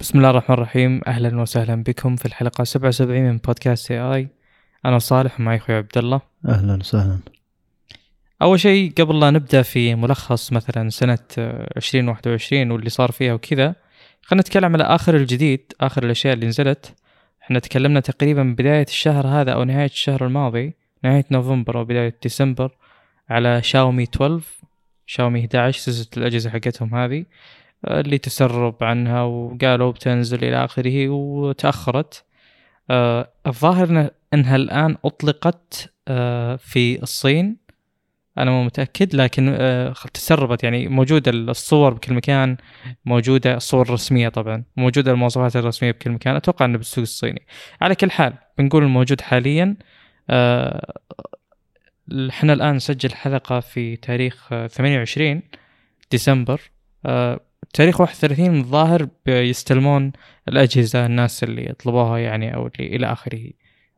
بسم الله الرحمن الرحيم. أهلا وسهلا بكم في الحلقة 77 من بودكاست اي اي أنا صالح ومعي أخوي عبد الله. أهلا وسهلا. أول شيء قبل لا نبدأ في ملخص مثلا سنة 2021 واللي صار فيها وكذا خلينا نتكلم على آخر الجديد آخر الأشياء اللي نزلت. إحنا تكلمنا تقريبا من بداية الشهر هذا أو نهاية الشهر الماضي نهاية نوفمبر أو بداية ديسمبر على شاومي 12 شاومي 11 سلسلة الأجهزة حقتهم هذه. اللي تسرب عنها وقالوا بتنزل إلى آخره وتأخرت. آه الظاهر إنها الآن أطلقت آه في الصين. أنا مو متأكد لكن آه تسربت. يعني موجودة الصور بكل مكان موجودة الصور الرسمية طبعا موجودة المواصفات الرسمية بكل مكان. أتوقع إنه بالسوق الصيني. على كل حال بنقول الموجود حاليا. آه، إحنا الآن نسجل حلقة في تاريخ 28 ديسمبر. تاريخ 31 من الظاهر بيستلمون الأجهزة الناس اللي يطلبوها يعني أو اللي إلى آخره.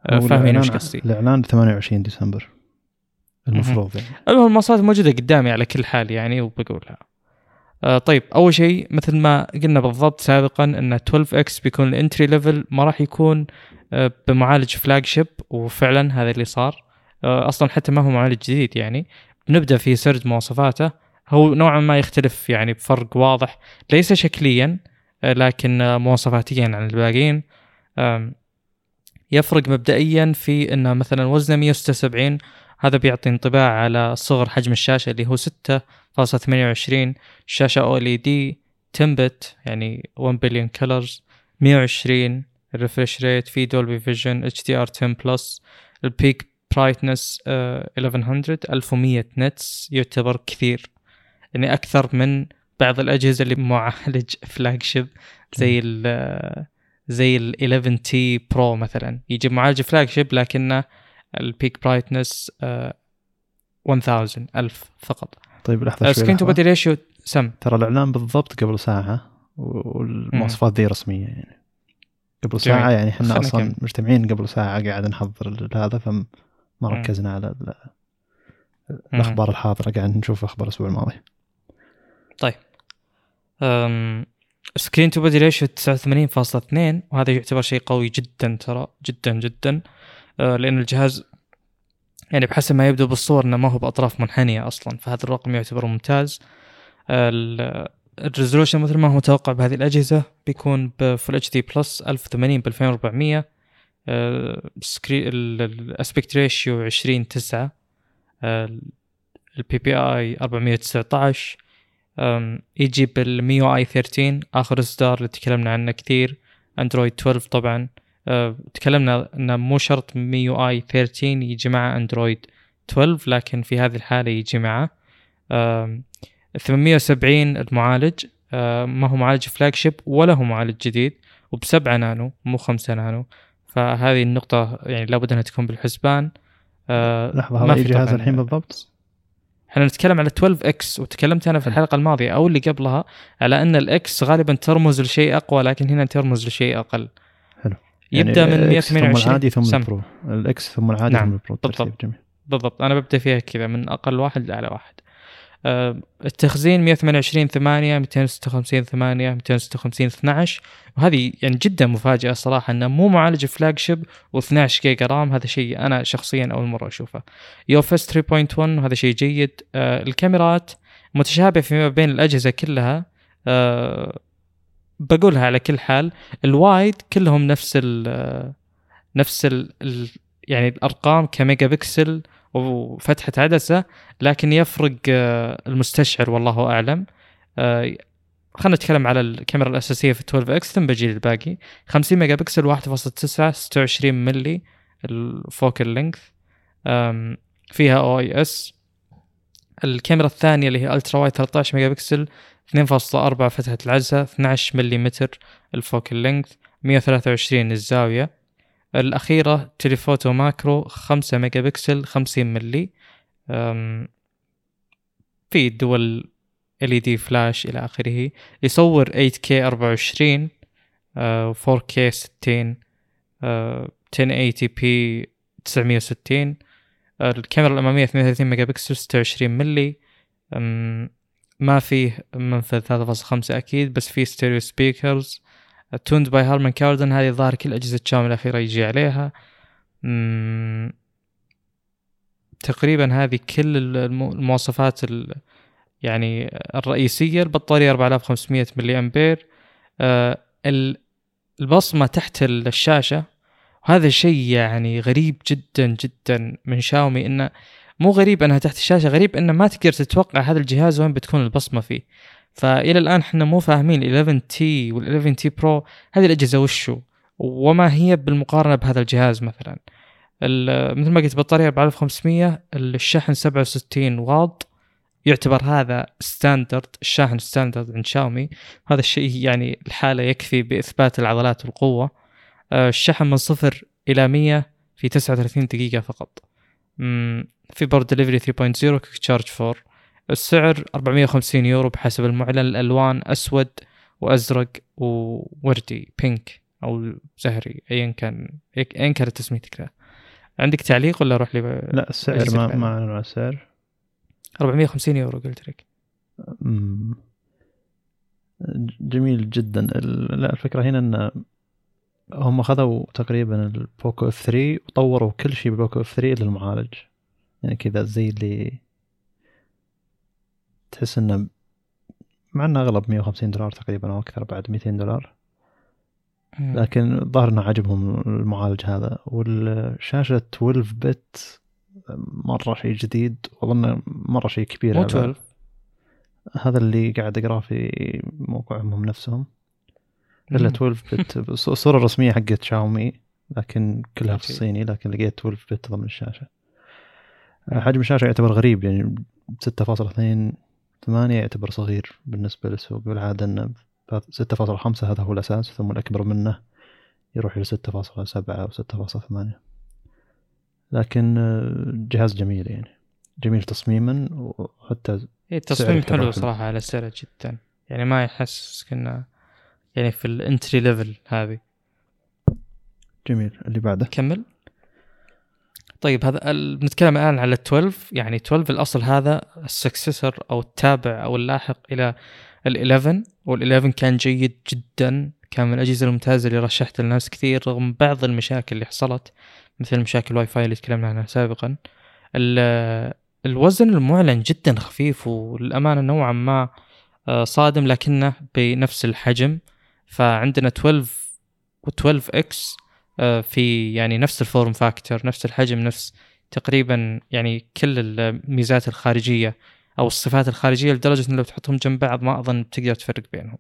آه، فاهمين إيش قصدي. الإعلان 28 ديسمبر. المفروض يعني. المهم المواصفات موجودة قدامي على كل حال يعني وبقولها. آه طيب أول شيء مثل ما قلنا بالضبط سابقا إن 12 X بيكون ال entry level ما راح يكون آه بمعالج فلاج شيب وفعلا هذا اللي صار. آه أصلا حتى ما هو معالج جديد يعني. بنبدا في سرد مواصفاته. هو نوعا ما يختلف يعني بفرق واضح ليس شكليا آه، لكن آه، مواصفاتيا عن الباقيين. يفرق مبدئيا في انه مثلا وزنه 176 هذا بيعطي انطباع على صغر حجم الشاشة اللي هو 6.28 شاشة أو إل دي 10 bit يعني 1 billion colors 120 ال refresh rate في Dolby Vision HDR 10 plus ال peak brightness 1100 1100 nits يعتبر كثير. يعني أكثر من بعض الأجهزة اللي معالج flagship زي ال زي ال 11 T Pro مثلا. يجي معالج flagship لكنه ال peak brightness 1000 1000 فقط. طيب لحظة سكرين تو بودي ratio سم. ترى الإعلان بالضبط قبل ساعة والمواصفات ذي رسمية يعني. قبل ساعة جميل. يعني إحنا أصلا كم. مجتمعين قبل ساعة قاعد نحضر هذا فما ركزنا على الأخبار الحاضرة. قاعد نشوف أخبار الأسبوع الماضي. طيب. screen to body ratio 89.2 وهذا يعتبر شيء قوي جدا ترى جدا جدا. أه لأن الجهاز يعني بحسب ما يبدو بالصور إنه ما هو بأطراف منحنية أصلا فهذا الرقم يعتبر ممتاز. ال resolution مثل ما هو متوقع بهذه الأجهزة بيكون ب full HD plus 1080 ب 2400 screen ال aspect ratio 20 9 ال PPI 419 يجي بال MIUI 13 آخر إصدار اللي تكلمنا عنه كثير. أندرويد 12 طبعا. أه تكلمنا إنه مو شرط MIUI 13 يجي مع أندرويد 12 لكن في هذه الحالة يجي معه. أه 870 المعالج. أه ما هو معالج flagship ولا هو معالج جديد. وبسبعة نانو مو خمسة نانو. فهذه النقطة يعني لابد إنها تكون بالحسبان. أه لحظة هذا الحين بالضبط؟ إحنا نتكلم على 12 X وتكلمت أنا في الحلقة الماضية أو اللي قبلها على أن ال X غالبا ترمز لشيء أقوى لكن هنا ترمز لشيء أقل. حلو. يبدأ يعني من 128 ثم العادي ثم. ال Pro ال X ثم العادي نعم. ثم البرو بالضبط. جميل. بالضبط. أنا ببدأ فيها كذا من أقل واحد لأعلى واحد. التخزين 128 8 256 8 256 12 وهذه يعني جدا مفاجاه صراحة إنه مو معالج flagship و12 جيجا RAM هذا شيء أنا شخصيا أول مرة أشوفه. UFS 3.1 وهذا شيء جيد. آه الكاميرات متشابهة فيما بين الأجهزة كلها. آه بقولها على كل حال ال wide كلهم نفس ال آه، نفس ال يعني الأرقام كميجا بكسل وفتحة عدسة لكن يفرق آه، المستشعر والله أعلم. آه، خلينا نتكلم على الكاميرا الأساسية في 12 X ثم بجي للباقي 50 ميجا بكسل 1.9 26 ملي ال focal length فيها OIS. الكاميرا الثانية اللي هي ultra wide 13 ميجا بكسل 2.4 فتحة العدسة 12 ملي ال focal length 123 الزاوية. الأخيرة telephoto macro خمسة ميجا بكسل خمسين ملي في dual LED flash إلى آخره. يصور 8K 24 4K 60 1080p 960 الكاميرا الأمامية 32 ميجا بكسل 26 ملي ما فيه منفذ 3.5 أكيد بس فيه stereo speakers. tuned by Harman Kardon هذه ظاهر كل اجهزه شاومي الأخيرة يجي عليها. تقريبا هذه كل المواصفات يعني الرئيسية البطارية 4500 ملي أمبير. آه البصمة تحت الشاشة وهذا الشيء يعني غريب جدا جدا من شاومي إنه مو غريب أنها تحت الشاشة غريب إنه ما تقدر تتوقع هذا الجهاز وين بتكون البصمة فيه. فإلى الآن إحنا مو فاهمين ال 11 T وال 11 T Pro هذه الأجهزة وشو؟ وما هي بالمقارنة بهذا الجهاز مثلا؟ مثل ما قلت بطارية 4500 الشحن 67 واط يعتبر هذا standard الشاحن standard عند شاومي. هذا الشيء يعني لحاله يكفي بإثبات العضلات والقوة. آه، الشحن من صفر إلى 100 في 39 دقيقة فقط. في Power Delivery 3.0 Quick Charge 4 السعر 450 يورو بحسب المعلن. الألوان أسود وأزرق ووردي pink أو زهري أيا كان أيا كانت تسميتك له عندك تعليق ولا أروح لي لا السعر ما ما أعلنوا السعر. 450 يورو قلت لك. جميل جدا. لا الفكرة هنا إن هم خذوا تقريبا ال Poco F 3 وطوروا كل شيء بال Poco F 3 للمعالج. يعني كذا زي اللي تحس إنه مع إنه أغلب 150 دولار تقريبا أو أكثر بعد 200 دولار. لكن الظاهر إنه عجبهم المعالج هذا. والشاشة 12 بت مرة شيء جديد. واظن مرة شيء كبير مو 12 هذا اللي قاعد أقرأه في موقعهم هم نفسهم. إلا 12 بت الصورة الرسمية حقت شاومي لكن كلها في الصيني لكن لقيت 12 بت ضمن الشاشة. حجم الشاشة يعتبر غريب يعني 6.2 8 يعتبر صغير بالنسبة للسوق بالعاده إنه 6.5 هذا هو الأساس ثم الأكبر منه يروح إلى 6.7 أو 6.8 لكن آه، جهاز جميل يعني جميل تصميما وحتى إيه تصميم حلو صراحة على السعر جدا. يعني ما يحسس كنا يعني في ال entry level هذه. جميل. اللي بعده؟ كمل. طيب هذا بنتكلم الآن على 12 يعني 12 الأصل هذا ال successor أو التابع أو اللاحق إلى ال 11 وال 11 كان جيد جدا كان من الأجهزة الممتازة اللي رشحت لناس كثير رغم بعض المشاكل اللي حصلت مثل مشاكل الواي فاي اللي تكلمنا عنها سابقا. الوزن المعلن جدا خفيف وللأمانة نوعا ما آه، صادم لكنه بنفس الحجم. فعندنا 12 و12 X آه، في يعني نفس ال form factor نفس الحجم نفس تقريبا يعني كل الميزات الخارجية أو الصفات الخارجية لدرجة أن لو تحطهم جنب بعض ما أظن بتقدر تفرق بينهم.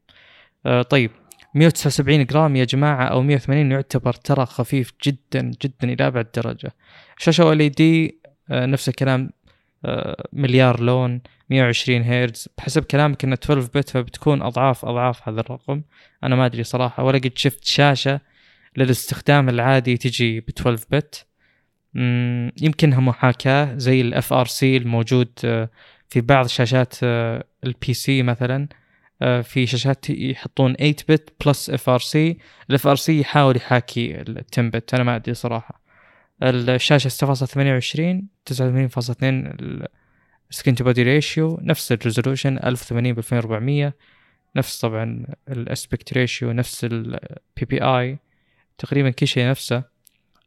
آه، طيب 179 جرام يا جماعة أو 180 يعتبر ترى خفيف جدا جدا إلى أبعد درجة. شاشة أو دي آه، نفس الكلام آه، مليار لون 120 هرتز. بحسب كلامك إنه 12 بت فبتكون أضعاف أضعاف هذا الرقم. أنا ما أدري صراحة ولا قد شفت شاشة للاستخدام العادي تجي ب 12 بت يمكنها محاكاة زي FRC الموجود آه، في بعض شاشات ال PC مثلا. آه، في شاشات يحطون 8 bit plus FRC ال FRC يحاول يحاكي ال 10 bit أنا ما أدري صراحة. الشاشة 6.28 89.2 screen to body ratio نفس ال resolution 1080 ب 2400 نفس طبعا ال aspect ratio نفس ال PPI تقريبا كل شيء نفسه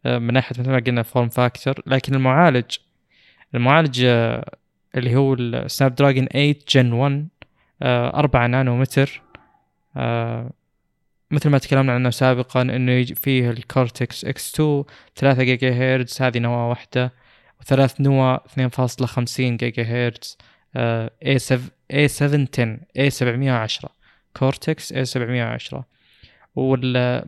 آه، من ناحية مثل ما قلنا form factor لكن المعالج المعالج آه، اللي هو ال Snapdragon 8 Gen 1 آه، أربعة نانومتر. آه، مثل ما تكلمنا عنه سابقا إنه فيه ال Cortex X 2 3 جيجا هرتز هذه نواة واحدة وثلاث نواة 2.50 جيجا هرتز A 7 A 710 A 710 Cortex A 710 وال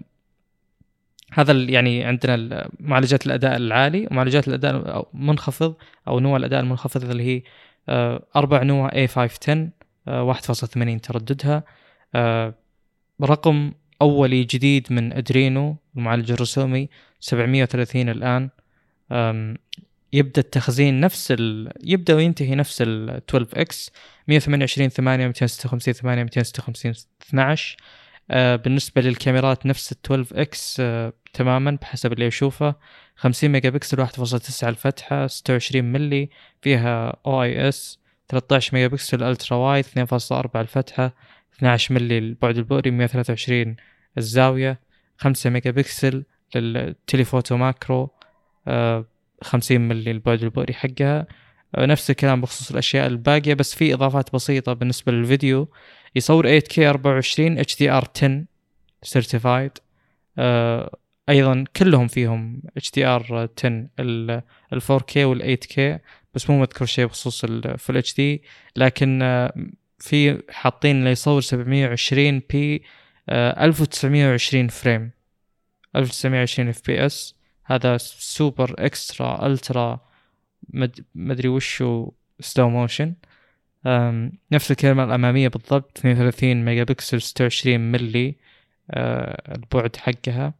هذا يعني عندنا معالجات الأداء العالي ومعالجات الأداء المنخفض أو نوى الأداء المنخفض اللي هي آه، أربع نوى A 510 1.80 ترددها. آه، رقم أولي جديد من Adreno المعالج الرسومي 730 الآن. يبدأ التخزين نفس ال... يبدأ وينتهي نفس ال 12 X 128 8 256 8 256 12 آه بالنسبة للكاميرات نفس ال 12 X آه تماما بحسب اللي أشوفه. 50 ميجا بكسل 1.9 الفتحة 26 ملي فيها OIS. 13 megapixel ultra wide 2.4 الفتحة 12 ملي البعد البؤري 123 الزاوية. 5 megapixel لل telephoto macro آه 50 ملي البعد البؤري حقها. آه نفس الكلام بخصوص الأشياء الباقية بس في إضافات بسيطة بالنسبة للفيديو. يصور 8K 24 HDR 10 certified آه أيضا كلهم فيهم HDR 10 ال 4K وال 8K بس مو مذكور شيء بخصوص ال full HD لكن آه في حاطين إنه يصور 720 p 1920 frame 1920 FPS هذا super extra ultra مدري وشو slow motion نفس الكاميرا الأمامية بالضبط 32 ميجا بكسل 26 ملي البعد حقها.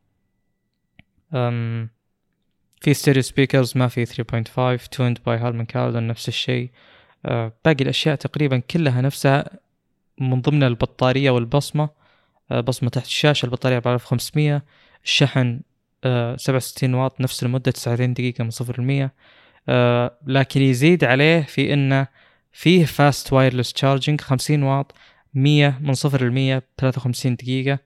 في stereo speakers ما في 3.5 tuned by Harman Kardon نفس الشيء. آه، باقي الأشياء تقريبا كلها نفسها من ضمن البطارية والبصمة. آه، بصمة تحت الشاشة البطارية 4500 الشحن 67 آه، واط نفس المدة 99 دقيقة من 0 ل لكن يزيد عليه في إنه فيه fast wireless charging 50 واط 100 من 0 ل 100 53 دقيقة.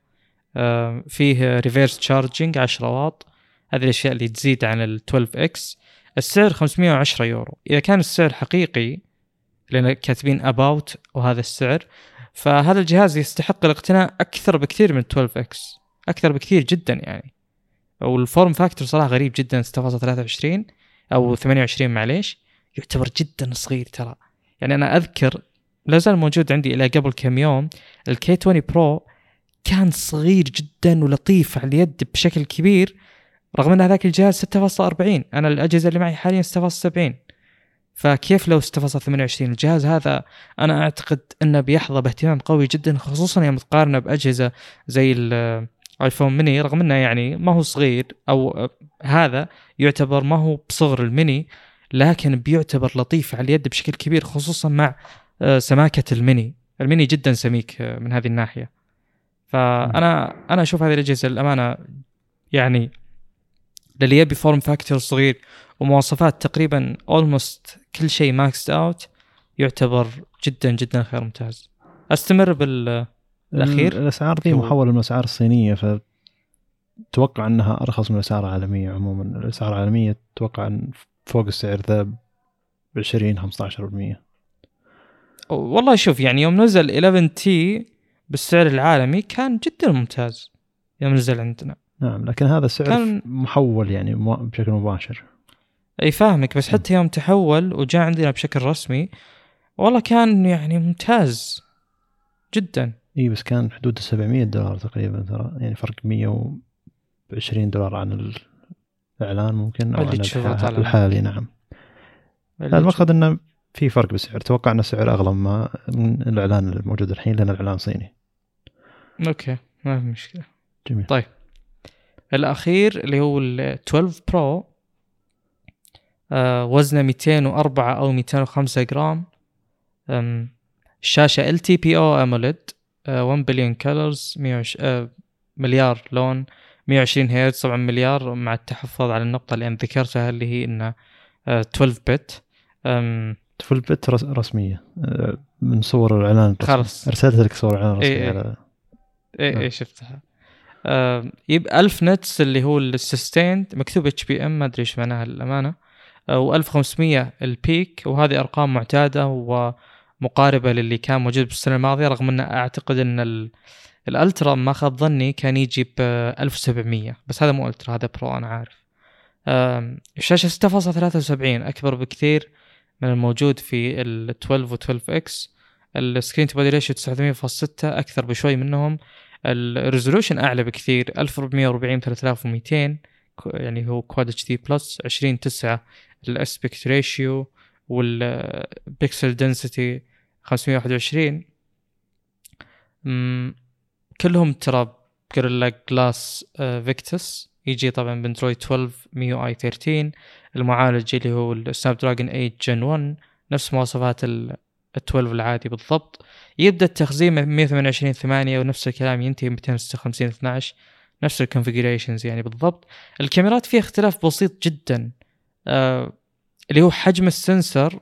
فيه reverse charging 10 واط. هذه الأشياء اللي تزيد عن ال 12 X السعر 510 يورو. إذا كان السعر حقيقي لأن كاتبين about وهذا السعر فهذا الجهاز يستحق الاقتناء أكثر بكثير من 12 X أكثر بكثير جدا يعني. وال form factor صراحة غريب جدا 6.23 أو 28 معليش. يعتبر جدا صغير ترى. يعني أنا أذكر لا زال موجود عندي إلى قبل كم يوم ال K 20 Pro كان صغير جدا ولطيف على اليد بشكل كبير رغم أن هذاك الجهاز 6.40 أنا الأجهزة اللي معي حاليا 6.70 فكيف لو 6.28 الجهاز هذا أنا أعتقد أنه بيحظى باهتمام قوي جدا خصوصا يوم تقارنه بأجهزة زي الايفون ميني رغم أنه يعني ما هو صغير أو هذا يعتبر ما هو بصغر الميني. لكن بيعتبر لطيف على اليد بشكل كبير خصوصا مع آه، سماكة ال mini. ال mini جدا سميك آه، من هذه الناحية. فأنا أنا أشوف هذه الأجهزة للأمانة يعني للي يبي form factor صغير ومواصفات تقريبا almost كل شيء max out يعتبر جدا جدا خيار ممتاز. أستمر بالاخير الأسعار دي محوله من الاسعار الصينيه ف أتوقع إنها أرخص من الأسعار العالمية عموما. الأسعار العالمية أتوقع إن فوق السعر ذا ب 20 15% والله شوف يعني يوم نزل 11 T بالسعر العالمي كان جدا ممتاز يوم نزل عندنا. نعم لكن هذا السعر كان... محول يعني بشكل مباشر. أي فاهمك بس حتى يوم تحول وجاء عندنا بشكل رسمي والله كان يعني ممتاز جدا. إي بس كان حدود 700 دولار تقريبا ترى يعني فرق 120 دولار عن الاعلان ممكن أو عن الحالي نعم. المقصد إنه في فرق بالسعر. أتوقع إن السعر أغلى ما من الإعلان الموجود الحين لأن الإعلان صيني. okay ما في مشكلة. جميل. طيب. الأخير اللي هو ال 12 Pro آه وزنه 204 أو 205 جرام. الشاشة LTPO AMOLED 1 بليون colors مليار لون. 120 هرتز طبعا مليار مع التحفظ على النقطة اللي أنا ذكرتها اللي هي إنه 12 bit 12 bit رسمية. آه، من صور الإعلان خلاص. ارسلت لك صور الإعلان إيه على اي اي شفتها. آه yep 1000 nits اللي هو ال sustained مكتوب HBM ما أدري إيش معناها للأمانة. آه و1500 ال peak وهذه أرقام معتادة ومقاربة للي كان موجود بالسنة الماضية رغم ان أعتقد إن ال Ultra ما خاب ظني كان يجي ب 1700 بس هذا مو Ultra هذا Pro أنا عارف. الشاشة 6.73 أكبر بكثير من الموجود في ال 12 و 12 X ال screen to body ratio 900.6 أكثر بشوي منهم. ال resolution أعلى بكثير 1440 3200 يعني هو quad HD plus 20 9 ال aspect ratio وال pixel density 521 كلهم ترى Gorilla Glass Victus يجي طبعا باندرويد 12 MIUI 13 المعالج اللي هو ال Snapdragon 8 Gen 1 نفس مواصفات ال 12 العادي بالضبط. يبدأ التخزين من 128 8 ونفس الكلام ينتهي 256 12 نفس ال configurations يعني بالضبط. الكاميرات فيها اختلاف بسيط جدا. آه اللي هو حجم ال sensor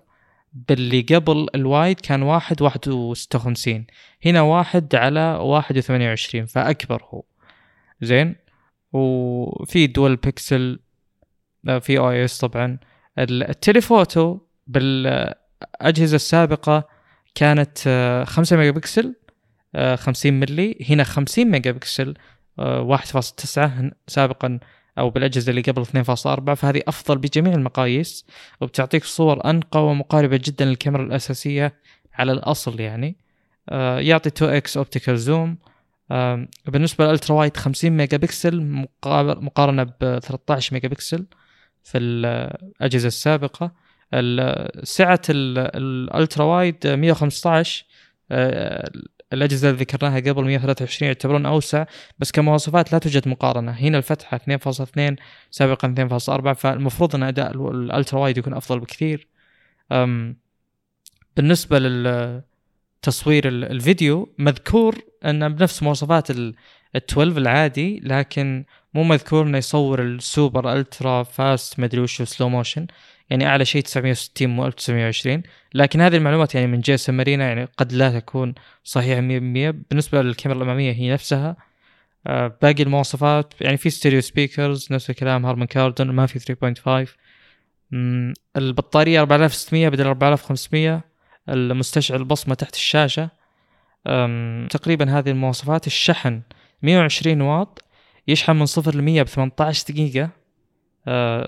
باللي قبل ال wide كان واحد واحد وستة وخمسين. هنا واحد على واحد وثمانية وعشرين فأكبر هو. زين؟ وفي dual pixel في OIS طبعا. ال telephoto بالأجهزة السابقة كانت 5 ميجا بكسل 50 ملي. هنا 50 ميجا بكسل 1.9 سابقا أو بالأجهزة اللي قبل 2.4 فهذه أفضل بجميع المقاييس وبتعطيك صور أنقى ومقاربة جدا للكاميرا الأساسية على الأصل يعني. آه، يعطي 2 إكس optical zoom. بالنسبة لل ultra wide 50 ميجا بكسل مقارنة ب 13 ميجا بكسل في الأجهزة السابقة. سعة ال ultra wide 115 الأجهزة اللي ذكرناها قبل 123 يعتبرون أوسع بس كمواصفات لا توجد مقارنة. هنا الفتحة 2.2 سابقا 2.4 فالمفروض أن أداء ال ultra wide يكون أفضل بكثير. بالنسبة للتصوير الفيديو مذكور انه بنفس مواصفات ال 12 العادي لكن مو مذكور إنه يصور ال super ultra fast مدري وش slow motion يعني أعلى شيء 960 مو 1920 لكن هذه المعلومات يعني من جيسون مارينا يعني قد لا تكون صحيحة 100% بالنسبة للكاميرا الأمامية هي نفسها. آه، باقي المواصفات يعني في stereo speakers نفس الكلام هارمن كاردون ما في 3.5 البطارية 4600 بدل 4500 المستشعر البصمة تحت الشاشة. تقريبا هذه المواصفات. الشحن 120 واط يشحن من صفر ل 100 ب 18 دقيقة. آه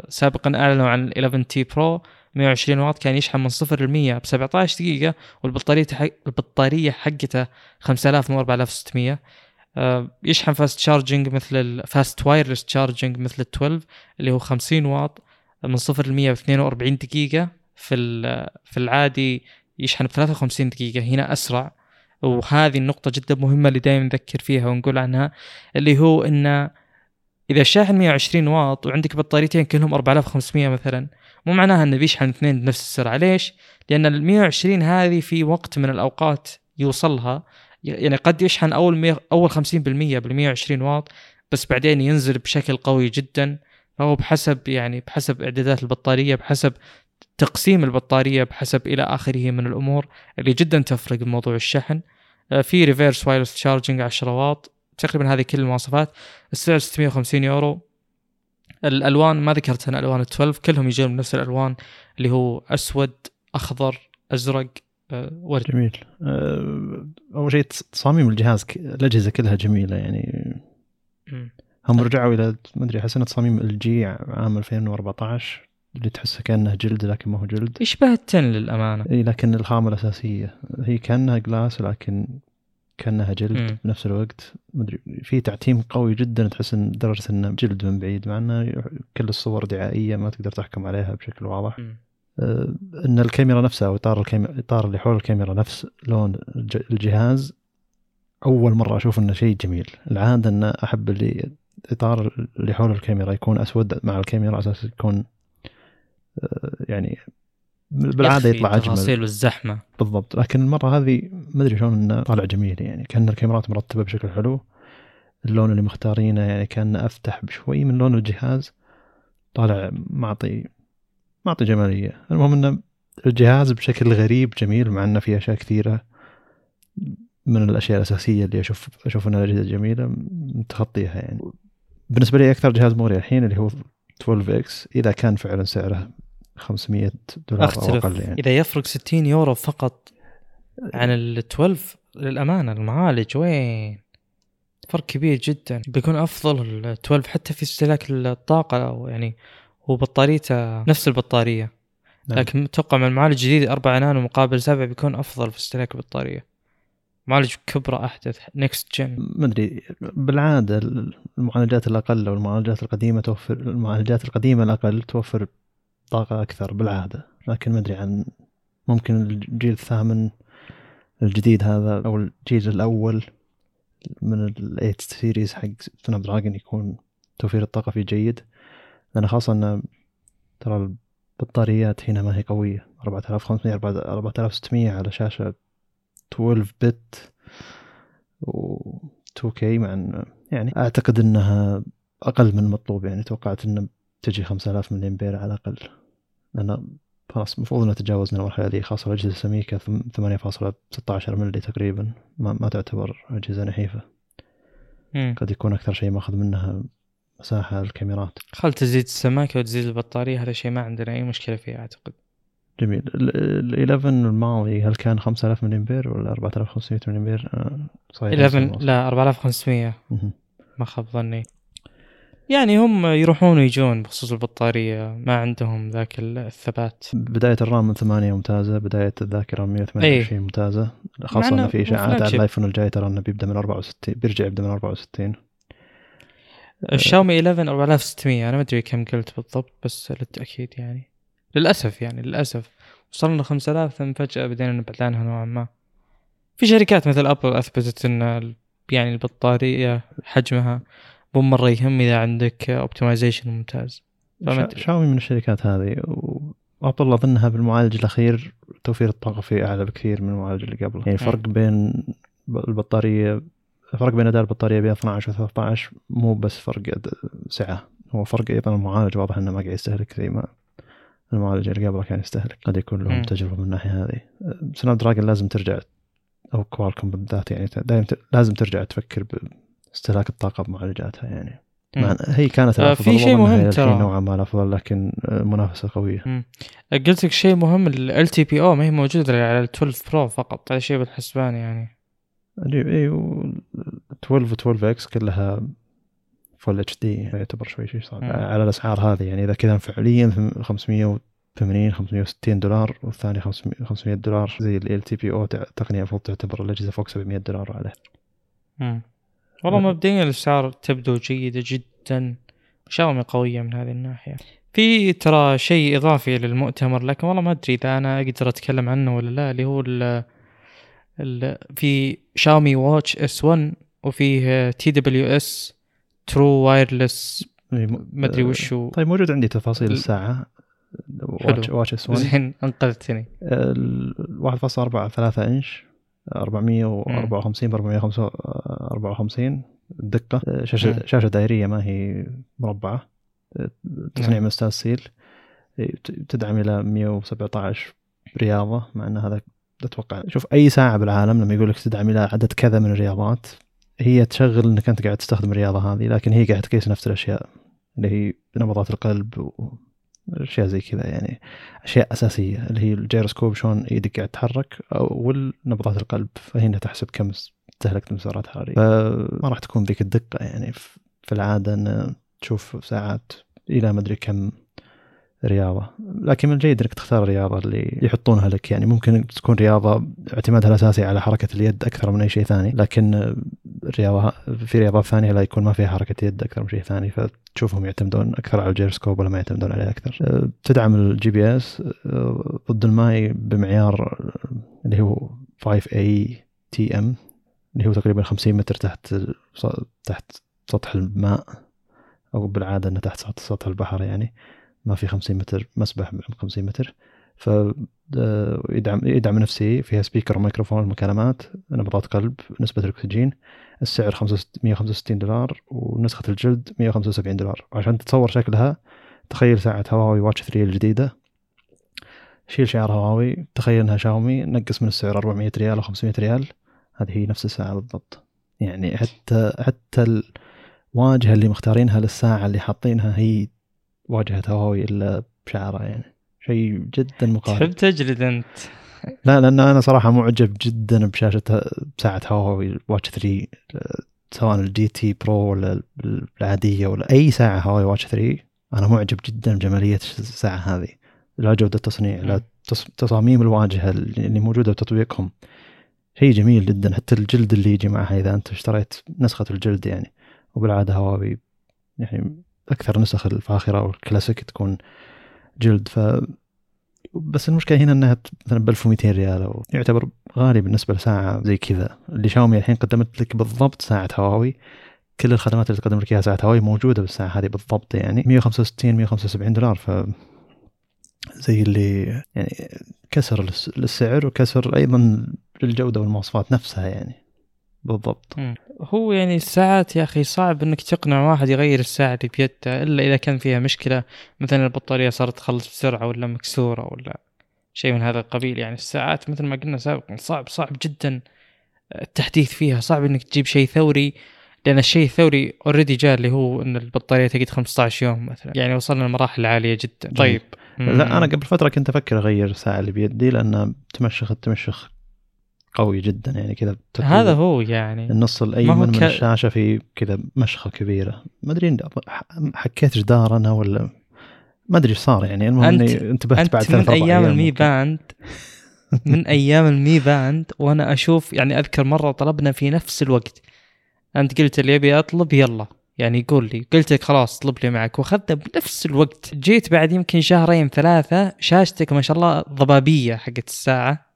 سابقا أعلنوا عن 11T Pro 120 واط كان يشحن من صفر ل 100 ب 17 دقيقة والبطارية حق البطارية حقته 5000 مو 4600 آه يشحن fast charging مثل ال fast wireless charging مثل ال 12 اللي هو 50 واط من صفر ل 100 ب 42 دقيقة. في في العادي يشحن ب 53 دقيقة. هنا أسرع وهذه النقطة جدا مهمة اللي دائما نذكر فيها ونقول عنها اللي هو انه إذا الشاحن 120 واط وعندك بطاريتين كلهم 4500 مثلا مو معناها إنه بيشحن اثنين بنفس السرعة. ليش؟ لأن ال 120 هذه في وقت من الأوقات يوصلها يعني قد يشحن أول مي... أول 50% بال 120 واط بس بعدين ينزل بشكل قوي جدا. فهو بحسب يعني بحسب إعدادات البطارية بحسب تقسيم البطارية بحسب إلى آخره من الأمور اللي جدا تفرق بموضوع الشحن. آه، في reverse wireless charging 10 واط تقريبا هذه كل المواصفات. السعر 650 يورو. الألوان ما ذكرت أنا ألوان 12 كلهم يجون بنفس الألوان اللي هو أسود أخضر أزرق آه، وردي. جميل. آه، أول شيء تصاميم الجهاز الأجهزة كلها جميلة يعني. هم رجعوا إلى ما أدري حسنا تصاميم ال LG عام 2014 اللي تحسه كأنه جلد لكن ما هو جلد. يشبه التن للأمانة. إي لكن الخامة الأساسية. هي كأنها glass لكن كأنها جلد م. بنفس الوقت. مدري في تعتيم قوي جدا تحس إن درجة إنه جلد من بعيد مع إنه كل الصور دعائية ما تقدر تحكم عليها بشكل واضح. آه إن الكاميرا نفسها أو إطار الكاميرا الاطار اللي حول الكاميرا نفس لون الجهاز أول مرة أشوف إنه شيء جميل. العادة إن أحب اللي إطار اللي حول الكاميرا يكون أسود مع الكاميرا على أساس يكون يعني بالعادة يطلع أجمل. التفاصيل والزحمه بالضبط. لكن المره هذه ما أدري شلون إنه طالع جميل يعني. كأن الكاميرات مرتبة بشكل حلو. اللون اللي مختارينه يعني كان أفتح بشوي من لون الجهاز. طالع معطي معطي جمالية. المهم إنه الجهاز بشكل غريب جميل مع إنه في أشياء كثيرة. من الأشياء الأساسية اللي أشوف أشوف إنها الاجهزه جميلة متخطيها يعني. بالنسبة لي أكثر جهاز مغري الحين اللي هو 12 إكس إذا كان فعلا سعره 500 دولار أختلف. أو أقل يعني. إذا يفرق 60 يورو فقط عن ال 12 للأمانة المعالج وين؟ فرق كبير جدا. بيكون أفضل ال 12 حتى في استهلاك الطاقة يعني هو بطاريته نفس البطارية. نعم. لكن أتوقع مع المعالج الجديد 4 نانو مقابل 7 بيكون أفضل في استهلاك البطارية. معالج كبره أحدث نكست جن ما أدري بالعادة المعالجات الأقل أو المعالجات القديمة توفر المعالجات القديمة الأقل توفر طاقة أكثر بالعادة لكن ما أدري عن ممكن الجيل الثامن الجديد هذا أو الجيل الأول من ال 8 series حق سناب دراجون يكون توفير الطاقة فيه جيد. لأن خاصة أن ترى البطاريات هنا ما هي قوية 4500 4600 على شاشة 12 بت و 2K مع أن يعني أعتقد أنها أقل من المطلوب يعني توقعت أنه تجي 5000 ملي امبير على الأقل. لأن خلاص المفروض أن تجاوزنا المرحلة ذي. خاصة الأجهزة السميكة 8.16 ملي تقريبا. ما, ما تعتبر أجهزة نحيفة. قد يكون أكثر شيء ماخذ منها مساحة الكاميرات. خل تزيد السماكة وتزيد البطارية هذا شيء ما عندنا أي مشكلة فيه أعتقد. جميل. ال 11 الماضي هل كان 5000 ملي امبير ولا 4500 ملي امبير؟ صحيح 11 لا 4500 ما خاب ظني. يعني هم يروحون ويجون بخصوص البطارية ما عندهم ذاك الثبات. بداية الرام من ثمانية ممتازة بداية الذاكرة من 128 أيه. ممتازة. خاصة إنه في إشاعات على الآيفون الجاي ترى إنه بيبدأ من 64 بيرجع يبدأ من 64 الشاومي 11 4600 أنا ما أدري كم قلت بالضبط بس للتأكيد يعني. للأسف يعني للأسف. وصلنا 5000 ثم فجأة بدينا نبعد عنها نوعا ما. في شركات مثل ابل أثبتت إن يعني البطارية حجمها مو مرة يهم إذا عندك اوبتمايزيشن ممتاز. شاومي من الشركات هذه وابل أظنها بالمعالج الأخير توفير الطاقة فيه أعلى بكثير من المعالج اللي قبله. يعني فرق بين البطارية الفرق بين أداء البطارية بين 12 و 13 مو بس فرق سعة هو فرق أيضا المعالج. واضح إنه ما قاعد يستهلك زي ما المعالج اللي قبله كان يستهلك. قد يكون لهم تجربة من الناحية هذه. سناب دراجون لازم ترجع أو Qualcomm بالذات يعني دائما لازم ترجع تفكر باستهلاك الطاقة بمعالجاتها يعني. مع هي كانت الأفضل في شيء مهم ترى. نوعا ما الأفضل لكن منافسة قوية. مم. قلت لك شيء مهم LTPO ما هي موجودة على ال 12 Pro فقط هذا شيء بالحسبان يعني. اي 12 و 12X كلها full HD يعتبر شوي شيء صعب. مم. على الأسعار هذه يعني إذا كذا فعليا 580 560 دولار والثاني 500 دولار. زي LTPO تقنية المفروض تعتبر الأجهزة فوق 700 دولار عليه. والله مبدئيا الاسعار تبدو جيدة جدا. شاومي قوية من هذه الناحية. في ترى شيء إضافي للمؤتمر لكن والله ما أدري إذا أنا أقدر أتكلم عنه ولا لا اللي هو ال ال في شاومي Watch S1 وفيه TWS true wireless. ما أدري وش هو طيب موجود عندي تفاصيل الساعة. Watch S1 زين أنقذتني. 1.4 3 إنش. 454 ب 454 الدقه شاشة شاشة دائرية ما هي مربعة. تصنيع نعم. من stainless steel تدعم إلى 117 رياضة مع إن هذا أتوقع شوف أي ساعة بالعالم لما يقول لك تدعم إلى عدد كذا من الرياضات هي تشغل إنك أنت قاعد تستخدم الرياضة هذه لكن هي قاعد تقيس نفس الأشياء اللي هي نبضات القلب واشياء زي كذا يعني أشياء أساسية اللي هي الجيروسكوب شلون إيدك قاعد تتحرك والنبضات القلب فهنا تحسب كم استهلكت من سعرات حرارية. فما راح تكون ذيك الدقة يعني في العادة إن تشوف ساعات إلى ما أدري كم رياضة. لكن من الجيد إنك تختار الرياضة اللي يحطونها لك. يعني ممكن تكون رياضة اعتمادها الأساسي على حركة اليد أكثر من أي شيء ثاني. لكن الرياضة في رياضات ثانية لا يكون ما فيها حركة يد أكثر من شيء ثاني فتشوفهم يعتمدون أكثر على الجيرسكوب ولا ما يعتمدون عليه أكثر. تدعم ال GPS ضد الماء بمعيار اللي هو 5 ATM اللي هو تقريبا 50 متر تحت تحت سطح الماء أو بالعادة إنه تحت سطح البحر يعني. ما في 50 متر مسبح بعمق 50 متر. ف يدعم يدعم نفسي فيها speaker وميكروفون المكالمات نبضات قلب نسبة الأكسجين. السعر 165 دولار ونسخة الجلد 175 دولار. عشان تتصور شكلها تخيل ساعة هواوي واتش 3 الجديدة. شيل شعار هواوي تخيل إنها شاومي نقص من السعر 400 ريال أو 500 ريال. هذه هي نفس الساعة بالضبط. يعني حتى حتى الواجهة اللي مختارينها للساعة اللي حاطينها هي واجهة هواوي إلا بشعره يعني. شيء جدا مقارب. تحب تجلد أنت. لا لأن أنا صراحة معجب جدا بشاشة بساعه هواوي واتش 3 سواء ال GT Pro ولا العادية ولا أي ساعة هواوي Watch 3 أنا معجب جدا بجمالية الساعة هذه. لا جودة التصنيع لا تصاميم الواجهة اللي موجودة بتطبيقهم شيء جميل جدا. حتى الجلد اللي يجي معها إذا أنت اشتريت نسخة الجلد يعني. وبالعادة هواوي يعني أكثر النسخ الفاخره والكلاسيك تكون جلد ف بس المشكلة هنا إنها مثلا ب 1200 ريال أو يعتبر غالي بالنسبة لساعة زي كذا. اللي شاومي الحين قدمت لك بالضبط ساعة هواوي. كل الخدمات اللي تقدم لك إياها ساعة هواوي موجودة بالساعة هذه بالضبط يعني. 165 175 دولار ف زي اللي يعني كسر للسعر وكسر أيضا للجودة والمواصفات نفسها يعني. بالضبط. هو يعني الساعات يا أخي صعب إنك تقنع واحد يغير الساعة اللي بيده إلا إذا كان فيها مشكلة. مثلا البطارية صارت تخلص بسرعة ولا مكسورة ولا شيء من هذا القبيل. يعني الساعات مثل ما قلنا سابقا صعب صعب جدا التحديث فيها. صعب إنك تجيب شيء ثوري لأن الشيء الثوري اوريدي جاء اللي هو إن البطارية تقعد 15 يوم مثلا. يعني وصلنا لمراحل عالية جدا. طيب. لا أنا قبل فترة كنت أفكر أغير الساعة اللي بيدي لأن تمشخ التمشخ قوي جدا يعني كذا هذا هو يعني. النص الأيمن ك... من الشاشة في كذا مشخة كبيرة. ما أدري حكيت جدار أنا ولا ما أدري إيش صار يعني. المهم إني انتبهت أنت بعد ثلاث من أيام المي باند من أيام المي باند وأنا أشوف يعني أذكر مرة طلبنا في نفس الوقت. أنت قلت اللي أبي أطلب يلا. يعني يقول لي. قلت لك خلاص اطلب لي معك. واخذنا بنفس الوقت. جيت بعد يمكن شهرين ثلاثة شاشتك ما شاء الله ضبابية حقت الساعة.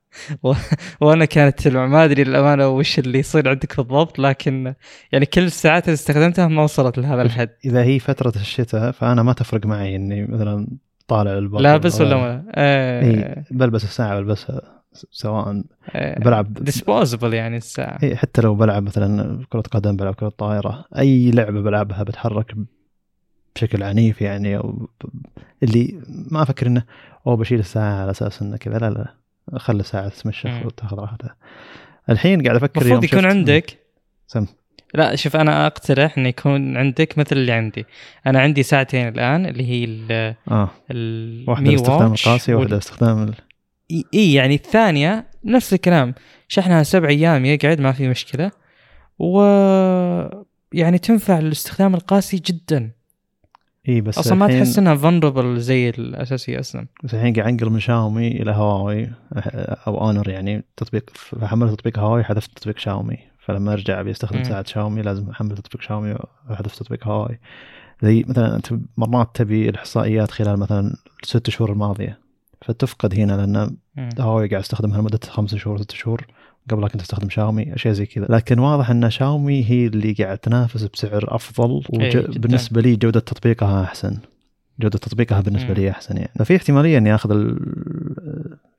و... وأنا كانت ما أدري للامانه وش اللي يصير عندك بالضبط لكن يعني كل الساعات اللي استخدمتها ما وصلت لهذا الحد. إذا هي فترة الشتاء فأنا ما تفرق معي إني مثلا طالع البر لابس ولا ما. إيه. بلبس الساعة بلبسها سواء آه بلعب ديسبوزبل يعني الساعة. إي حتى لو بلعب مثلا كرة قدم بلعب كرة طائرة أي لعبة بلعبها بتحرك بشكل عنيف يعني أو اللي ما أفكر إنه أو بشيل الساعة على أساس إنه كذا لا لا. خلي ساعة تتمشى وتاخذ راحتها الحين قاعد أفكر المفروض يكون عندك سم. لا شوف أنا أقترح انه يكون عندك مثل اللي عندي. أنا عندي ساعتين الآن اللي هي ال آه. واحدة لاستخدام القاسي وواحده لاستخدام ال... إي يعني الثانية نفس الكلام. شحنها سبع أيام يقعد ما في مشكلة. و يعني تنفع للاستخدام القاسي جدا. اي بس أصلا ما تحس إنها فنربل زي الأساسية أصلا. بس الحين قاعد انقل من شاومي إلى هواوي أو اونر يعني تطبيق فحملت تطبيق هواوي حذفت تطبيق شاومي. فلما أرجع أبي أستخدم ساعة شاومي لازم أحمل تطبيق شاومي وأحذف تطبيق هواوي. زي مثلا أنت مرات تبي الإحصائيات خلال مثلا الست شهور الماضية فتفقد هنا لأن هواوي قاعد أستخدمها لمدة خمس شهور ست شهور. قبلها كنت أستخدم شاومي أشياء زي كذا. لكن واضح إن شاومي هي اللي قاعد تنافس بسعر أفضل وبالنسبه لي جودة تطبيقها أحسن. جودة تطبيقها بالنسبة لي أحسن يعني. ففي احتمالية إني آخذ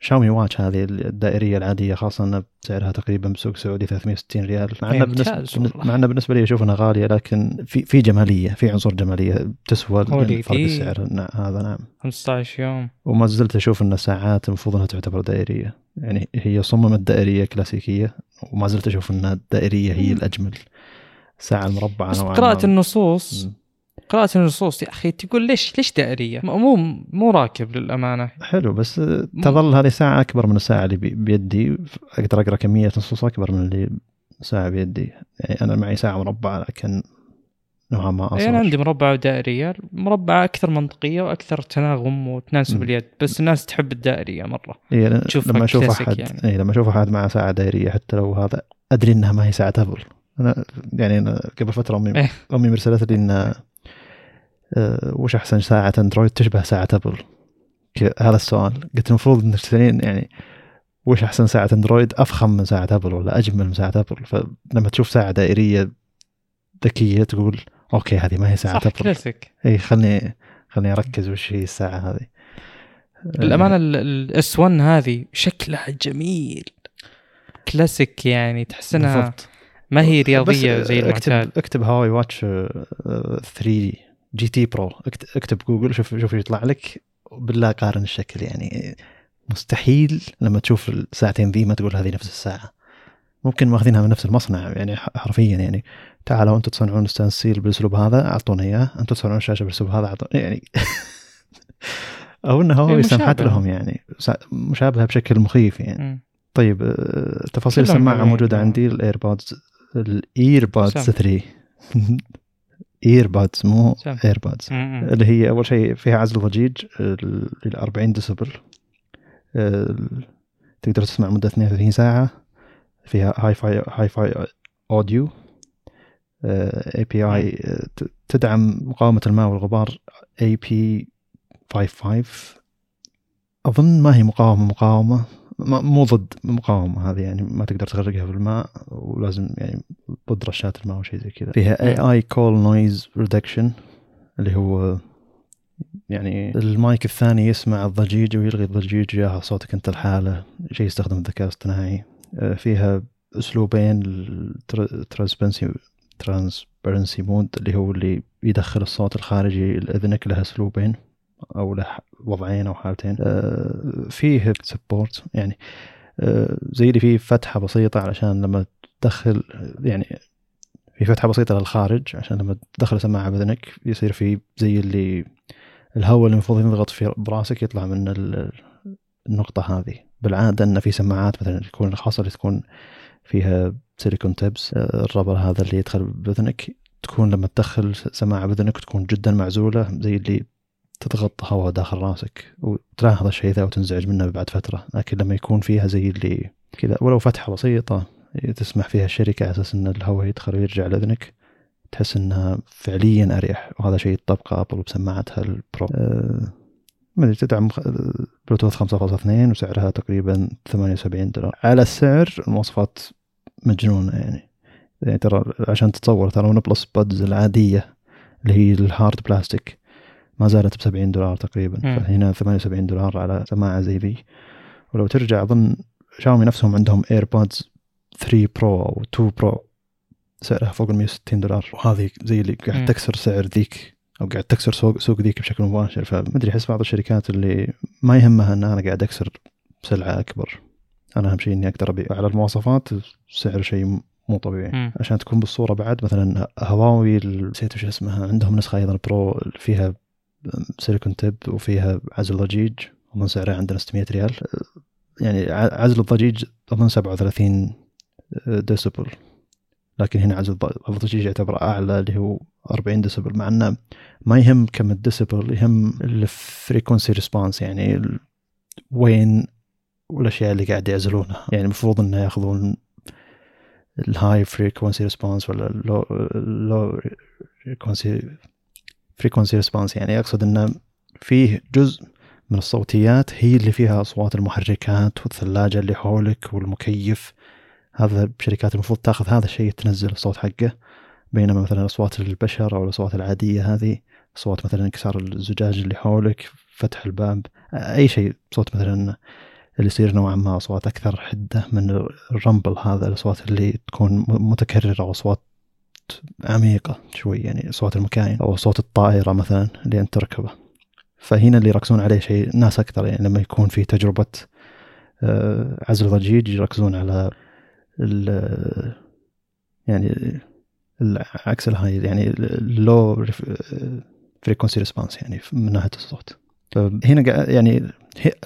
شاومي واتش هذه الدائرية العادية خاصة إن سعرها تقريبا بسوق سعودي 360 ريال مع إنه بالنسبة مع إنه بالنسبة لي أشوف إنها غالية لكن في في جمالية في عنصر جمالية تسوى فرق السعر. هذا نعم. 15 يوم. وما زلت أشوف إن الساعات المفروض إنها تعتبر دائرية. يعني هي صممت دائرية كلاسيكية وما زلت أشوف ان الدائريه هي الأجمل. الساعة المربعه بس قراءة النصوص. قراءة النصوص يا أخي تقول ليش ليش دائرية؟ مو مو راكب للأمانة. حلو بس تظل هذه ساعة أكبر من الساعة اللي بيدي. أقدر أقرأ كمية نصوص أكبر من اللي ساعة بيدي. يعني أنا معي ساعة مربعة لكن نوعا ما اصغر أنا عندي مربعه ودائريه مربعه أكثر منطقية وأكثر تناغم وتناسب اليد بس الناس تحب الدائرية مرة. إيه لما أشوف أحد يعني. إيه لما أشوف أحد مع ساعة دائرية حتى لو هذا أدري إنها ما هي ساعة أبل. أنا يعني أنا قبل فترة أمي إيه؟ أمي مرسلت لي إن أه وش أحسن ساعة أندرويد؟ تشبه ساعة أبل. هذا السؤال. قلت المفروض انك تسالين يعني وش أحسن ساعة أندرويد؟ أفخم من ساعة أبل ولا أجمل من ساعة أبل؟ فلما تشوف ساعة دائرية ذكية تقول أوكي هذه ما هي ساعة صح كلاسيك. إي خلني خلني أركز وش هي الساعة هذه. للامانه ال S 1 هذه شكلها جميل. كلاسيك يعني تحس انها ما هي رياضية زي المعتاد. اكتب, اكتب هواوي Watch 3 GT Pro. اكتب جوجل شوف شوف يطلع لك. بالله قارن الشكل يعني. مستحيل لما تشوف الساعتين ذي ما تقول هذه نفس الساعة. ممكن ماخذينها من نفس المصنع يعني حرفيا يعني. تعالوا أنتم تصنعون stainless steel بالأسلوب هذا أعطونا إياه. أنتم تصنعون الشاشه بالأسلوب هذا اعطونا يعني أو إنه هو سمحت لهم يعني مشابهة بشكل مخيف يعني. م. طيب آه، تفاصيل السماعه موجودة عندي ال AirPods ال AirPods 3 AirPods مو AirPods اللي هي أول شيء فيها عزل ضجيج ل 40 ديسبل تقدر تسمع مدة 32 ساعة. فيها Hi-Fi Hi-Fi audio IP اي تدعم مقاومة الماء والغبار IP 55 أظن ما هي مقاومة مقاومة مو ضد مقاومة هذه يعني ما تقدر تغرقها في الماء ولازم يعني ضد رشات الماء وشيء زي كذا. فيها AI call noise reduction اللي هو يعني المايك الثاني يسمع الضجيج ويلغي الضجيج وياها صوتك أنت الحالة شيء يستخدم الذكاء الاصطناعي. آه، فيها أسلوبين transparency transparency mode اللي هو اللي يدخل الصوت الخارجي لأذنك له أسلوبين أو له وضعين أو حالتين. آه، فيه سبورت يعني آه، زي اللي فيه فتحة بسيطة علشان لما تدخل يعني في فتحة بسيطة للخارج عشان لما تدخل سماعة بأذنك يصير في زي اللي الهواء اللي المفروض ينضغط في براسك يطلع من النقطة هذه. بالعادة إن في سماعات مثلا تكون الخاصه اللي تكون فيها سيليكون تبس الربر هذا اللي يدخل باذنك تكون لما تدخل سماعة باذنك تكون جدا معزولة زي اللي تضغط هواء داخل راسك. وتلاحظ الشيء ذا وتنزعج منه بعد فترة. لكن لما يكون فيها زي اللي كذا ولو فتحة بسيطة تسمح فيها الشركة على أساس إن الهواء يدخل ويرجع لاذنك تحس إنها فعليا أريح. وهذا شيء طبقة أبل بسماعتها ال Pro. أه ما أدري تدعم بلوتوث 5.2 وسعرها تقريبا 78 دولار. على السعر المواصفات مجنونة يعني. يعني ترى عشان تتصور ترى ون بلس Buds العادية اللي هي ال hard plastic ما زالت ب 70 دولار تقريبا. م. فهنا 78 دولار على سماعة زي ذي. ولو ترجع أظن شاومي نفسهم عندهم AirPods 3 Pro أو 2 Pro سعرها فوق ال 160 دولار. وهذه زي اللي قاعد تكسر سعر ذيك أو قاعد تكسر سوق سوق ذيك بشكل مباشر. فمدري أحس بعض الشركات اللي ما يهمها إن أنا قاعد أكسر سلعه أكبر. أنا أهم شيء إني أقدر أبيع. على المواصفات سعر شيء مو طبيعي. م. عشان تكون بالصورة بعد مثلا هواوي نسيت وش اسمها. عندهم نسخة أيضا Pro فيها silicone tip وفيها عزل ضجيج. أظن سعرها عندنا 600 ريال. يعني عزل الضجيج أظن 37 ديسبل لكن هنا عزل الضجيج يعتبر أعلى اللي هو 40 ديسبل مع إنه ما يهم كم الديسبل يهم ال frequency response يعني وين والأشياء اللي قاعد يعزلونها. يعني المفروض إنه يأخذون ال high frequency response ولا ال low low frequency frequency response يعني أقصد إنه فيه جزء من الصوتيات هي اللي فيها أصوات المحركات والثلاجة اللي حولك والمكيف. هذا الشركات المفروض تأخذ هذا الشيء تنزل الصوت حقه. بينما مثلا أصوات البشر أو الأصوات العادية هذه صوت مثلا انكسار الزجاج اللي حولك فتح الباب أي شيء صوت مثلا اللي يصير نوعا ما أصوات أكثر حدة من الرمبل هذا الأصوات اللي تكون متكررة واصوات عميقة شوي يعني صوت المكاين أو صوت الطائرة مثلا اللي أنت تركبه. فهنا اللي يركزون عليه شيء ناس أكثر يعني لما يكون في تجربة آه، عزل ضجيج يركزون على ال يعني عكس ال high يعني ال low frequency response يعني من ناحية الصوت. فهنا يعني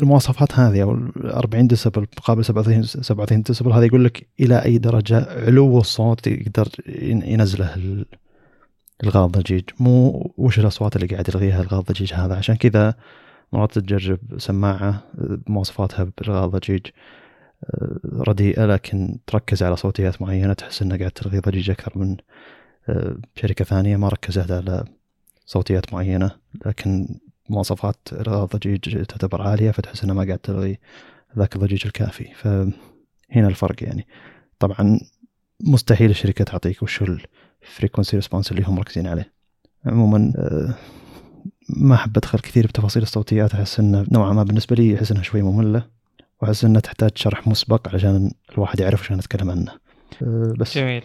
المواصفات هذه أو 40 ديسبل مقابل 37 37 ديسبل هذا يقول لك إلى أي درجة علو الصوت يقدر ينزله الغاء الضجيج مو وش الأصوات اللي قاعد يلغيها الغاء الضجيج هذا؟ عشان كذا مرات تجرب سماعة بمواصفاتها بالغاء الضجيج آه، رديئة لكن تركز على صوتيات معينة تحس إنها قاعد تلغي ضجيج أكثر من آه، شركة ثانية ما ركزت على صوتيات معينة. لكن مواصفات الضجيج تعتبر عالية فتحس انها ما قاعد تلغي ذاك الضجيج الكافي. فهنا الفرق يعني. طبعا مستحيل الشركة تعطيك وش ال frequency response اللي هم مركزين عليه. عموما آه، ما أحب أدخل كثير بتفاصيل الصوتيات أحس إنه نوعا ما بالنسبة لي أحس إنها شوي مملة وأحس انها تحتاج شرح مسبق علشان الواحد يعرف وش نتكلم عنه. آه، بس. جميل.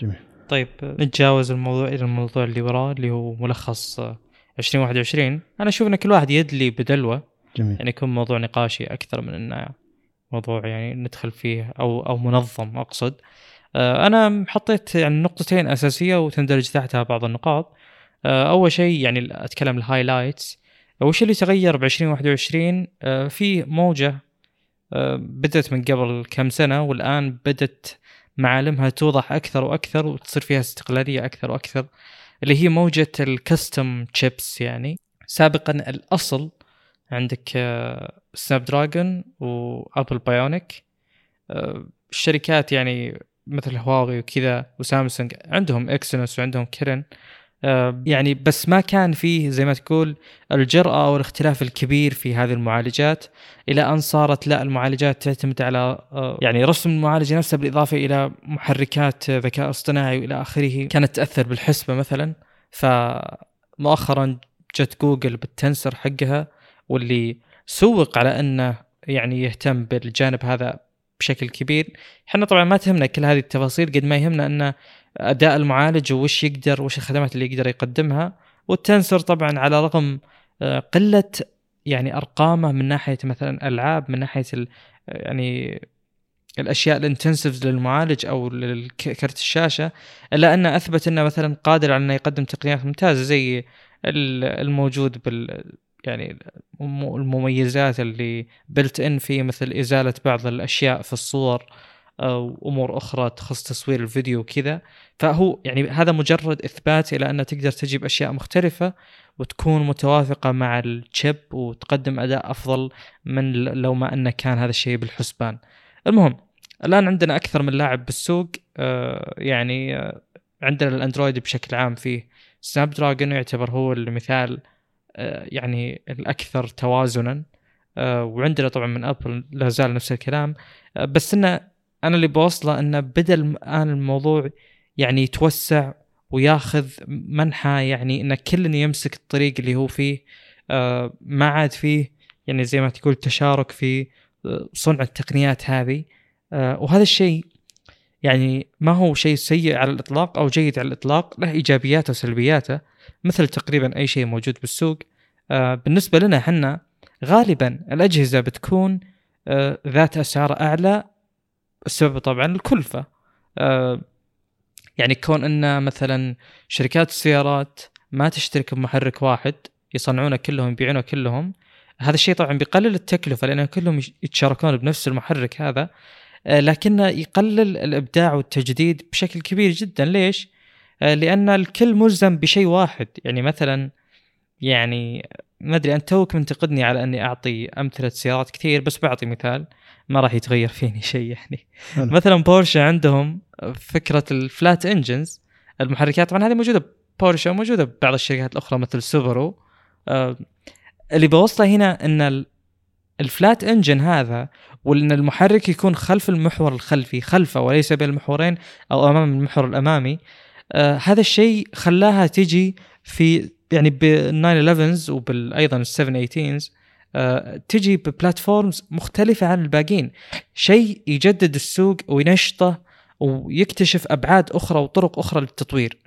جميل. طيب نتجاوز الموضوع إلى الموضوع اللي وراه اللي هو ملخص 2021 أنا أشوف إن كل واحد يدلي بدلوة. جميل. يعني يكون موضوع نقاشي أكثر من إنه موضوع يعني ندخل فيه أو أو منظم أقصد. آه، أنا حطيت يعني نقطتين أساسية وتندرج تحتها بعض النقاط. آه، أول شيء يعني أتكلم الهايلايتس. وش اللي تغير ب 2021 آه، في موجة بدأت من قبل كم سنة والآن بدت معالمها توضح أكثر وأكثر وتصير فيها استقلالية أكثر وأكثر. اللي هي موجة ال custom chips يعني. سابقا الأصل عندك سناب دراجون وابل Bionic الشركات يعني مثل هواوي وكذا وسامسونج عندهم اكسينوس وعندهم كيرين يعني بس ما كان فيه زي ما تقول الجرأة أو الاختلاف الكبير في هذه المعالجات إلى أن صارت لا المعالجات تعتمد على آه، يعني رسم المعالجة نفسها بالإضافة إلى محركات ذكاء اصطناعي وإلى آخره كانت تأثر بالحسبة مثلا. فمؤخرا جت جوجل بالتنسر حقها واللي سوق على أنه يعني يهتم بالجانب هذا بشكل كبير. إحنا طبعا ما تهمنا كل هذه التفاصيل قد ما يهمنا ان أداء المعالج وش يقدر وش الخدمات اللي يقدر يقدمها. والتنسر طبعا على رغم آه، قلة يعني أرقامه من ناحية مثلا ألعاب من ناحية يعني الأشياء الانتنسيفز للمعالج أو لكرت الشاشة إلا أنه أثبت أنه مثلا قادر على أنه يقدم تقنيات ممتازة زي الموجود بال يعني المميزات اللي بلت ان فيه مثل إزالة بعض الأشياء في الصور. أو أمور أخرى تخص تصوير الفيديو وكذا فهو يعني هذا مجرد إثبات إلى أن تقدر تجيب أشياء مختلفة وتكون متوافقة مع ال chip وتقدم أداء أفضل من لو ما انه كان هذا الشيء بالحسبان. المهم الآن عندنا أكثر من لاعب بالسوق آه يعني آه عندنا الأندرويد بشكل عام فيه سناب دراجون يعتبر هو المثال آه يعني الأكثر توازنا وعندنا طبعا من أبل لا زال نفس الكلام بس إنه أنا اللي بوصله انه بدا الان الموضوع يعني يتوسع وياخذ منحى يعني إن كل يمسك الطريق اللي هو فيه آه ما عاد فيه يعني زي ما تقول تشارك في آه، صنع التقنيات هذه. آه وهذا الشيء يعني ما هو شيء سيء على الإطلاق أو جيد على الإطلاق له إيجابياته وسلبياته مثل تقريبا أي شيء موجود بالسوق. بالنسبة لنا إحنا غالبا الأجهزة بتكون ذات أسعار أعلى السبب طبعا الكلفة. آه يعني كون إن مثلا شركات السيارات ما تشترك بمحرك واحد يصنعونه كلهم يبيعونه كلهم هذا الشيء طبعا بيقلل التكلفة لأن كلهم يتشاركون بنفس المحرك هذا. آه، لكنه يقلل الإبداع والتجديد بشكل كبير جدا. ليش؟ آه، لأن الكل ملزم بشيء واحد. يعني مثلا يعني ما أدري انت توك منتقدني على أني أعطي أمثلة سيارات كثير بس بعطي مثال. ما راح يتغير فيني شيء يعني. مثلا بورشه عندهم فكرة ال flat engines المحركات طبعا هذه موجودة بورشه وموجودة ببعض الشركات الأخرى مثل سوبارو آه اللي بوصله هنا إن ال flat engine هذا وإن المحرك يكون خلف المحور الخلفي خلفه وليس بين المحورين أو أمام المحور الأمامي. آه هذا الشيء خلاها تجي في يعني بال 911 وبالايضا ال 718 آه تجي ببلاتفورمز مختلفة عن الباقين شيء يجدد السوق وينشطه ويكتشف أبعاد أخرى وطرق أخرى للتطوير.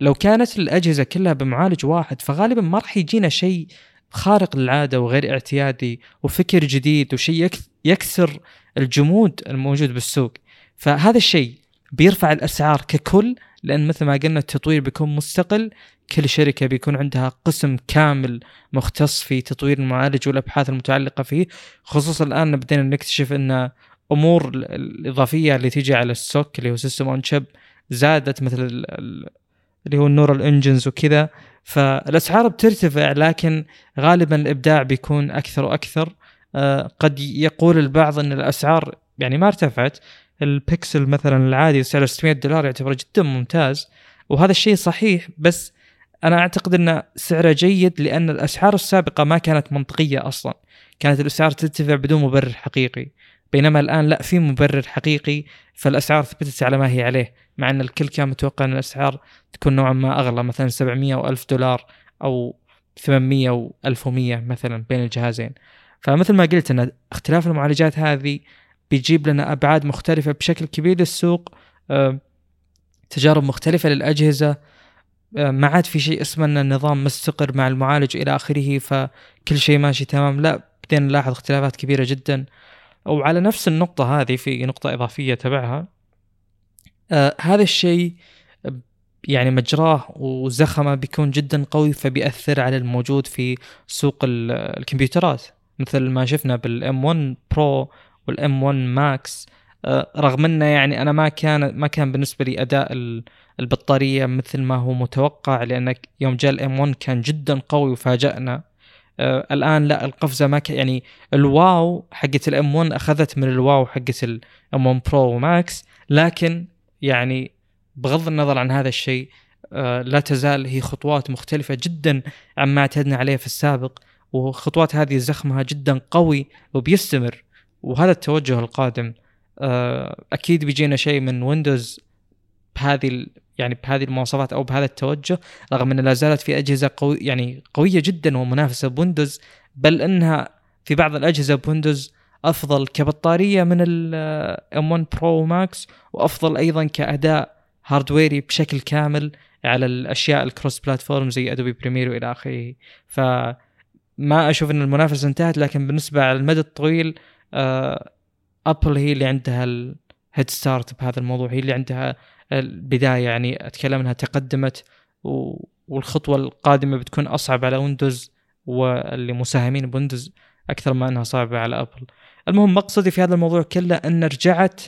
لو كانت الأجهزة كلها بمعالج واحد فغالبا ما راح يجينا شيء خارق للعادة وغير اعتيادي وفكر جديد وشيء يكسر الجمود الموجود بالسوق. فهذا الشيء بيرفع الأسعار ككل لأن مثل ما قلنا التطوير بيكون مستقل. كل شركة بيكون عندها قسم كامل مختص في تطوير المعالج والأبحاث المتعلقة فيه. خصوصا الآن بدينا نكتشف إن أمور الإضافية اللي تيجي على ال SoC اللي هو system on chip زادت مثل اللي هو ال neural engines وكذا. فالأسعار بترتفع لكن غالبا الإبداع بيكون أكثر وأكثر. آه، قد يقول البعض إن الأسعار يعني ما ارتفعت البكسل مثلا العادي سعره 600 دولار يعتبر جدا ممتاز وهذا الشيء صحيح بس أنا أعتقد إن سعره جيد لأن الأسعار السابقة ما كانت منطقية أصلا. كانت الأسعار ترتفع بدون مبرر حقيقي بينما الآن لا في مبرر حقيقي فالأسعار ثبتت على ما هي عليه مع إن الكل كان متوقع إن الأسعار تكون نوعا ما أغلى مثلا 700 أو 1000 دولار أو 800 و 1100 مثلا بين الجهازين. فمثل ما قلت أن اختلاف المعالجات هذه بيجيب لنا أبعاد مختلفة بشكل كبير للسوق آه، تجارب مختلفة للأجهزة آه، ما عاد في شيء اسمه ان النظام مستقر مع المعالج إلى آخره فكل شيء ماشي تمام. لا بدينا نلاحظ اختلافات كبيرة جدا. وعلى نفس النقطة هذه في نقطة إضافية تبعها آه هذا الشيء يعني مجراه وزخمه بيكون جدا قوي فبيأثر على الموجود في سوق الكمبيوترات. مثل ما شفنا بال M1 Pro وال M1 Max رغم إنه يعني أنا ما كان ما كان بالنسبة لي أداء البطارية مثل ما هو متوقع لأن يوم جاء ال M1 كان جدا قوي وفاجأنا. آه الآن لا القفزة ما كان يعني ال wow حقت ال M1 أخذت من ال wow حقت ال M1 Pro و Max لكن يعني بغض النظر عن هذا الشيء آه لا تزال هي خطوات مختلفة جدا عما اعتدنا عليه في السابق. وخطوات هذه زخمها جدا قوي وبيستمر. وهذا التوجه القادم. آه أكيد بيجينا شيء من ويندوز بهذه يعني بهذه المواصفات أو بهذا التوجه رغم ان لا زالت في أجهزة قوي يعني قوية جدا ومنافسة بويندوز بل إنها في بعض الأجهزة بويندوز أفضل كبطارية من ال M1 Pro Max وأفضل أيضا كأداء hardware ي بشكل كامل على الأشياء ال cross platform زي Adobe Premiere وإلى آخره. ف ما أشوف إن المنافسة انتهت لكن بالنسبة على المدى الطويل ابل هي اللي عندها ال head start بهذا الموضوع هي اللي عندها البداية يعني أتكلم إنها تقدمت والخطوة القادمة بتكون أصعب على ويندوز واللي مساهمين بويندوز أكثر ما إنها صعبة على ابل. المهم مقصدي في هذا الموضوع كله أن رجعت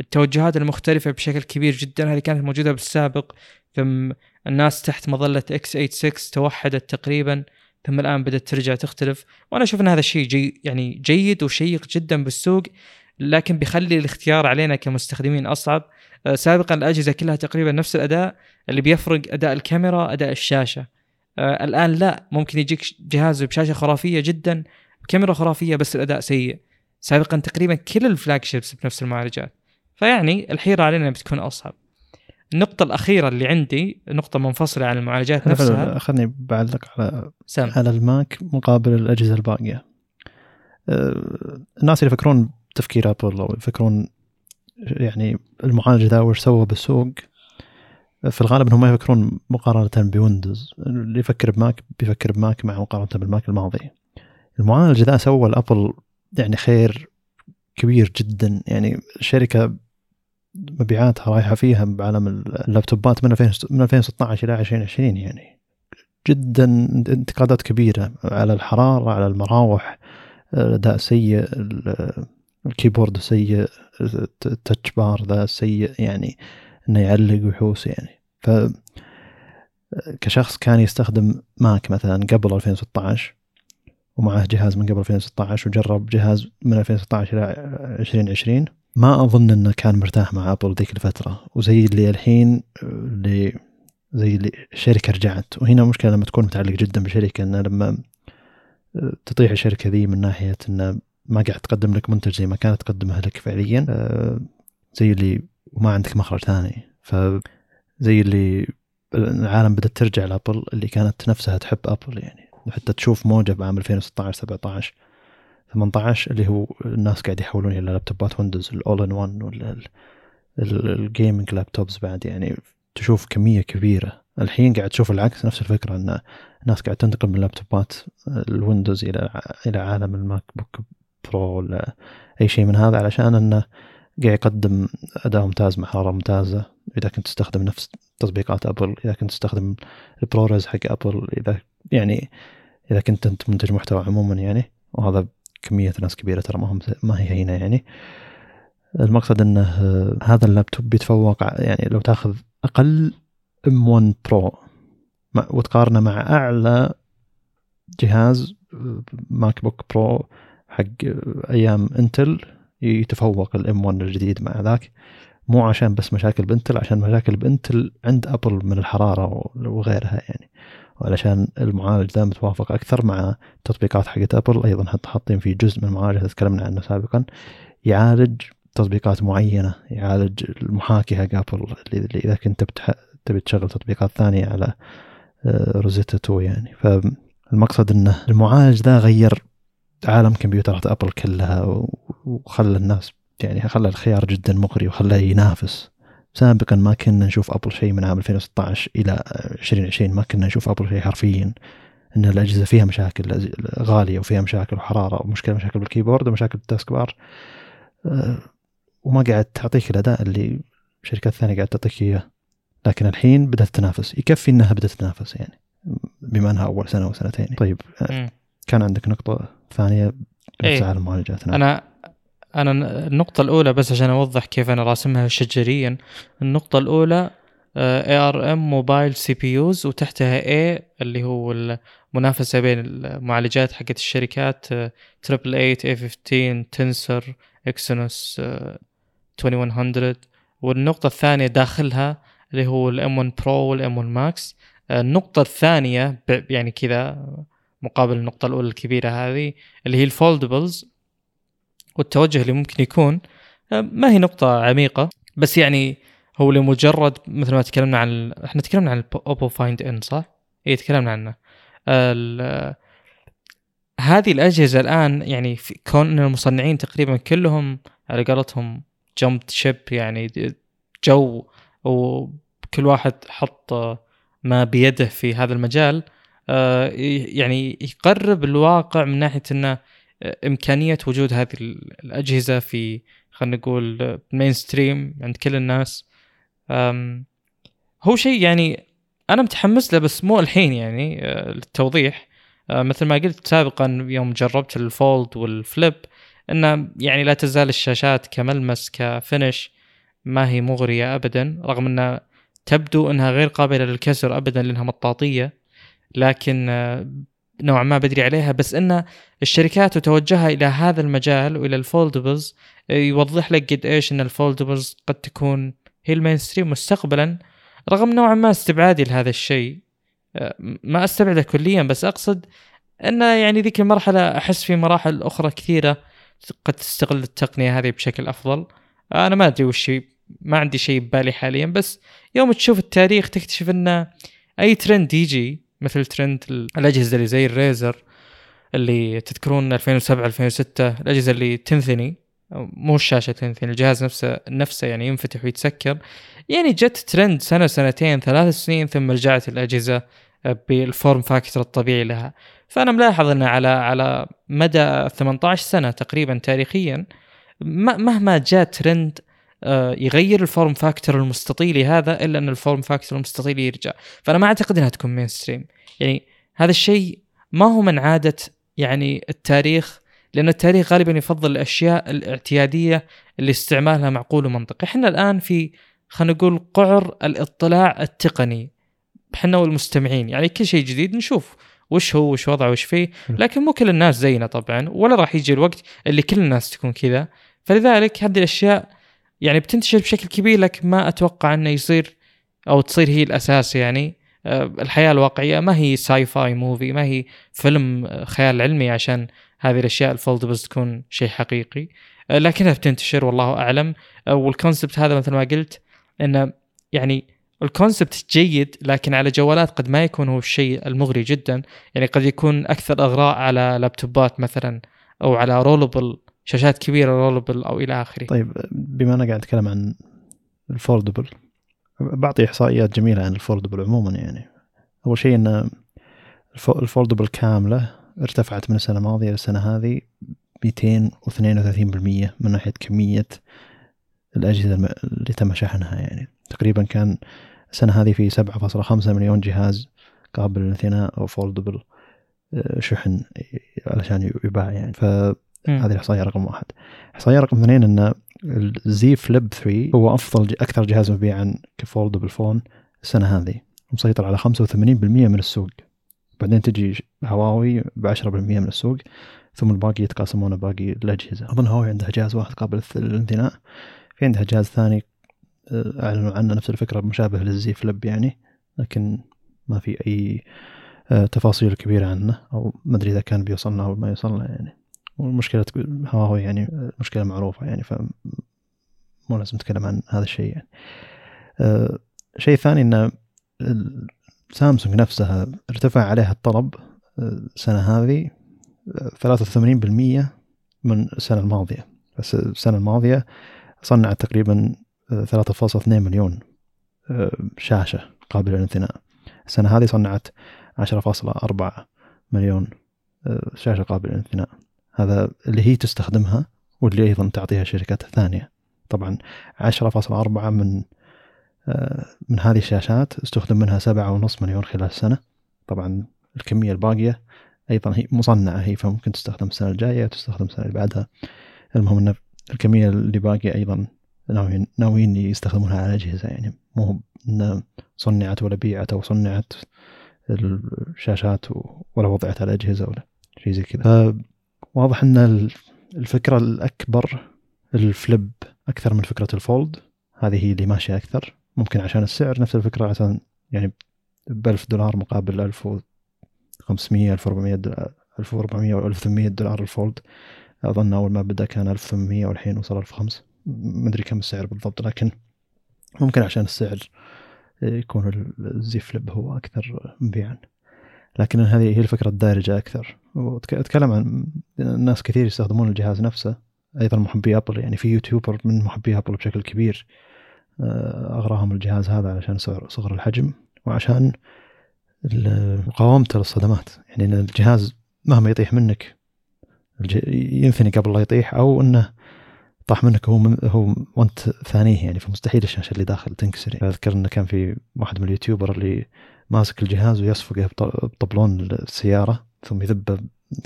التوجهات المختلفة بشكل كبير جدا هذه كانت موجودة بالسابق ثم الناس تحت مظلة x86 توحدت تقريبا ثم الآن بدأت ترجع تختلف. وأنا أشوف أن هذا الشيء جي يعني جيد وشيق جدا بالسوق لكن بيخلي الاختيار علينا كمستخدمين أصعب. آه، سابقا الأجهزة كلها تقريبا نفس الأداء اللي بيفرق أداء الكاميرا أداء الشاشة. آه، الآن لا ممكن يجيك جهاز بشاشة خرافية جدا كاميرا خرافية بس الأداء سيء. سابقا تقريبا كل ال flagships بنفس المعالجات. فيعني الحيرة علينا بتكون أصعب. النقطة الأخيرة اللي عندي نقطة منفصلة عن المعالجات نفسها. خلني بعلق على سام. على الماك مقابل الأجهزة الباقية. أه، الناس اللي يفكرون تفكير أبل أو يفكرون يعني المعالج ذا وش سوى بالسوق في الغالب إنهم ما يفكرون مقارنة بويندوز. اللي يفكر بماك بيفكر بماك مع مقارنة بالماك الماضي. المعالج ذا سوى الابل يعني خير كبير جدا. يعني شركة مبيعاتها رايحة فيها بعالم اللابتوبات من 2016 إلى 2020 يعني. جدا انتقادات كبيرة على الحرارة على المراوح أداء سيء ال keyboard سيء ال touch bar ذا سيء يعني إنه يعلق ويحوس يعني. ف كشخص كان يستخدم ماك مثلا قبل 2016 ومعه جهاز من قبل 2016 وجرب جهاز من 2016 إلى 2020 ما أظن إنه كان مرتاح مع أبل ذيك الفترة وزي اللي الحين اللي زي اللي الشركة رجعت. وهنا مشكلة لما تكون متعلق جدا بشركة إنه لما آه، تطيح الشركة ذي من ناحية إنه ما قاعد تقدم لك منتج زي ما كانت تقدمه لك فعليا آه، زي اللي وما عندك مخرج ثاني. فزي اللي العالم بدأت ترجع لأبل اللي كانت نفسها تحب أبل يعني. حتى تشوف موجة بعام 2016 17 18 اللي هو الناس قاعد يحولون إلى لابتوبات ويندوز ال all in one ولا ال gaming laptops بعد. يعني تشوف كمية كبيرة. الحين قاعد تشوف العكس نفس الفكرة إن الناس قاعد تنتقل من لابتوبات الويندوز إلى إلى عالم ال MacBook Pro ولا أي شيء من هذا علشان إنه قاعد يقدم اداء ممتاز مع حراره ممتازة. إذا كنت تستخدم نفس تطبيقات ابل إذا كنت تستخدم ال ProRes حق ابل إذا يعني إذا كنت أنت منتج محتوى عموما يعني وهذا كمية ناس كبيرة ترى ما هم ما هي هينة يعني. المقصد إنه هذا اللابتوب بيتفوق يعني لو تاخذ أقل M1 Pro وتقارنه مع أعلى جهاز MacBook Pro حق أيام Intel يتفوق ال M1 الجديد مع ذاك. مو عشان بس مشاكل ب Intel عشان مشاكل ب Intel عند Apple من الحرارة وغيرها يعني. وعلشان المعالج ذا متوافق أكثر مع تطبيقات حقت Apple أيضا حتى حاطين في جزء من المعالج تكلمنا عنه سابقا يعالج تطبيقات معينة يعالج المحاكي حق Apple اللي إذا كنت. تبي تشغل تطبيقات ثانية على Rosetta 2 يعني فالمقصد إنه المعالج ذا غير عالم كمبيوترات Apple كلها وخلى الناس يعني خلى الخيار جدا مغري وخلاه ينافس سابقا ما كنا نشوف Apple شيء من عام 2016 إلى 2020 ما كنا نشوف Apple شيء حرفيا. إن الأجهزة فيها مشاكل غالية وفيها مشاكل وحرارة ومشكلة مشاكل بالكيبورد ومشاكل بال touch bar. أه، وما قاعد تعطيك الأداء اللي الشركات الثانية قاعد تعطيك إياه. لكن الحين بدأت تنافس يكفي إنها بدأت تنافس يعني بما إنها أول سنة وسنتين. طيب أه، كان عندك نقطة ثانية؟ نفس على المعالجات. أنا أنا النقطة الأولى بس عشان أوضح كيف أنا راسمها شجريا. النقطة الأولى اي ار ام موبايل سي بي يوز وتحتها اي اللي هو المنافسة بين المعالجات حقت الشركات triple 8 A15 Tensor Exynos 2100 والنقطة الثانية داخلها اللي هو ال M1 Pro وال M1 Max النقطة الثانية يعني كذا مقابل النقطة الأولى الكبيرة هذه اللي هي ال foldables والتوجه اللي ممكن يكون آه، ما هي نقطة عميقة بس يعني هو لمجرد مثل ما تكلمنا عن إحنا تكلمنا عن ال Oppo Find N صح؟ اي تكلمنا عنه هذه الأجهزة الآن يعني في كون المصنعين تقريبا كلهم على قولتهم jumped ship يعني جو وكل واحد حط ما بيده في هذا المجال آه، يعني يقرب الواقع من ناحية إنه إمكانية وجود هذه الأجهزة في خلينا نقول mainstream عند كل الناس. هو شيء يعني أنا متحمس له بس مو الحين يعني آه، للتوضيح. آه، مثل ما قلت سابقا يوم جربت ال Fold وال Flip انه يعني لا تزال الشاشات كملمس ك finish ما هي مغرية ابدا رغم إنها تبدو إنها غير قابلة للكسر ابدا لأنها مطاطية. لكن آه، نوعا ما بدري عليها بس إن الشركات وتوجهها إلى هذا المجال وإلى ال foldables يوضح لك قد إيش إن ال foldables قد تكون هي ال mainstream مستقبلا رغم نوعا ما استبعادي لهذا الشيء. آه، ما أستبعده كليا بس أقصد إن يعني ذيك المرحلة أحس في مراحل أخرى كثيرة قد تستغل التقنية هذه بشكل أفضل. أنا ما أدري وش ما عندي شيء ببالي حاليا بس يوم تشوف التاريخ تكتشف إن أي ترند يجي مثل ترند الأجهزة اللي زي ال Razr اللي تذكرون 2007 2006 الأجهزة اللي تنثني مو الشاشة تنثني الجهاز نفسه نفسه يعني ينفتح ويتسكر. يعني جت ترند سنة سنتين ثلاث سنين ثم رجعت الأجهزة بال form factor الطبيعي لها. فأنا ملاحظ ان على على مدى 18 سنة تقريبا تاريخيا مهما جاء ترند يغير ال form factor المستطيلي هذا إلا أن ال form factor المستطيلي يرجع. فأنا ما أعتقد إنها تكون mainstream يعني هذا الشيء ما هو من عادة يعني التاريخ لأن التاريخ غالبا يفضل الأشياء الاعتيادية اللي استعمالها معقول ومنطقي. إحنا الآن في خلينا نقول قعر الاطلاع التقني إحنا والمستمعين. يعني كل شيء جديد نشوف وش هو وش وضعه وش فيه. لكن مو كل الناس زينا طبعا ولا راح يجي الوقت اللي كل الناس تكون كذا. فلذلك هذه الأشياء يعني بتنتشر بشكل كبير لكن ما أتوقع إنه يصير أو تصير هي الأساس يعني. آه، الحياة الواقعية ما هي sci-fi movie ما هي فيلم آه، خيال علمي عشان هذه الأشياء ال foldables تكون شيء حقيقي. آه، لكنها بتنتشر والله أعلم. وال concept هذا مثل ما قلت انه يعني ال concept جيد لكن على جوالات قد ما يكون هو الشيء المغري جدا. يعني قد يكون أكثر إغراء على لابتوبات مثلا أو على rollable شاشات كبيرة rollable أو إلى آخره. طيب بما أنا قاعد أتكلم عن ال foldable بعطي إحصائيات جميلة عن ال foldable عموما يعني. أول شيء إن ال foldable كاملة ارتفعت من السنة الماضية للسنه هذه 232% من ناحية كمية الأجهزة اللي تم شحنها يعني. تقريبا كان السنة هذه في 7.5 مليون جهاز قابل للانثناء أو foldable آه، شحن علشان يباع يعني. ف هذه الإحصائية رقم واحد. إحصائية رقم اثنين إن الزي فليب 3 هو أفضل أكثر جهاز مبيعا كفولدبل فون السنة هذه. مسيطر على 85% من السوق. بعدين تجي هواوي ب 10% من السوق. ثم الباقي يتقاسمون باقي الأجهزة. أظن هواوي عندها جهاز واحد قابل للانثناء في عندها جهاز ثاني آه، أعلنوا عنه نفس الفكرة مشابه للزي فليب يعني لكن ما في أي آه، تفاصيل كبيرة عنه أو ما أدري إذا كان بيوصلنا أو ما يوصلنا يعني. والمشكلة هواوي يعني مشكلة معروفة يعني ف مو لازم نتكلم عن هذا الشيء يعني. أه شيء ثاني إن سامسونج نفسها ارتفع عليها الطلب آه، السنة هذه 83% من السنة الماضية. بس السنة الماضية صنعت تقريبا 3.2 مليون شاشة قابلة للانثناء السنة هذه صنعت 10.4 مليون شاشة قابلة للانثناء هذا اللي هي تستخدمها واللي أيضا تعطيها الشركات الثانية طبعا 10.4 من آه، من هذه الشاشات استخدم منها سبعة ونص مليون خلال السنة. طبعا الكمية الباقية أيضا هي مصنعة هي فممكن تستخدم السنة الجاية تستخدم السنة اللي بعدها. المهم أن الكمية اللي باقية أيضا ناويين ناويين يستخدمونها على أجهزة يعني مو أن صنعت ولا بيعت أو صنعت الشاشات ولا وضعت على أجهزة ولا شيء زي كذا. واضح أن الفكرة الأكبر الفليب أكثر من فكرة الفولد. هذه هي اللي ماشية أكثر. ممكن عشان السعر نفس الفكرة عشان يعني ب 1000 دولار مقابل 1500 1400 دولار 1400 و 1800 دولار الفولد. أظن أول ما بدأ كان 1800 والحين وصل 1500 ما أدري كم السعر بالضبط لكن ممكن عشان السعر يكون الزي فليب هو أكثر مبيعا. لكن هذه هي الفكرة الدارجة أكثر. واتكلم عن ناس كثير يستخدمون الجهاز نفسه أيضا محبي أبل يعني في يوتيوبر من محبي أبل بشكل كبير آه، أغراهم الجهاز هذا علشان صغر الحجم وعشان مقاومته للصدمات. يعني إن الجهاز مهما يطيح منك ينثني قبل لا يطيح أو إنه طاح منك هو من هو وأنت ثانية يعني فمستحيل الشاشه اللي داخل تنكسر يعني أذكر إنه كان في واحد من اليوتيوبر اللي ماسك الجهاز ويصفقه بطبلون السيارة. ثم يذبه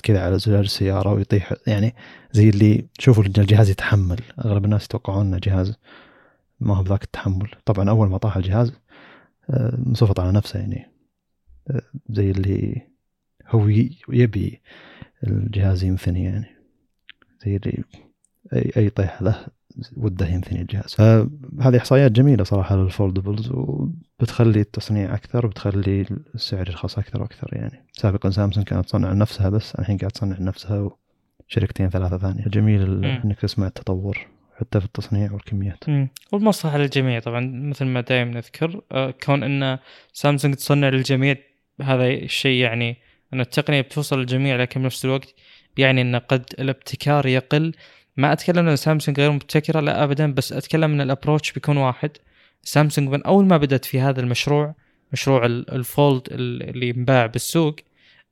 كذا على زجاج السيارة ويطيح. يعني زي اللي شوفوا الجهاز يتحمل. أغلب الناس يتوقعون انه جهاز ما هو بذاك التحمل. طبعا أول ما طاح الجهاز آه، انصفط على نفسه يعني. آه، زي اللي هو يبي الجهاز ينثني يعني. زي اللي اي أي طيح له. وده ينثني الجهاز. فهذه إحصائيات جميلة صراحة للفولدبلز وبتخلي التصنيع أكثر وبتخلي السعر يرخص أكثر وأكثر يعني. سابقا سامسونج كانت تصنع نفسها بس الحين قاعد تصنع نفسها وشركتين ثلاثة ثانية. جميل إنك تسمع التطور حتى في التصنيع والكميات. والمصلحه للجميع طبعا مثل ما دائما نذكر. آه، كون إن سامسونج تصنع للجميع هذا الشيء يعني أن التقنية بتوصل للجميع لكن بنفس الوقت يعني إن قد الابتكار يقل ما أتكلم ان سامسونج غير مبتكرة لا ابدا بس أتكلم إن ال approach بيكون واحد. سامسونج من أول ما بدأت في هذا المشروع مشروع ال Fold اللي ينباع بالسوق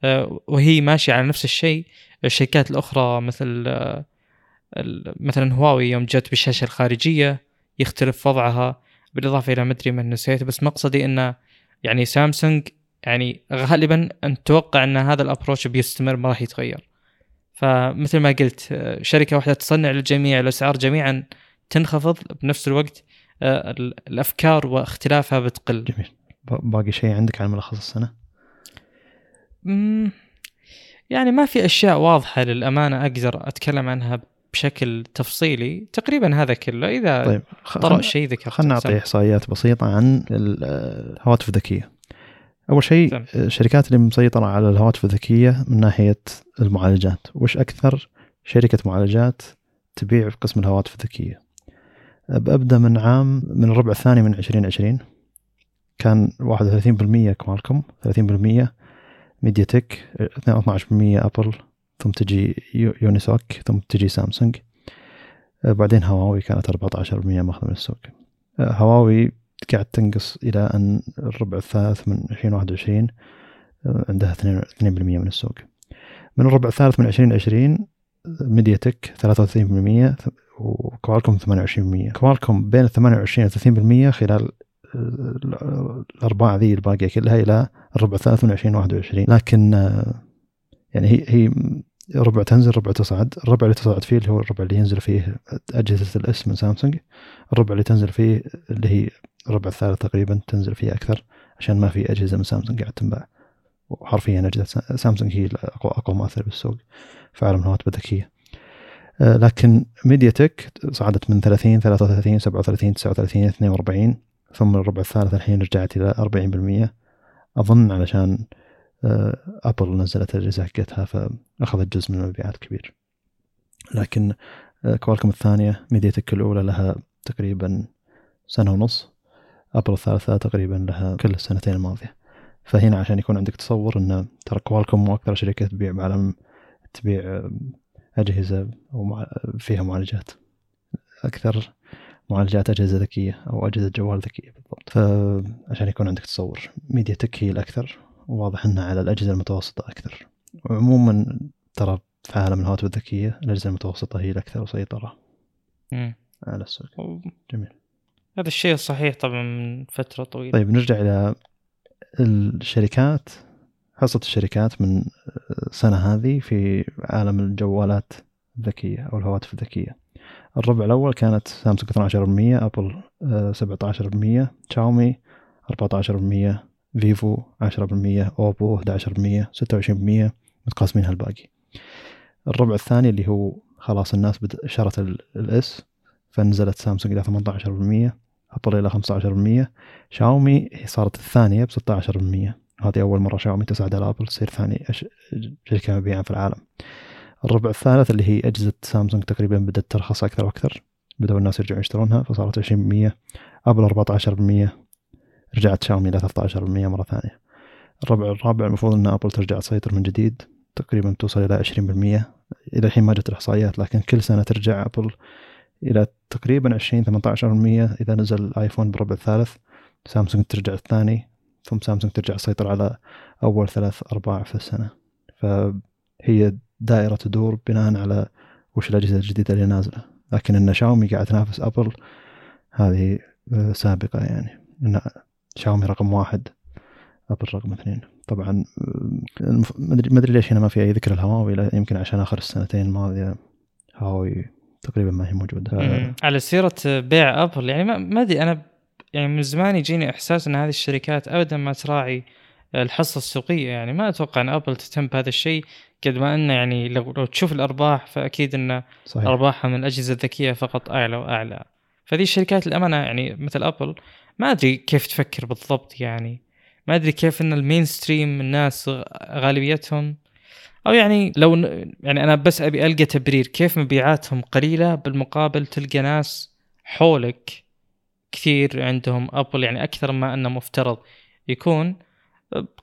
آه، وهي ماشية على نفس الشيء. الشركات الأخرى مثل آه، مثلا هواوي يوم جت بالشاشة الخارجية يختلف وضعها بالإضافة إلى مدري من نسيت بس مقصدي إنه يعني سامسونج يعني غالبا نتوقع إن هذا الابروش بيستمر ما راح يتغير. فمثل ما قلت شركة واحدة تصنع للجميع الأسعار جميعا تنخفض. بنفس الوقت آه، الأفكار واختلافها بتقل. جميل. باقي شيء عندك عن ملخص السنة؟ يعني ما في أشياء واضحة للأمانة أقدر أتكلم عنها بشكل تفصيلي. تقريبا هذا كله. إذا طيب طرأ شيء ذكرته خلينا نعطي إحصائيات بسيطة عن الهواتف الذكيه أول شيء الشركات اللي مسيطرة على الهواتف الذكية من ناحية المعالجات. وش أكثر شركة معالجات تبيع في قسم الهواتف الذكية؟ بأبدأ من عام من الربع الثاني من 2020 كان 31% كوالكوم 30% MediaTek 12% Apple ثم تجي Unisoc ثم تجي سامسونج. بعدين هواوي كانت 14% ماخذة من السوق. هواوي قاعد تنقص إلى أن الربع الثالث من 2021 عندها 2% من السوق. من الربع الثالث من 2020 MediaTek 33% و Qualcomm 28% Qualcomm بين 28 و 30% خلال الأرباع ذي الباقية كلها إلى الربع الثالث من 2021 لكن يعني هي هي ربع تنزل ربع تصعد. الربع اللي تصعد فيه اللي هو الربع اللي ينزل فيه أجهزة الأس من سامسونج. الربع اللي تنزل فيه اللي هي الربع الثالث تقريبا تنزل فيه أكثر عشان ما في أجهزة من سامسونج قاعد تنباع. وحرفيا أجهزة سامسونج هي أقوى أقوى مؤثر بالسوق في عالم الهواتف الذكية لكن ميديا تك صعدت من 30 33 37 39 42 ثم الربع الثالث الحين رجعت إلى 40% أظن علشان ابل آه، نزلت الأجهزة حقتها فأخذت جزء من المبيعات كبير. لكن آه، كوالكم الثانية ميديا تك الأولى لها تقريبا سنة ونص. أبل الثالثة تقريبا لها كل السنتين الماضية. فهنا عشان يكون عندك تصور إن ترى كوالكم مو أكثر شركة تبيع بعالم تبيع آه، أجهزة فيها معالجات. أكثر معالجات أجهزة ذكية أو أجهزة جوال ذكية بالضبط. فعشان يكون عندك تصور ميديا تك هي الأكثر. واضح إنها على الأجهزة المتوسطة أكثر. عموما ترى في عالم الهواتف الذكية الأجهزة المتوسطة هي الأكثر سيطره على السوق. جميل. هذا الشيء صحيح طبعا من فترة طويلة. طيب نرجع إلى الشركات حصة الشركات من السنة هذه في عالم الجوالات الذكية أو الهواتف الذكية. الربع الأول كانت سامسونج 12% أبل 17% شاومي 14% فيفو 10% أوبو 11% 26% متقاسمين الباقي الربع الثاني اللي هو خلاص الناس شرت ال S فنزلت سامسونج إلى 18% ابل إلى 15% شاومي صارت الثانية ب 16% هذه أول مرة شاومي تصعد على أبل تصير ثاني شركة مبيعا في العالم. الربع الثالث اللي هي أجهزة سامسونج تقريبا بدأت ترخص أكثر وأكثر. بدأوا الناس يرجعون يشترونها فصارت 20% أبل 14% رجعت شاومي إلى 13% مرة ثانية. الربع الرابع المفروض أن أبل ترجع تسيطر من جديد. تقريبا توصل إلى 20% إلى الحين ما جت الإحصائيات لكن كل سنة ترجع أبل إلى تقريبا 20 18% إذا نزل الآيفون بالربع الثالث سامسونج ترجع الثاني ثم سامسونج ترجع تسيطر على أول ثلاث أرباع في السنة. فهي دائرة تدور بناء على وش الأجهزة الجديدة اللي نازلة. لكن إن شاومي قاعد تنافس أبل هذه آه، سابقة يعني. إن شاومي رقم واحد أبل رقم اثنين. طبعا آه، ما أدري ليش هنا ما في أي ذكر الهواوي يمكن عشان آخر السنتين الماضية هواوي تقريبا ما هي موجودة. على سيرة بيع أبل يعني ما أدري أنا يعني من زمان يجيني إحساس إن هذه الشركات ابدا ما تراعي الحصة السوقية. يعني ما أتوقع إن أبل تهتم بهذا الشيء قد ما إنه يعني لو, لو تشوف الأرباح فأكيد إن صحيح. أرباحها من الاجهزه الذكيه فقط أعلى وأعلى. فذي الشركات الامانه يعني مثل أبل ما أدري كيف تفكر بالضبط يعني. ما أدري كيف إن ال mainstream الناس غالبيتهم أو يعني لو يعني أنا بس أبي ألقى تبرير كيف مبيعاتهم قليلة بالمقابل تلقى ناس حولك كثير عندهم أبل يعني أكثر ما إنه مفترض يكون.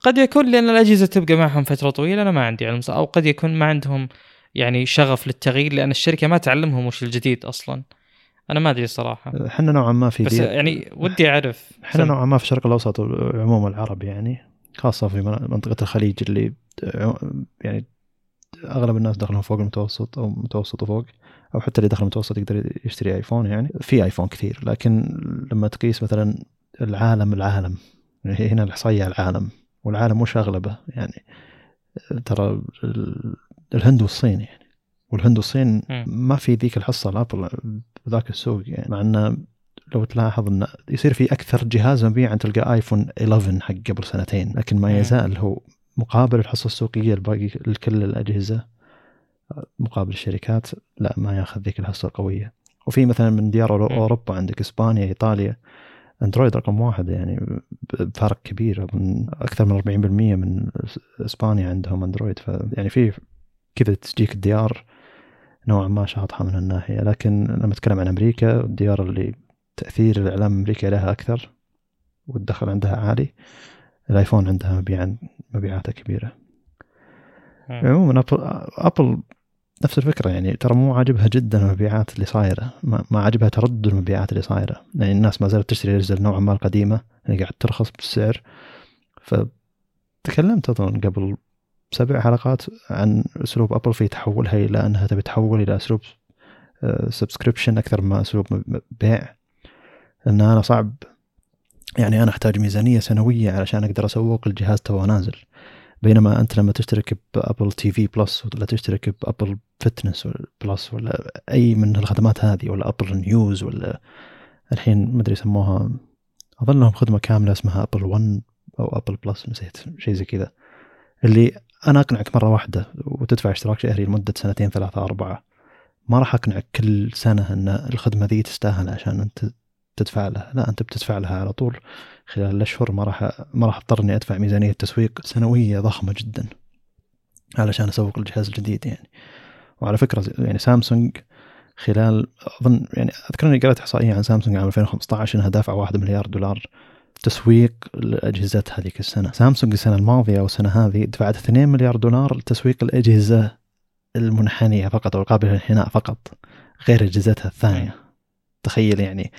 قد يكون لأن الأجهزة تبقى معهم فترة طويلة أنا ما عندي علم أو قد يكون ما عندهم يعني شغف للتغيير لأن الشركة ما تعلمهم وش الجديد أصلا. أنا ما أدري الصراحه إحنا نوعا ما في بس يعني ودي أعرف. إحنا نوعا ما في الشرق الأوسط وعموم العرب يعني خاصة في منطقة الخليج اللي يعني أغلب الناس دخلهم فوق المتوسط أو متوسط وفوق أو حتى اللي دخل المتوسط يقدر يشتري آيفون يعني. في آيفون كثير لكن لما تقيس مثلا العالم العالم يعني هنا الإحصائية العالم والعالم وش أغلبه؟ يعني ترى الهند والصين يعني. والهند والصين ما في ذيك الحصة الابل ذاك السوق يعني. مع إنه لو تلاحظ انه يصير في أكثر جهاز مبيعا تلقى آيفون 11 حق قبل سنتين لكن ما يزال هو مقابل الحصه السوقية الباقي لكل الأجهزة مقابل الشركات لا ما ياخذ ذيك الحصة القوية. وفي مثلا من ديار أوروبا عندك إسبانيا إيطاليا أندرويد رقم واحد يعني بفارق كبير اظن أكثر من 40% من إسبانيا عندهم أندرويد. فيعني في كذا تجيك الديار نوعا ما شاطحة من الناحيه لكن لما أتكلم عن أمريكا الديار اللي تأثير الإعلام الأمريكي لها أكثر والدخل عندها عالي الآيفون عندها مبيعا مبيعاتها كبيرة. عموما ابل نفس الفكرة يعني ترى مو عاجبها جدا المبيعات اللي صايرة. ما, ما عاجبها تردد المبيعات اللي صايرة. يعني الناس ما زالت تشتري الاجهزه نوعا ما القديمة يعني قاعد ترخص بالسعر. فتكلمت أظن قبل سبع حلقات عن أسلوب أبل في تحولها إلى أنها تبي تحول إلى أسلوب subscription أكثر ما أسلوب بيع. لأن أنا صعب يعني أنا أحتاج ميزانية سنوية علشان أقدر اسوق الجهاز تو نازل. بينما أنت لما تشترك ب Apple TV Plus ولا تشترك ب Apple Fitness Plus ولا أي من الخدمات هذه ولا Apple News ولا الحين ما أدري يسموها أظن لهم خدمة كاملة اسمها Apple One أو Apple Plus نسيت شيء زي كذا. اللي أنا أقنعك مرة واحدة وتدفع اشتراك شهري لمدة سنتين ثلاثة أربعة. ما راح أقنعك كل سنة إن الخدمة ذي تستاهل عشان أنت تدفع لها. لا أنت بتدفع لها على طول. خلال الأشهر ما راح ما راح اضطر اني أدفع ميزانية تسويق سنوية ضخمة جدا علشان أسوق الجهاز الجديد يعني. وعلى فكرة يعني سامسونج خلال أظن يعني أذكر إني قرأت إحصائية عن سامسونج عام 2015 إنها دافعة 1 مليار دولار تسويق لاجهزتها هذيك السنة. سامسونج السنة الماضية أو السنة هذه دفعت 2 مليار دولار لتسويق الأجهزة المنحنية فقط أو القابله للانحناء فقط غير اجهزتها الثانية. تخيل يعني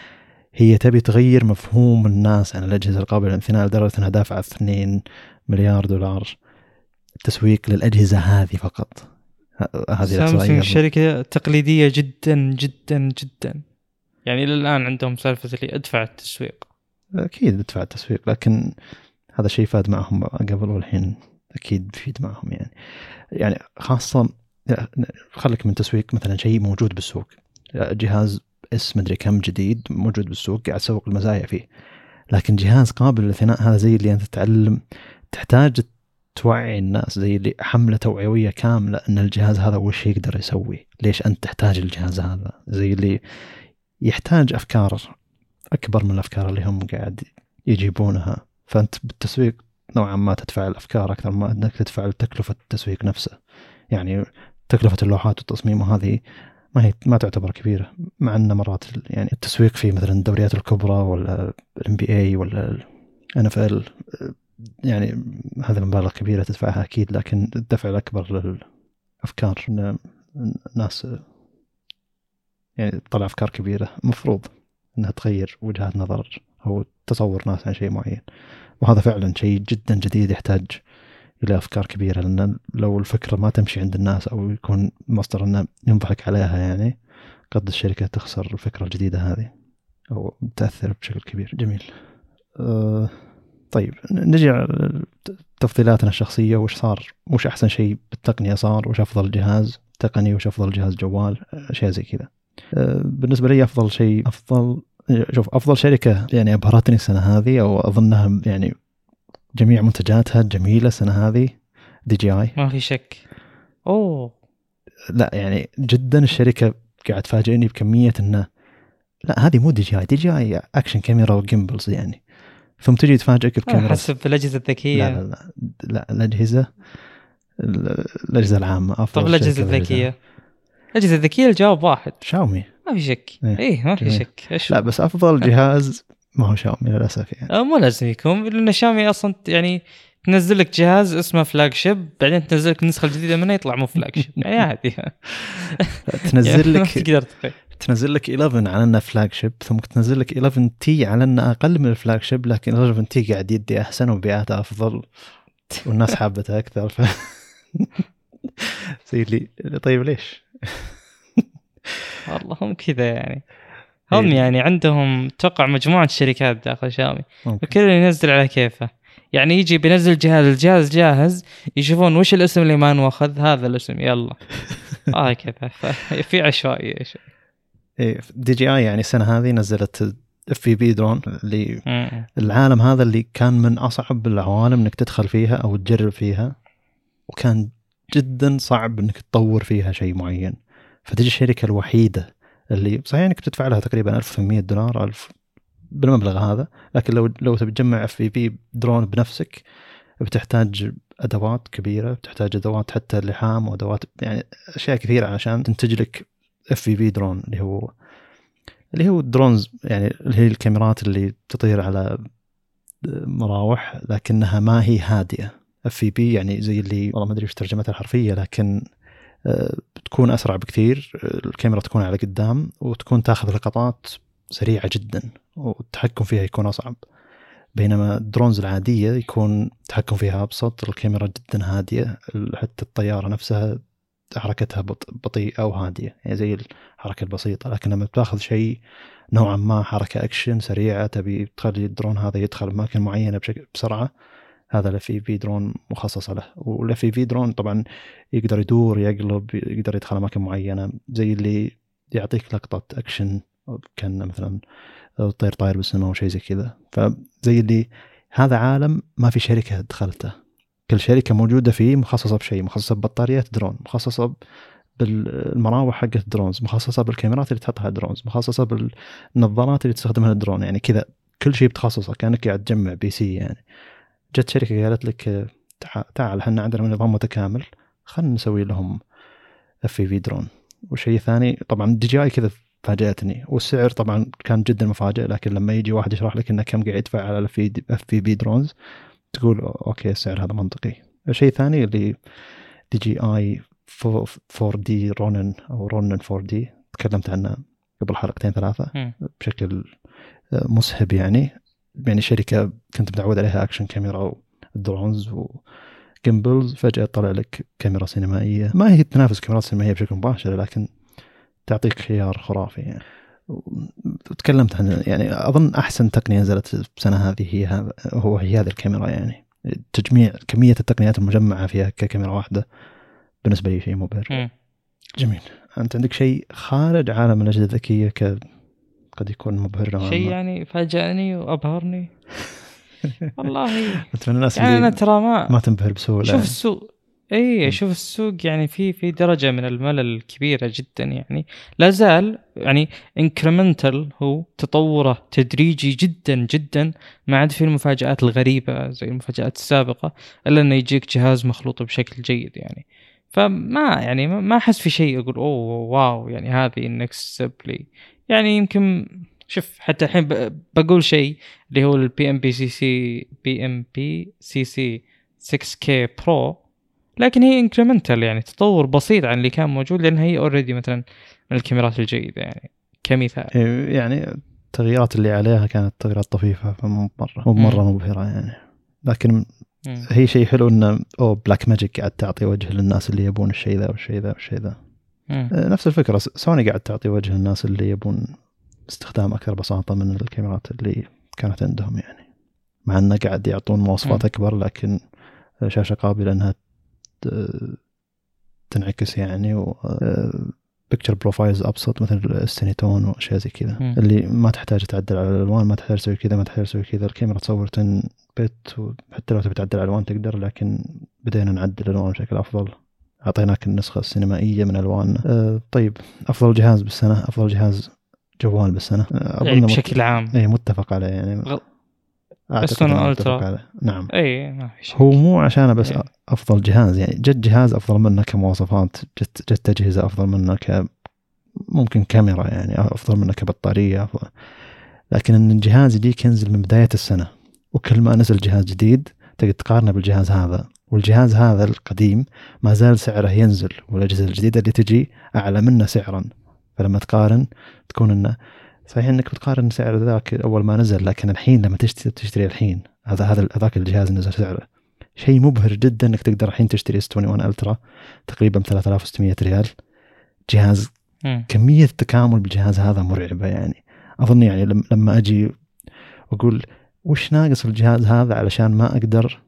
هي تبي تغير مفهوم الناس. عن الأجهزة القابلة للانثناء لدرجة أنها دافعة 2 مليار دولار تسويق للأجهزة هذه فقط. هذه سامسونج شركة تقليدية جدا جدا جدا. يعني إلى الآن عندهم سالفة اللي أدفع التسويق. أكيد أدفع التسويق لكن هذا شيء فاد معهم قبل والحين أكيد بيفيد معهم يعني. يعني خاصة خليك من تسويق مثلا شيء موجود بالسوق. جهاز اس مدري كم جديد موجود بالسوق قاعد تسوق المزايا فيه. لكن جهاز قابل للثناء هذا زي اللي أنت تتعلم تحتاج توعي الناس زي اللي حملة توعوية كاملة إن الجهاز هذا وش يقدر يسوي ليش أنت تحتاج الجهاز هذا. زي اللي يحتاج أفكار أكبر من الأفكار اللي هم قاعد يجيبونها. فأنت بالتسويق نوعا ما تدفع الأفكار أكثر ما إنك تدفع تكلفة التسويق نفسه. يعني تكلفة اللوحات والتصميم وهذه ما هي ما تعتبر كبيرة مع أن مرات يعني التسويق في مثلا الدوريات الكبرى ولا ال NBA ولا NFL يعني هذه المبالغ كبيرة تدفعها أكيد لكن الدفع الأكبر للأفكار إن الناس يعني تطلع أفكار كبيرة. مفروض إنها تغير وجهات نظر أو تصور ناس عن شيء معين. وهذا فعلا شيء جدا جديد يحتاج إلى أفكار كبيرة لأن لو الفكرة ما تمشي عند الناس أو يكون مصدر إنه ينضحك عليها يعني قد الشركة تخسر الفكرة الجديدة هذه أو تأثر بشكل كبير. جميل. أه طيب نجي تفضيلاتنا الشخصية وش صار؟ وش أحسن شيء بالتقنية صار؟ وش أفضل جهاز تقني؟ وش أفضل جهاز جوال؟ أشياء زي كذا. أه بالنسبة لي أفضل شيء أفضل شوف أفضل شركة يعني أبهرتني السنة هذه أو أظنها يعني جميع منتجاتها جميلة السنة هذه. DJI. ما في شك. أوه. لا يعني جدا الشركة قاعد تفاجئني بكمية إنه لا هذه مو DJI. DJI action camera و gimbals يعني. ثم تجي تفاجئك بكاميرا. حسب الأجهزة الذكية. لا لا لا, لا الأجهزة الأجهزة العامة. أفضل طب الأجهزة الذكية. الأجهزة الذكية الجواب واحد. شاومي. ما في شك. اي إيه ما في شك. لا بس أفضل جهاز ما هو شاومي للأسف يعني. آه، مو لازم يكون لأن شاومي أصلا يعني تنزل لك جهاز اسمه flagship بعدين تنزل لك النسخة الجديدة منه يطلع مو flagship يعني عادي. تنزل لك تقدر تنزل لك 11 على إنه flagship ثم تنزل لك 11T على إنه أقل من ال flagship لكن 11T قاعد يدي أحسن ومبيعاته أفضل. والناس حابته أكثر. ف زي اللي طيب ليش؟ والله هم كذا يعني. هم إيه. يعني عندهم توقع مجموعة شركات داخل شاومي. وكل ينزل على كيفه. يعني يجي بينزل جهاز الجهاز جاهز يشوفون وش الاسم اللي ما نوخذ هذا الاسم يلا. آه كذا. في عشوائية شوي. إيه DJI يعني السنة هذه نزلت FPV drone اللي العالم هذا اللي كان من أصعب العوالم إنك تدخل فيها أو تجرب فيها وكان جدا صعب إنك تطور فيها شيء معين. فتجي الشركة الوحيدة اللي صحيح إنك بتدفع لها تقريبا 1800 دولار 1000 بالمبلغ هذا لكن لو لو تبي تجمع FPV drone بنفسك بتحتاج أدوات كبيرة بتحتاج أدوات حتى لحام وأدوات يعني أشياء كثيرة عشان تنتج لك FPV drone اللي هو اللي هو ال drones يعني اللي هي الكاميرات اللي تطير على مراوح لكنها ما هي هادئة. FPV يعني زي اللي والله ما أدري إيش ترجمتها الحرفية لكن بتكون أسرع بكثير الكاميرا تكون على قدام وتكون تاخذ لقطات سريعة جدا والتحكم فيها يكون أصعب. بينما ال drones العادية يكون التحكم فيها أبسط الكاميرا جدا هادية حتى الطيارة نفسها حركتها بطيئه وهاديه يعني زي الحركة البسيطة. لكن لما بتاخذ شيء نوعا ما حركة أكشن سريعة تبي تخلي الدرون هذا يدخل اماكن معينه بسرعة هذا ال FPV drone مخصصة له وال FPV drone طبعا يقدر يدور يقلب يقدر يدخل أماكن معينة زي اللي يعطيك لقطة اكشن كان مثلا طير طاير بالسماء أو شيء زي كذا. فزي اللي هذا عالم ما في شركة دخلته. كل شركة موجودة فيه مخصصة بشيء مخصصة ببطاريات درون مخصصة بالمراوح حقت drones مخصصة بالكاميرات اللي تحطها drones مخصصة بالنظارات اللي تستخدمها الدرون يعني كذا. كل شيء بتخصصه كأنك قاعد تجمع PC يعني. جت شركة قالت لك تعال إحنا عندنا نظام متكامل خلينا نسوي لهم FPV drone وشيء ثاني طبعا DJI كذا فاجأتني والسعر طبعا كان جدا مفاجئ لكن لما يجي واحد يشرح لك إنه كم قاعد يدفع على ال FPV drones تقول okay السعر هذا منطقي. الشيء الثاني اللي دي جي آي 4 دي رونن أو رونن 4 دي تكلمت عنه قبل حلقتين ثلاثة بشكل آه، مسهب يعني. يعني شركة كنت متعود عليها action camera و drones و gimbals فجأة طلع لك كاميرا سينمائية. ما هي تنافس كاميرات سينمائية بشكل مباشر لكن تعطيك خيار خرافي. يعني وتكلمت عن يعني أظن أحسن تقنية نزلت السنة هذه هي هو هي هذه الكاميرا يعني. تجميع كمية التقنيات المجمعة فيها ككاميرا واحدة بالنسبة لي شيء مبهر. جميل. أنت عندك شيء خارج عالم الأجهزة الذكية ك قد يكون مبهر شيء يعني فاجأني وأبهرني. والله. انت من الناس يعني أنا ترى ما ما تنبهر بسهولة. شوف السوق. إي أشوف السوق يعني في في درجة من الملل كبيره جدا يعني. لا زال يعني انكريمنتال هو تطوره تدريجي جدا جدا ما عاد في المفاجآت الغريبة زي المفاجآت السابقة إلا إنه يجيك جهاز مخلوط بشكل جيد يعني. فما يعني ما أحس في شيء أقول oh wow يعني هذه ال next level. يعني يمكن شوف حتى الحين بقول شيء اللي هو البي ام بي سي سي بي ام بي سي سي 6 كي برو لكن هي incremental يعني تطور بسيط عن اللي كان موجود لأن هي already مثلا من الكاميرات الجيدة يعني كمثال إيه، يعني التغييرات اللي عليها كانت تغييرات طفيفة فمو مرة مو مرة مبهرة يعني لكن. هي شيء حلو إنه أو Blackmagic قاعد تعطي وجه للناس اللي يبون الشيء ذا والشيء ذا والشيء ذا. نفس الفكرة. سوني قاعد تعطي وجه الناس اللي يبون استخدام أكثر بساطة من الكاميرات اللي كانت عندهم يعني. مع إنه قاعد يعطون مواصفات أكبر لكن شاشة قابلة إنها تنعكس يعني و picture profiles أبسط مثل ال S-Cinetone وأشياء زي كذا. اللي ما تحتاج تعدل على الألوان ما تحتاج تسوي كذا ما تحتاج تسوي كذا. الكاميرا تصور 10 bit وحتى لو تبي تعدل على الالوان تقدر لكن بدينا نعدل الألوان بشكل أفضل. أعطيناك النسخة السينمائية من ألوان. أه طيب أفضل جهاز بالسنة أفضل جهاز جوال بالسنة. أه يعني بشكل عام. اي متفق عليه يعني. غ... أعتقد Ultra نعم. اي ما في شك. هو مو عشان بس أي. أفضل جهاز يعني جد جهاز أفضل منه كمواصفات جد جد تجهزه أفضل منه ك ممكن كاميرا يعني أفضل منه كبطارية. أفضل. لكن إن الجهاز يجيك ينزل من بداية السنة وكل ما نزل جهاز جديد تقدر تقارنه بالجهاز هذا. والجهاز هذا القديم ما زال سعره ينزل والأجهزة الجديدة اللي تجي أعلى منه سعرا. فلما تقارن تكون إنه صحيح إنك بتقارن سعر ذاك أول ما نزل لكن الحين لما تشتري تشتري الحين هذا هذا هذاك الجهاز نزل سعره. شيء مبهر جدا إنك تقدر الحين تشتري إس 21 ألترا تقريبا ب 3600 ريال. جهاز م. كمية التكامل بالجهاز هذا مرعبة يعني. أظن يعني لما أجي وأقول وش ناقص الجهاز هذا علشان ما أقدر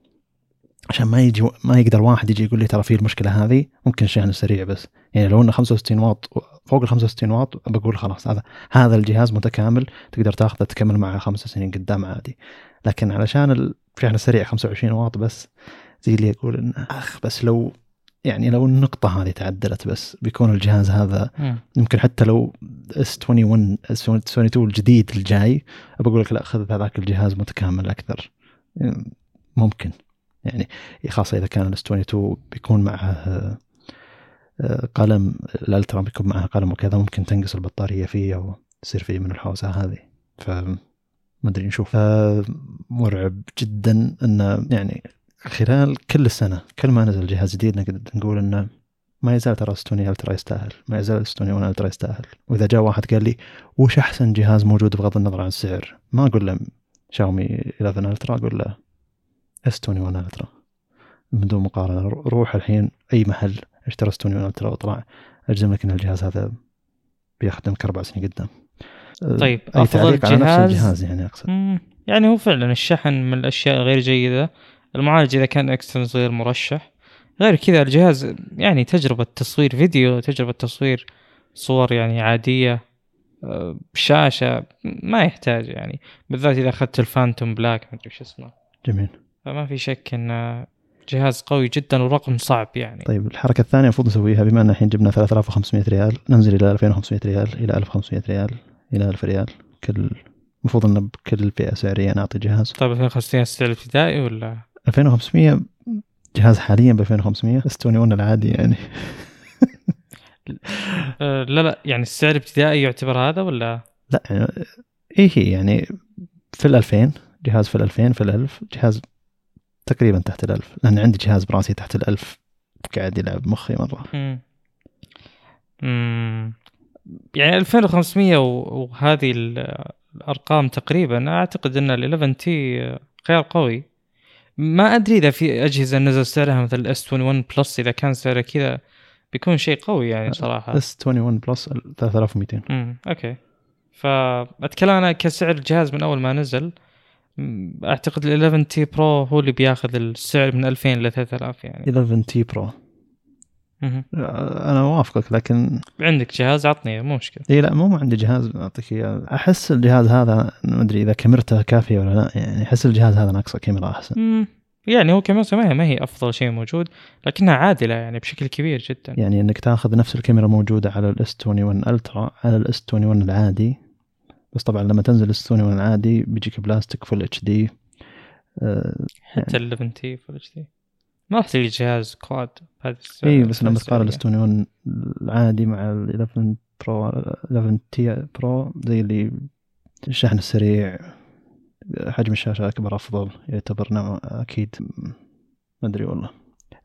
عشان ما يجي ما يقدر واحد يجي يقول لي ترى في المشكلة هذه ممكن شحن سريع بس. يعني لو إنه 65 واط فوق ال 65 واط بقول خلاص هذا هذا الجهاز متكامل تقدر تاخذه تكمل معه خمس سنين قدام عادي. لكن علشان الشحن السريع 25 واط بس زي اللي يقول إنه أخ بس لو يعني لو النقطة هذه تعدلت بس بيكون الجهاز هذا يمكن حتى لو S21 S22 الجديد الجاي بقول لك لا خذ هذاك الجهاز متكامل أكثر. ممكن. يعني خاصة إذا كان ال S22 بيكون معه آه، قلم ال Ultra بيكون معه قلم وكذا ممكن تنقص البطارية فيه أو تصير فيه من الحوسة هذه. ف ما أدري نشوف. مرعب جدا إنه يعني خلال كل السنة كل ما نزل جهاز جديد نقدر نقول إنه ما يزال ترى S21 Ultra يستاهل. ما يزال S21 Ultra يستاهل. وإذا جاء واحد قال لي وش أحسن جهاز موجود بغض النظر عن السعر؟ ما أقول له شاومي 11 Ultra أقول له S21 Ultra من دون مقارنه روح الحين أي محل اشترى S21 Ultra واطلع أجزم لك ان الجهاز هذا بيخدمك أربع سنين قدام طيب أي تعليق على نفس الجهاز؟ يعني أقصد. يعني هو فعلا الشحن من الأشياء غير جيدة. المعالج إذا كان Exynos غير مرشح. غير كذا الجهاز يعني تجربة تصوير فيديو تجربة تصوير صور يعني عادية آه، شاشة ما يحتاج يعني. بالذات إذا أخذت ال Phantom Black ما أدري شو اسمه. جميل. فما في شك انه جهاز قوي جدا ورقم صعب يعني. طيب الحركة الثانية المفروض نسويها بما إن الحين جبنا 3500 ريال ننزل إلى 2500 ريال إلى 1500 ريال إلى 1000 ريال. كل المفروض انه بكل فئة سعرية نعطي جهاز. طيب 2500 السعر الابتدائي ولا؟ 2500 جهاز حاليا ب 2500 بس 21 العادي يعني. أه، لا لا يعني السعر الابتدائي يعتبر هذا ولا؟ لا يعني إيه هي يعني في ال 2000 جهاز في ال 2000 في ال 1000 جهاز تقريبا تحت ال 1000 لأن عندي جهاز براسي تحت ال 1000 قاعد يلعب مخي مرة. امم يعني 2500 وهذه الأرقام تقريبا أعتقد إن ال 11T خيار قوي. ما أدري إذا في أجهزة نزل سعرها مثل ال S21 Plus إذا كان سعره كذا بيكون شيء قوي يعني صراحة. S21 Plus 3200 امم okay. فأتكلم أنا كسعر الجهاز من أول ما نزل. أعتقد ال 11T Pro هو اللي بياخذ السعر من 2000 ل 3000 يعني. 11 T Pro. أنا اوافقك لكن عندك جهاز عطني مو مشكلة. إي لا مو عندي جهاز أعطيك إياه. أحس الجهاز هذا ما أدري إذا كاميرته كافية ولا لا يعني أحس الجهاز هذا ناقصه كاميرا أحسن. مم. يعني هو كاميرته ما هي ما هي أفضل شيء موجود لكنها عادلة يعني بشكل كبير جدا. يعني إنك تاخذ نفس الكاميرا موجودة على ال S21 Ultra على ال S21 العادي بس طبعا لما تنزل 21 العادي بيجيك بلاستيك Full HD حتى ال 11T Full HD ما راح تلقى جهاز Quad HD بس لما تقارن ال S21 العادي مع ال 11 Pro 11T Pro زي اللي الشحن السريع حجم الشاشة أكبر أفضل يعتبر نوع أكيد. ما أدري والله.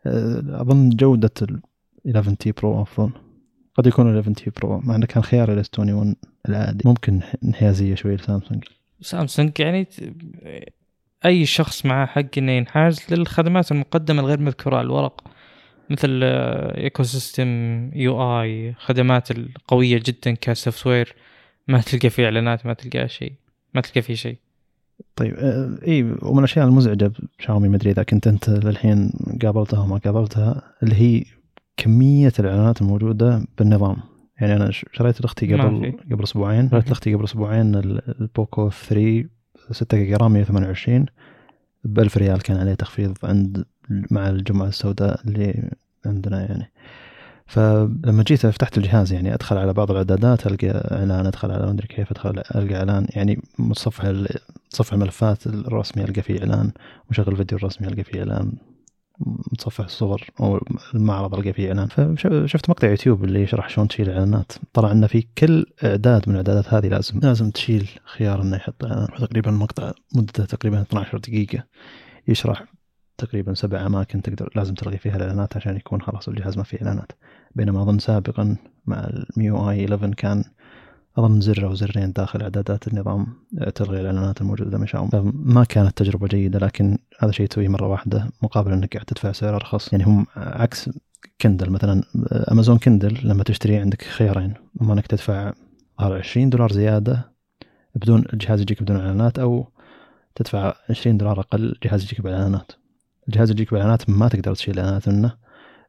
أه، أظن جودة ال 11 T Pro أفضل. قد يكون ال 11 T Pro مع أنه كان خيار ال 21 العادي ممكن انحيازية شوي لسامسونج. سامسونج يعني أي شخص معه حق إنه ينحاز للخدمات المقدمة الغير مذكورة على الورق. مثل ecosystem UI خدمات القويه جدا ك software ما تلقى فيه إعلانات ما تلقى شيء ما تلقى فيه شيء. طيب آه، إي ومن الأشياء المزعجة بشاومي مدري إذا كنت أنت للحين قابلتها وما قابلتها اللي هي كمية الإعلانات الموجودة بالنظام. يعني أنا شريت لاختي قبل قبل أسبوعين. شريت لاختي قبل أسبوعين ال Poco 3 6 جيجا RAM 128 ب 1000 ريال كان عليه تخفيض عند مع الجمعة السوداء اللي عندنا يعني. فلما جيت فتحت الجهاز يعني أدخل على بعض الإعدادات ألقى إعلان أدخل على مدري كيف أدخل ألقى إعلان. يعني متصفح متصفح الملفات الرسمي ألقى فيه إعلان مشغل فيديو الرسمي ألقى فيه إعلان. متصفح الصور أو المعرض القى فيه إعلان. فشفت مقطع يوتيوب اللي يشرح شلون تشيل إعلانات. طلع إنه في كل إعداد من الإعدادات هذه لازم لازم تشيل خيار إنه يحط إعلان. تقريبا مقطع مدته تقريبا 12 دقيقة. يشرح تقريبا سبع أماكن تقدر لازم تلغي فيها الإعلانات عشان يكون خلاص الجهاز ما فيه إعلانات. بينما أظن سابقا مع الميو آي 11 كان اظن زر أو زرين داخل إعدادات النظام تلغي الإعلانات الموجودة من شاومي ما كانت تجربة جيدة لكن هذا شيء تسويه مرة واحدة مقابل إنك قاعد تدفع سعر أرخص. يعني هم عكس Kindle مثلا أمازون Kindle لما تشتري عندك خيارين. أما إنك تدفع 20 دولار زيادة بدون الجهاز يجيك بدون إعلانات أو تدفع 20 دولار أقل الجهاز يجيك بإعلانات. الجهاز يجيك بإعلانات ما تقدر تشيل إعلانات منه.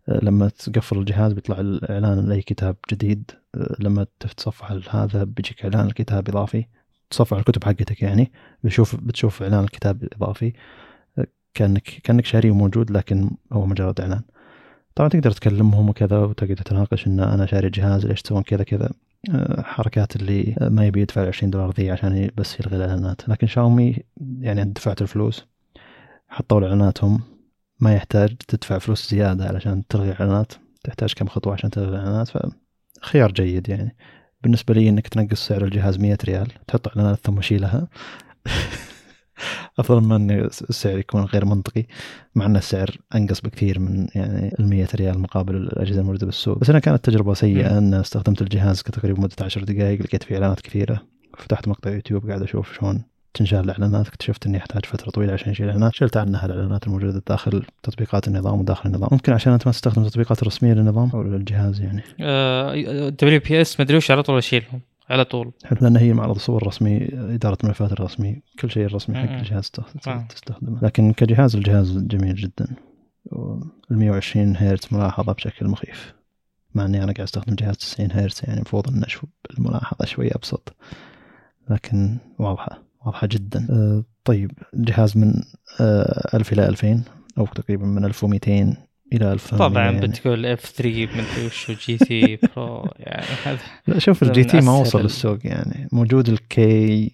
لما تقفل الجهاز بيطلع الإعلان لأي كتاب جديد. لما تتصفح هذا بيجيك إعلان الكتاب إضافي. تصفح الكتب حقتك يعني. بتشوف بتشوف إعلان الكتاب الاضافي كأنك كأنك شاريه موجود لكن هو مجرد إعلان. طبعا تقدر تكلمهم وكذا وتقدر تتناقش إن أنا شاري جهاز ليش تسوون كذا كذا. حركات اللي ما يبي يدفع 20 دولار ذي عشان بس يلغي الإعلانات. لكن شاومي يعني دفعت الفلوس. حطوا إعلاناتهم. ما يحتاج تدفع فلوس زيادة علشان تلغي إعلانات تحتاج كم خطوة عشان تلغي الإعلانات فخيار جيد يعني. بالنسبة لي إنك تنقص سعر الجهاز مية ريال تحط إعلانات ثم شيلها. أفضل من أن السعر يكون غير منطقي مع أن السعر أنقص بكثير من يعني المية ريال مقابل الأجهزة الموجودة بالسوق. بس أنا كانت تجربة سيئة أن استخدمت الجهاز تقريبا مدة عشر دقائق لقيت فيه إعلانات كثيرة فتحت مقطع يوتيوب قاعد أشوف شلون تنشال الإعلانات اكتشفت إني أحتاج فترة طويلة عشان أشيل الاعلانات شلت عنها الإعلانات الموجودة داخل تطبيقات النظام وداخل النظام. ممكن عشان أنت ما تستخدم التطبيقات الرسميه للنظام أو للجهاز يعني. WPS ما أدري وش على طول أشيلهم على طول. حلو لأن هي معرض الصور الرسمي إدارة الملفات الرسمي كل شيء الرسمي حق الجهاز تستخدمه. لكن كجهاز الجهاز جميل جدا. ال 120 هرتز ملاحظة بشكل مخيف. مع إني أنا قاعد أستخدم جهاز 90 هرتز يعني المفروض ان الملاحظه شوي أبسط. لكن واضحة. واضحة جدا. أه طيب الجهاز من أه 1000 إلى 2000 أو تقريبا من 1200 إلى 1000 طبعا يعني. بتقول F 3 من وش GT Pro يعني هذا لا شوف ال GT ما وصل للسوق يعني. موجود ال K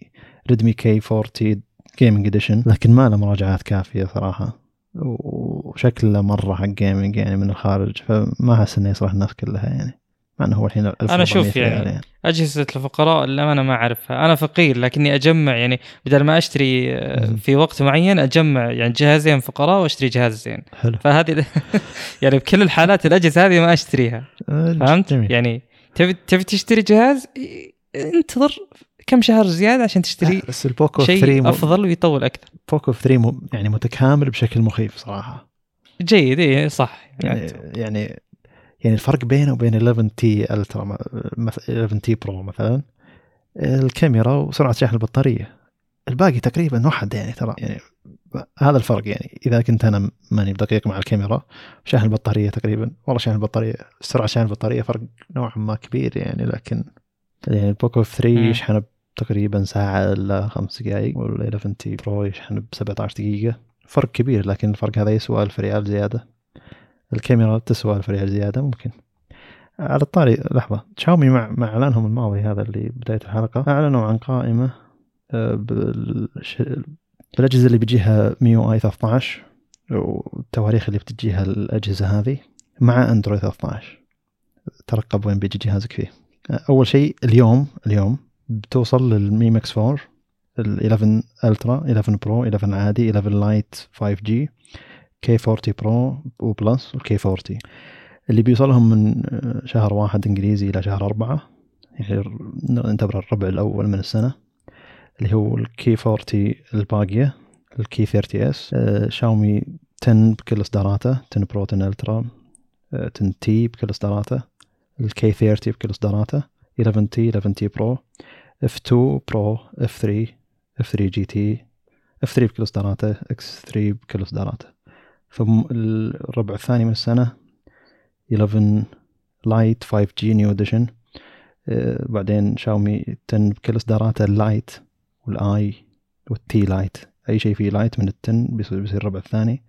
Redmi K 40 Gaming Edition لكن ما له مراجعات كافية صراحة وشكله مرة حق gaming يعني من الخارج فما أحس إنه يصلح الناس كلها يعني. مع انه هو الحين أنا شوف يعني, يعني. أجهزة الفقراء اللي أنا ما أعرفها. أنا فقير لكني أجمع يعني بدل ما أشتري آه، في وقت معين أجمع يعني جهازين فقراء وأشتري جهاز زين. حلو. فهذه يعني بكل الحالات الأجهزة هذه ما أشتريها. آه، فهمت؟ جميل. يعني تبي تبي تشتري جهاز انتظر كم شهر زيادة عشان تشتري بس ال Poco شيء 3 أفضل ويطول أكثر. Poco 3 يعني متكامل بشكل مخيف صراحة. جيد اي صح. يعني يعني يعني الفرق بينه وبين 11 T Ultra 11 T Pro مثلا الكاميرا وسرعة شحن البطارية. الباقي تقريبا واحد يعني ترى. يعني هذا الفرق يعني. إذا كنت أنا ماني بدقيق مع الكاميرا شحن البطارية تقريبا. والله شحن البطارية سرعة شحن البطارية فرق نوعا ما كبير يعني لكن يعني ال Poco 3 يشحن تقريبا ساعة إلا خمس دقائق وال 11 T Pro يشحن ب 17 دقيقة. فرق كبير لكن الفرق هذا يسوى 1000 ريال زيادة. الكاميرا تسوى ألف ريال زيادة ممكن. على الطاري لحظة. شاومي مع مع إعلانهم الماضي هذا اللي بداية الحلقة أعلنوا عن قائمة آه، بالأجهزة اللي بيجيها MIUI 13 والتواريخ اللي بتجيها الأجهزة هذه مع أندرويد 13 ترقب وين بيجي جهازك فيه. أول شيء اليوم اليوم بتوصل لل Mi Mix 4 ال 11 Ultra 11 Pro 11 عادي 11 Lite 5 G K 40 Pro و Plus وال K 40 اللي بيوصلهم من آه، شهر واحد إنجليزي إلى شهر أربعة يعني نعتبر الربع الأول من السنة اللي هو ال K 40 الباقية ال K 30 S شاومي 10 بكل إصداراته 10 Pro 10 Ultra 10 T بكل إصداراته ال K 30 بكل إصداراته 11 T 11 T Pro F 2 Pro F 3 F 3 GT F 3 بكل إصداراته X 3 بكل إصداراته. فالربع الثاني من السنة 11 Lite 5 G New Edition بعدين شاومي 10 بكل إصداراته ال Lite وال i وال T Lite أي شيء فيه Lite من ال 10 بيصير الربع الثاني.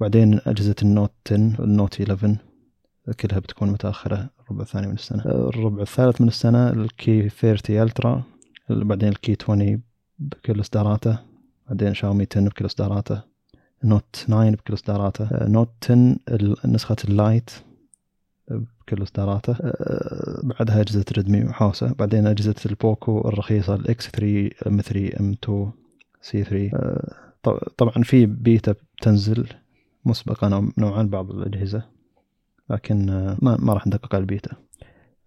بعدين أجهزة ال Note 10 وال Note 11 كلها بتكون متأخرة الربع الثاني من السنة. الربع الثالث من السنة ال K 30 Ultra بعدين ال K 20 بكل إصداراته. بعدين شاومي 10 بكل إصداراته. Note 9 بكل إصداراته. Note 10 نسخة ال Lite بكل إصداراته. بعدها أجهزة Redmi وحوسه بعدين أجهزة ال Poco الرخيصة ال X 3 M 3 M 2 C 3 طبعا في بيتا بتنزل مسبقا نوعا بعض الأجهزة لكن ما, ما راح ندقق على البيتا.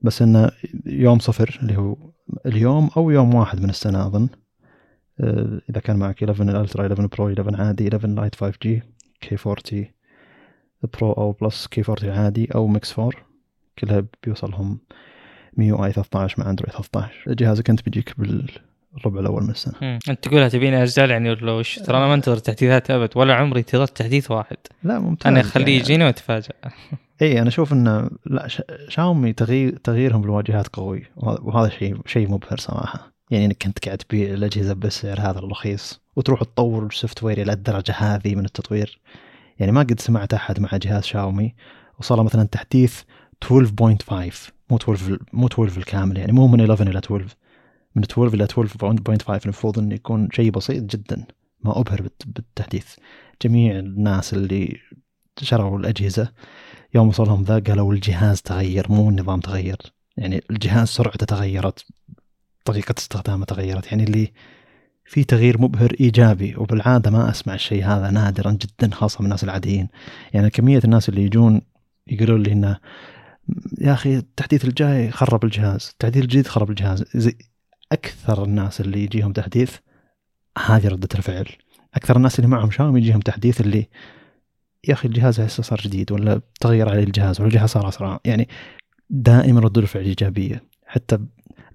بس إنه يوم صفر اللي هو اليوم أو يوم واحد من السنة أظن. إذا كان معك 11 ال Ultra 11 Pro 11 عادي 11 Lite 5 G K 40 Pro أو Plus K 40 عادي أو Mix 4 كلها بيوصلهم MIUI 13 مع أندرويد 13 جهازك أنت بيجيك بالربع الأول من السنة. مم. أنت تقولها تبيني اجزاء يعني ولا وش ترى أنا ما أنتظر تحديثات أبد ولا عمري انتظرت تحديث واحد. لا ممتاز أنا أخليه يعني يجيني واتفاجئ اي أنا أشوف إنه لا شاومي تغيير تغييرهم بالواجهات قوي وهذا شيء شيء مبهر صراحة. يعني إنك كنت قاعد تبيع الأجهزة بالسعر هذا الرخيص وتروح تطور ال software إلى الدرجة هذه من التطوير. يعني ما قد سمعت أحد مع جهاز شاومي وصار مثلا تحديث 12.5 مو 12 مو 12 الكامل يعني مو من 11 إلى 12 من 12 إلى 12.5 المفروض إنه يكون شيء بسيط جدا ما أبهر بالتحديث. جميع الناس اللي شروا الأجهزة يوم وصلهم ذا قالوا الجهاز تغير مو النظام تغير. يعني الجهاز سرعته تغيرت طريقة استخدامه تغيرت يعني اللي في تغيير مبهر إيجابي وبالعادة ما أسمع الشيء هذا نادرا جدا خاصة من الناس العاديين. يعني كمية الناس اللي يجون يقولون لي إنه يا أخي التحديث الجاي خرب الجهاز التحديث الجديد خرب الجهاز. زي أكثر الناس اللي يجيهم تحديث هذه ردة الفعل. أكثر الناس اللي معهم شاومي يجيهم تحديث اللي يا أخي الجهاز هسه صار جديد ولا تغير عليه الجهاز ولا الجهاز صار أسرع. يعني دائما ردود الفعل إيجابية. حتى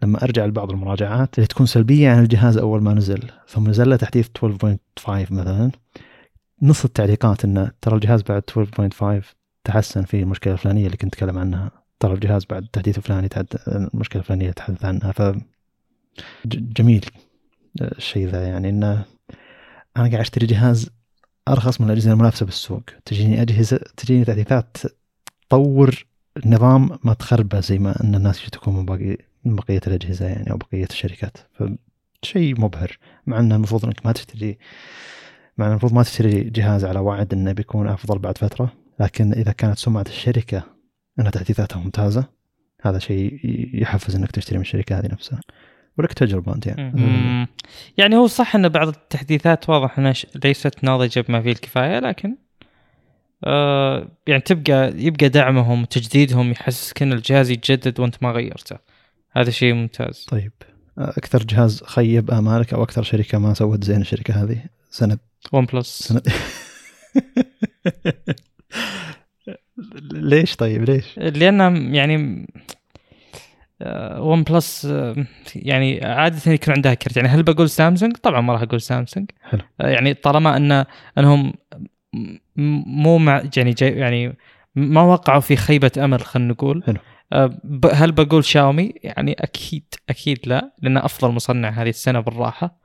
لما أرجع لبعض المراجعات اللي تكون سلبية عن الجهاز أول ما نزل. ثم نزل له تحديث 12.5 مثلا. نص التعليقات إنه ترى الجهاز بعد 12.5 تحسن فيه المشكلة الفلانية اللي كنت أتكلم عنها. ترى الجهاز بعد التحديث الفلاني المشكلة الفلانية تحدث عنها. ف جميل الشيء ذا يعني إنه أنا قاعد أشتري جهاز أرخص من الأجهزة المنافسة بالسوق. تجيني اجهزه تجيني تحديثات تطور النظام ما تخربه زي ما إن الناس يشتكون من باقي من بقية الأجهزة يعني أو بقية الشركات. فشيء مبهر. مع إنه المفروض إنك ما تشتري مع إنه المفروض ما تشتري جهاز على وعد إنه بيكون أفضل بعد فترة. لكن إذا كانت سمعة الشركة ان تحديثاتها ممتازة هذا شيء يحفز إنك تشتري من الشركة هذه نفسها. ولك تجربة أنت يعني. يعني هو صح إن بعض التحديثات واضح إنها ليست ناضجة بما فيه الكفاية لكن آه يعني تبقى يبقى دعمهم وتجديدهم يحسسك إن الجهاز يتجدد وأنت ما غيرته. هذا شيء ممتاز. طيب. أكثر جهاز خيب امالك أو أكثر شركة ما سوت زين الشركة هذه؟ سند. OnePlus سند. ليش طيب؟ ليش؟ لأن يعني OnePlus يعني عادة يكون عندها كرت. يعني هل بقول سامسونج؟ طبعا ما راح أقول سامسونج. حلو. يعني طالما أن أنهم مو مع يعني جاي يعني ما وقعوا في خيبة أمل خلينا نقول. حلو. هل بقول شاومي؟ يعني أكيد أكيد لا لأنه أفضل مصنع هذه السنة بالراحة.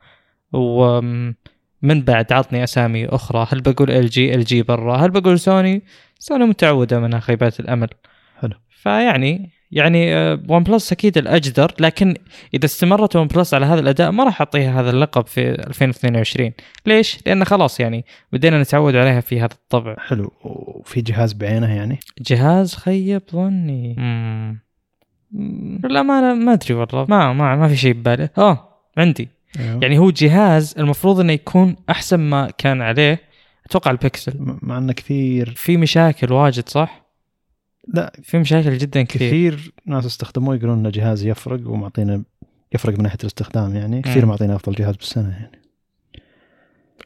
ومن بعد عطني أسامي أخرى. هل بقول LG؟ LG برا. هل بقول سوني؟ سوني متعودة من خيبات الأمل. حلو. فيعني يعني ون آه، بلس أكيد الأجدر لكن إذا استمرت OnePlus على هذا الأداء ما راح أعطيها هذا اللقب في 2022 ليش؟ لأن خلاص يعني بدينا نتعود عليها في هذا الطبع. حلو. وفي جهاز بعينه يعني؟ جهاز خيب ظني. امم للامانه ما أدري والله. ما ما ما في شيء ببالي. آه عندي. أيوه. يعني هو جهاز المفروض إنه يكون أحسن ما كان عليه أتوقع البكسل. مع إنه كثير. في مشاكل واجد صح؟ لا في مشاكل جدا كثير. كثير ناس استخدموه يقولون إن جهاز يفرق ومعطينا يفرق من ناحية الاستخدام يعني. كثير معطينا أفضل جهاز بالسنة يعني.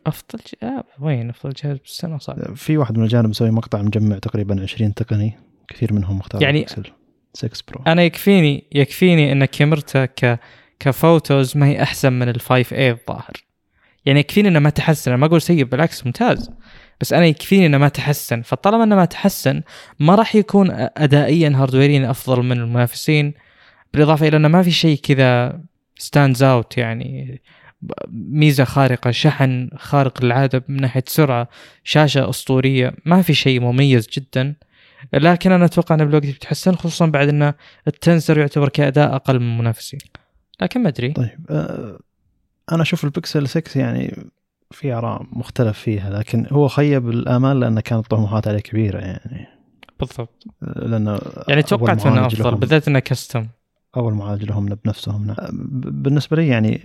أفضل جهاز وين أفضل جهاز بالسنة؟ صعب في واحد من الأجانب مسوي مقطع مجمع تقريبا 20 تقني. كثير منهم اختاروا يعني البكسل 6 Pro أنا يكفيني يكفيني إن كاميرته ك ك photos ما هي أحسن من ال 5 a الظاهر. يعني يكفيني إنه ما تحسن. ما أقول سيء بالعكس ممتاز. بس أنا يكفيني إنه ما تحسن فطالما إنه ما تحسن ما راح يكون ادائيا هاردويريا أفضل من المنافسين. بالإضافة إلى إنه ما في شيء كذا stands out يعني. ميزة خارقة شحن خارق للعادة من ناحية سرعة شاشة أسطورية ما في شيء مميز جدا. لكن أنا أتوقع إنه بالوقت بتحسن خصوصا بعد ان ال Tensor يعتبر كأداء أقل من المنافسين. لكن ما أدري. طيب أنا أشوف البكسل 6 يعني في آراء مختلف فيها لكن هو خيب الآمال لأن كانت الطموحات عليه كبيرة يعني. بالضبط. لأنه يعني توقعت إنه أفضل بالذات إنه كستم أول معالج لهم بنفسهم بالنسبة لي يعني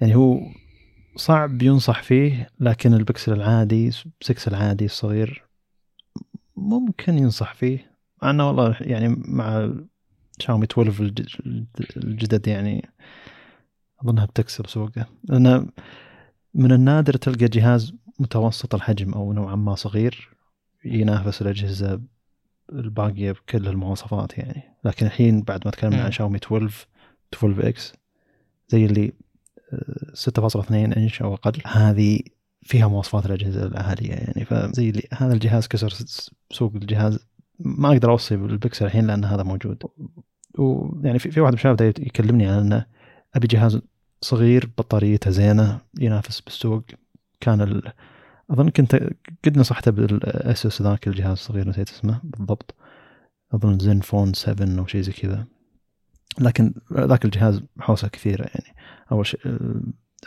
يعني هو صعب ينصح فيه لكن البكسل العادي 6 العادي الصغير ممكن ينصح فيه. مع إنه والله يعني مع شاومي 12 الجدد يعني أظنها بتكسر سوقه. لأن من النادر تلقى جهاز متوسط الحجم أو نوعا ما صغير ينافس الأجهزة الباقية بكل المواصفات يعني. لكن الحين بعد ما تكلمنا عن شاومي 12 12 X زي اللي 6.2 آه، إنش أو أقل هذه فيها مواصفات الأجهزة العالية يعني. فزي اللي هذا الجهاز كسر سوق الجهاز. ما أقدر أوصي بالبكسل الحين لأن هذا موجود. ويعني في, في واحد من الشباب يكلمني عن إنه أبي جهاز صغير بطاريته زينة ينافس بالسوق. كان ال... أظن كنت قد نصحته بال Asus ذاك الجهاز الصغير نسيت اسمه بالضبط. أظن Zenfone 7 أو شيء زي كذا. لكن ذاك الجهاز حوسة كثيرة يعني. أول شيء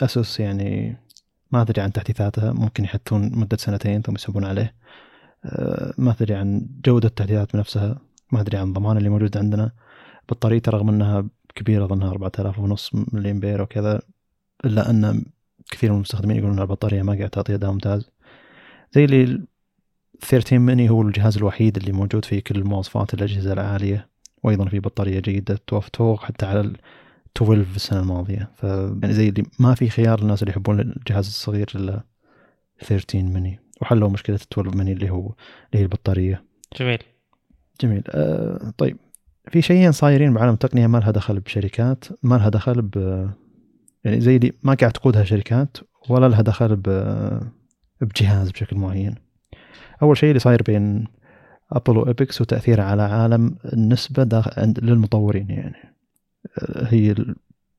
Asus يعني ما أدري عن تحديثاتها ممكن يحطون مدة سنتين ثم يسحبون عليه. آه، ما أدري عن جودة التحديثات بنفسها. ما أدري عن الضمان اللي موجود عندنا. بطاريته رغم إنها كبيره اظنها 4000 ونص ملي امبير وكذا إلا أن كثير من المستخدمين يقولون البطارية ما قاعد تعطي إداء ممتاز. زي اللي 13 ميني هو الجهاز الوحيد اللي موجود فيه كل المواصفات الأجهزة العالية وأيضا في بطارية جيدة توفر حتى على ال 12 السنة الماضية. ف يعني زي اللي ما في خيار للناس اللي يحبون الجهاز الصغير إلا 13 ميني وحلوا مشكلة 12 ميني اللي هو اللي هي البطارية. جميل. جميل. آه طيب. في شيئين صايرين بعالم التقنيه ما لها دخل بشركات ما لها دخل ب يعني زي اللي ما قاعد تقودها شركات ولا لها دخل ب بجهاز بشكل معين. أول شيء اللي صاير بين ابل و Epic وتأثيره على عالم النسبة الدخل للمطورين يعني. هي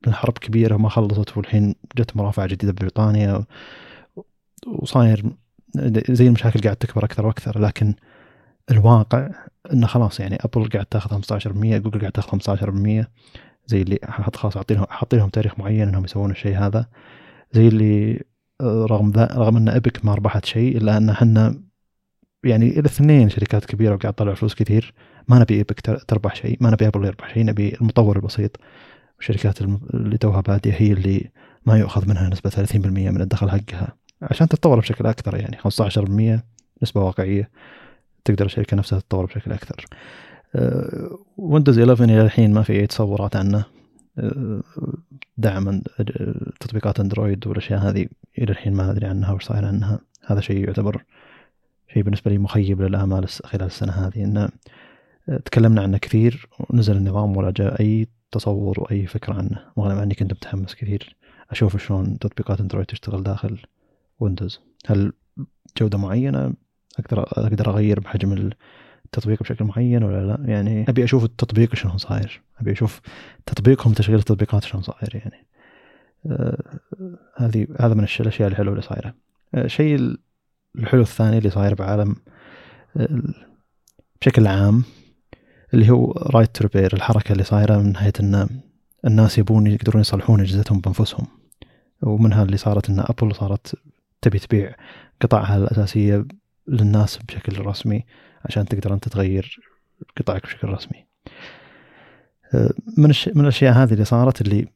الحرب كبيرة وما خلصت والحين جت مرافعه جديدة ببريطانيا وصاير زي المشاكل قاعد تكبر أكثر وأكثر. لكن الواقع إنه خلاص يعني ابل قاعد تاخذ 15% جوجل قاعد تاخذ 15% زي اللي خلاص حاطين لهم تاريخ معين إنهم يسوون الشيء هذا. زي اللي رغم ذا رغم إن Epic ما ربحت شيء إلا إن إحنا يعني الاثنين شركات كبيرة وقاعد تطلع فلوس كثير ما نبي Epic تربح شيء ما نبي ابل يربح شيء نبي المطور البسيط. الشركات اللي توها بادية هي اللي ما يؤخذ منها نسبة 30% من الدخل حقها. عشان تتطور بشكل أكثر يعني 15% نسبة واقعية. تقدر الشركة نفسها تتطور بشكل أكثر. ويندوز 11 إلى الحين ما في أي تصورات عنه. آه، دعم تطبيقات أندرويد والأشياء هذه إلى الحين ما أدري عنها وش صاير عنها. هذا شيء يعتبر شيء بالنسبة لي مخيب للامال خلال السنة هذه. إنه آه، تكلمنا عنه كثير ونزل النظام ولا جاء أي تصور وأي فكرة عنه. مع اني كنت متحمس كثير أشوف شلون تطبيقات أندرويد تشتغل داخل ويندوز هل جودة معينة؟ أقدر أقدر أغير بحجم التطبيق بشكل معين ولا لا؟ يعني أبي أشوف التطبيق شلون صاير. أبي أشوف تطبيقهم تشغيل التطبيقات شلون صاير يعني. آه هذه هذا من الأشياء الحلوة اللي صايرة. الشيء آه الحلو الثاني اللي صاير بعالم آه بشكل عام اللي هو right repair الحركة اللي صايرة من ناحية إن الناس يبون يقدرون يصلحون أجهزتهم بأنفسهم. ومنها اللي صارت إن أبل صارت تبي تبيع قطعها الأساسية للناس بشكل رسمي عشان تقدر أنت تغير قطعك بشكل رسمي. آه، من من الأشياء هذه اللي صارت اللي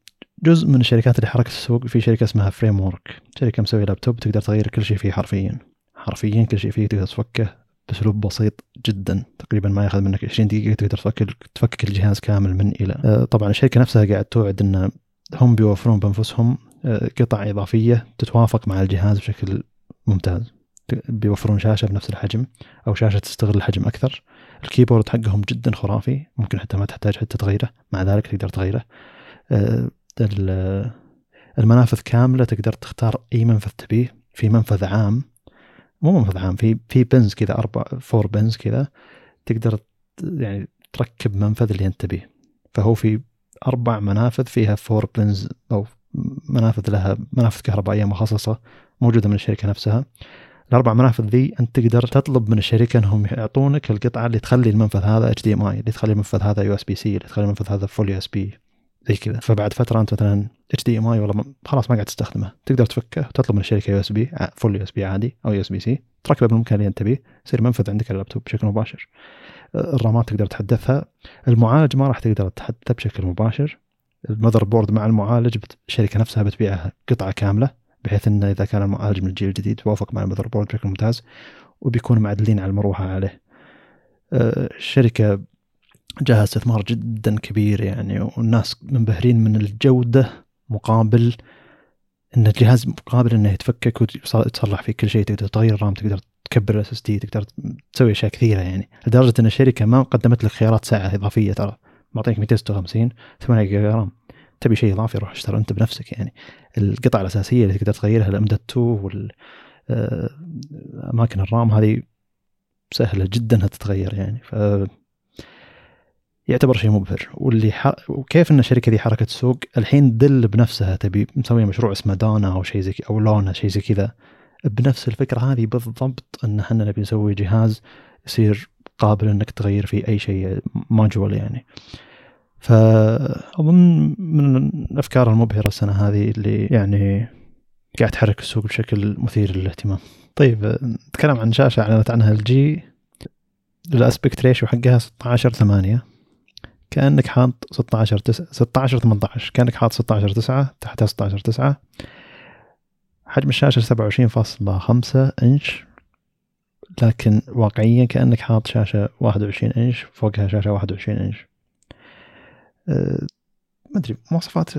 جزء من الشركات اللي حركت السوق في شركة اسمها Framework شركة مسوية لابتوب تقدر تغير كل شيء فيه حرفيا. حرفيا كل شيء فيه تقدر تفكه بأسلوب بسيط جدا. تقريبا ما ياخذ منك 20 دقيقة تقدر تفكك تفكك الجهاز كامل من إلى. آه، طبعا الشركة نفسها قاعد توعد إن هم بيوفرون بأنفسهم آه، قطع إضافية تتوافق مع الجهاز بشكل ممتاز. بيوفرون شاشة بنفس الحجم أو شاشة تستغل الحجم أكثر. ال keyboard حقهم جدا خرافي ممكن حتى ما تحتاج حتى تغيره مع ذلك تقدر تغيره. آه، المنافذ كاملة تقدر تختار أي منفذ تبيه. في منفذ عام مو منفذ عام في في pins كذا أربع four pins كذا تقدر يعني تركب منفذ اللي انت تبيه. فهو في أربع منافذ فيها four بنز أو منافذ لها منافذ كهربائية مخصصة موجودة من الشركة نفسها. الأربع منافذ ذي أنت تقدر تطلب من الشركة إنهم يعطونك القطعة اللي تخلي المنفذ هذا HDMI اللي تخلي المنفذ هذا USB-C اللي تخلي المنفذ هذا full USB زي كذا. فبعد فترة أنت مثلا HDMI والله خلاص ما قاعد تستخدمه. تقدر تفكه وتطلب من الشركة يو اس بي فول يو اس بي عادي أو USB-C تركبه بالمكان اللي أنت تبيه يصير منفذ عندك على اللابتوب بشكل مباشر. ال RAM ات تقدر تحدثها. المعالج ما راح تقدر تحدثه بشكل مباشر. ال motherboard مع المعالج الشركة نفسها بتبيعها قطعة كاملة. بحيث إنه إذا كان المعالج من الجيل الجديد توافق مع ال motherboard بشكل ممتاز وبيكون معدلين على المروحة عليه. الشركة جاها استثمار جدا كبير يعني والناس منبهرين من الجودة مقابل إن الجهاز مقابل إنه يتفكك ويتصلح فيه كل شيء تقدر تغير ال RAM تقدر تكبر ال SSD تقدر تسوي أشياء كثيرة يعني. لدرجة إن الشركة ما قدمت لك خيارات ساعة إضافية ترى. معطيك 256 8 جيجا رام. تبي شيء إضافي روح اشتري أنت بنفسك. يعني القطع الأساسية اللي تقدر تغيرها الامداد 2 والاماكن الرام هذه سهلة جدا إنها تتغير يعني. ف يعتبر شيء مبهر. واللي ح... وكيف إن الشركة ذي حركه سوق؟ الحين دل بنفسها تبي مسويه مشروع اسمه دانا أو شيء زي أو لونا شيء زي كذا. بنفس الفكرة هذه بالضبط إن إحنا نبي نسوي جهاز يصير قابل إنك تغير فيه أي شيء modular يعني. فأظن من الافكار المبهرة السنة هذه اللي يعني قاعد تحرك السوق بشكل مثير للاهتمام. طيب نتكلم عن شاشة أعلنت عنها ال جي ال aspect ratio حقها 16 8 كأنك حاط 16 9 16 18 كأنك حاط 16 9 تحتها 16 9 حجم الشاشة 27.5 إنش. لكن واقعيا كأنك حاط شاشة 21 إنش فوقها شاشة 21 إنش. ما أدري مواصفات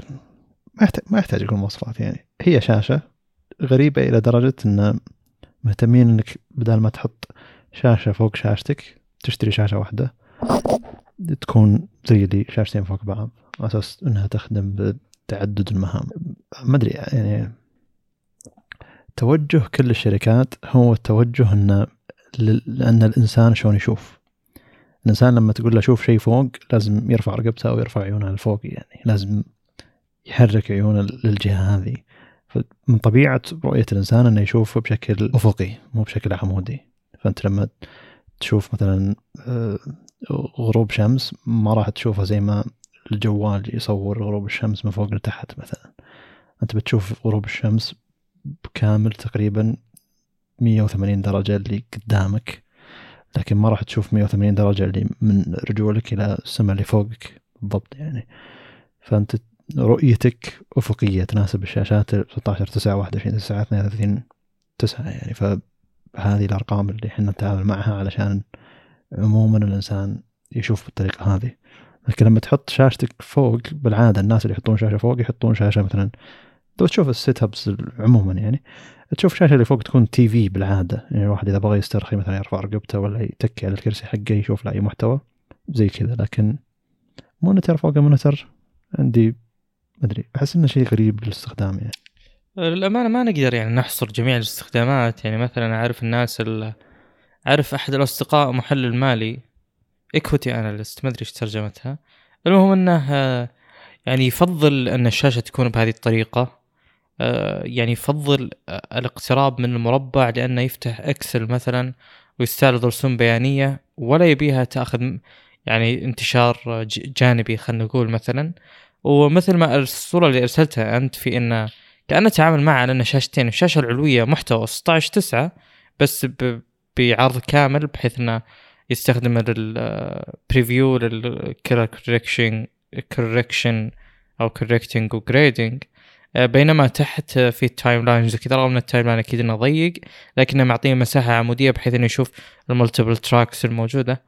ما يحتاج ما يحتاج يكون مواصفات يعني. هي شاشة غريبة إلى درجة أن مهتمين أنك بدل ما تحط شاشة فوق شاشتك تشتري شاشة واحدة تكون زي اللي شاشتين فوق بعض على أساس أنها تخدم بتعدد المهام. ما أدري يعني. توجه كل الشركات هو التوجه إن لأن الإنسان شلون يشوف. الإنسان لما تقول له شوف شيء فوق لازم يرفع رقبته أو يرفع عيونه لفوق يعني لازم يحرك عيونه للجهة هذه. من طبيعة رؤية الإنسان إنه يشوف بشكل أفقي مو بشكل عمودي. فأنت لما تشوف مثلا آه، غروب شمس ما راح تشوفها زي ما الجوال يصور غروب الشمس من فوق لتحت مثلا. أنت بتشوف غروب الشمس بكامل تقريبا 180 درجة اللي قدامك. لكن ما راح تشوف 180 درجة اللي من رجولك إلى السماء اللي فوقك بالضبط يعني. فأنت رؤيتك أفقية تناسب الشاشات 16 9 21 9 32 9 يعني. فهذه الأرقام اللي إحنا نتعامل معها علشان عموما الإنسان يشوف بالطريقة هذه. لكن لما تحط شاشتك فوق بالعادة الناس اللي يحطون شاشة فوق يحطون شاشة مثلا لو تشوف ال setups عموما يعني تشوف الشاشه اللي فوق تكون TV بالعادة. يعني الواحد إذا بغى يسترخي مثلا يرفع رقبته ولا يتكي على الكرسي حقه يشوف له أي محتوى زي كذا. لكن monitor فوق monitor عندي ما أدري أحس إنه شيء غريب للاستخدام يعني. للأمانة ما نقدر يعني نحصر جميع الاستخدامات. يعني مثلا أعرف الناس أعرف أحد الأصدقاء محلل مالي إكوتي أناليست ما أدري إيش ترجمتها. المهم أنه يعني يفضل أن الشاشة تكون بهذه الطريقة. آه، يعني يفضل الاقتراب من المربع لأنه يفتح اكسل مثلا ويستعرض رسوم بيانية ولا يبيها تأخذ يعني انتشار جانبي خلينا نقول مثلا. ومثل ما الصورة اللي أرسلتها أنت في إنه كأنه تعامل معه على انه شاشتين الشاشة العلوية محتوى 16 9 بس بعرض كامل بحيث إنه يستخدم ال preview لل correction correction أو correcting و grading آه، بينما تحت في ال timelines كذا رغم إن ال timeline أكيد إنه ضيق لكنه معطيه مساحة عمودية بحيث إنه يشوف ال multiple tracks الموجودة.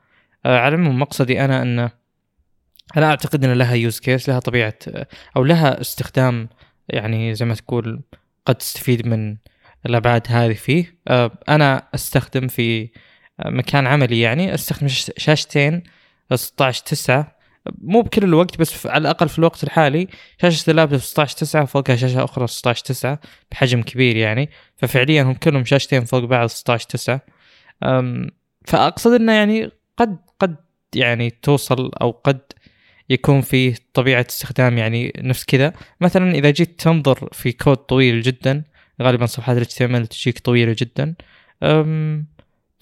آه، على العموم مقصدي أنا إن أنا أعتقد إن لها use case لها طبيعة أو لها استخدام يعني زي ما تقول قد تستفيد من الأبعاد هذه فيه. آه، أنا أستخدم في مكان عملي يعني أستخدم شاشتين 16 9 مو بكل الوقت بس على الأقل في الوقت الحالي شاشة اللابتوب 16 9 فوقها شاشة أخرى 16 9 بحجم كبير يعني. ففعليا هم كلهم شاشتين فوق بعض 16 9 فأقصد إنه يعني قد قد يعني توصل أو قد يكون في طبيعة استخدام يعني نفس كذا. مثلا إذا جيت تنظر في كود طويل جدا غالبا صفحات ال HTML تجيك طويلة جدا.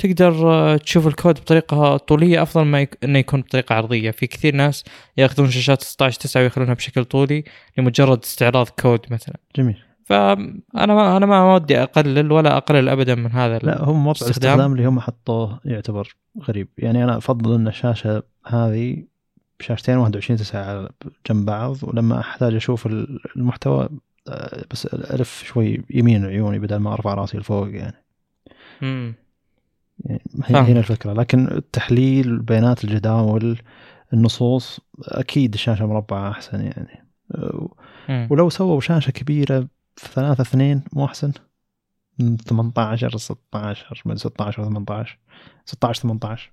تقدر آه، تشوف الكود بطريقة طولية أفضل ما يك... إنه يكون بطريقة عرضية. في كثير ناس يأخذون شاشات 16 9 ويخلونها بشكل طولي لمجرد استعراض كود مثلا. جميل. فانا ما أنا ما ودي أقلل ولا أقلل ابدا من هذا لا هم موضوع الاستخدام. اللي هم حطوه يعتبر غريب. يعني أنا أفضل إن الشاشة هذه بشاشتين 21 9 جنب بعض ولما أحتاج أشوف المحتوى آه، بس ألف شوي يمين عيوني بدل ما أرفع رأسي لفوق يعني. امم يعني هنا الفكرة. لكن تحليل بيانات الجداول النصوص أكيد الشاشة مربعة أحسن يعني. ولو سووا شاشة كبيرة في ثلاثة اثنين مو أحسن؟ من 18 16 من 16 18 16 18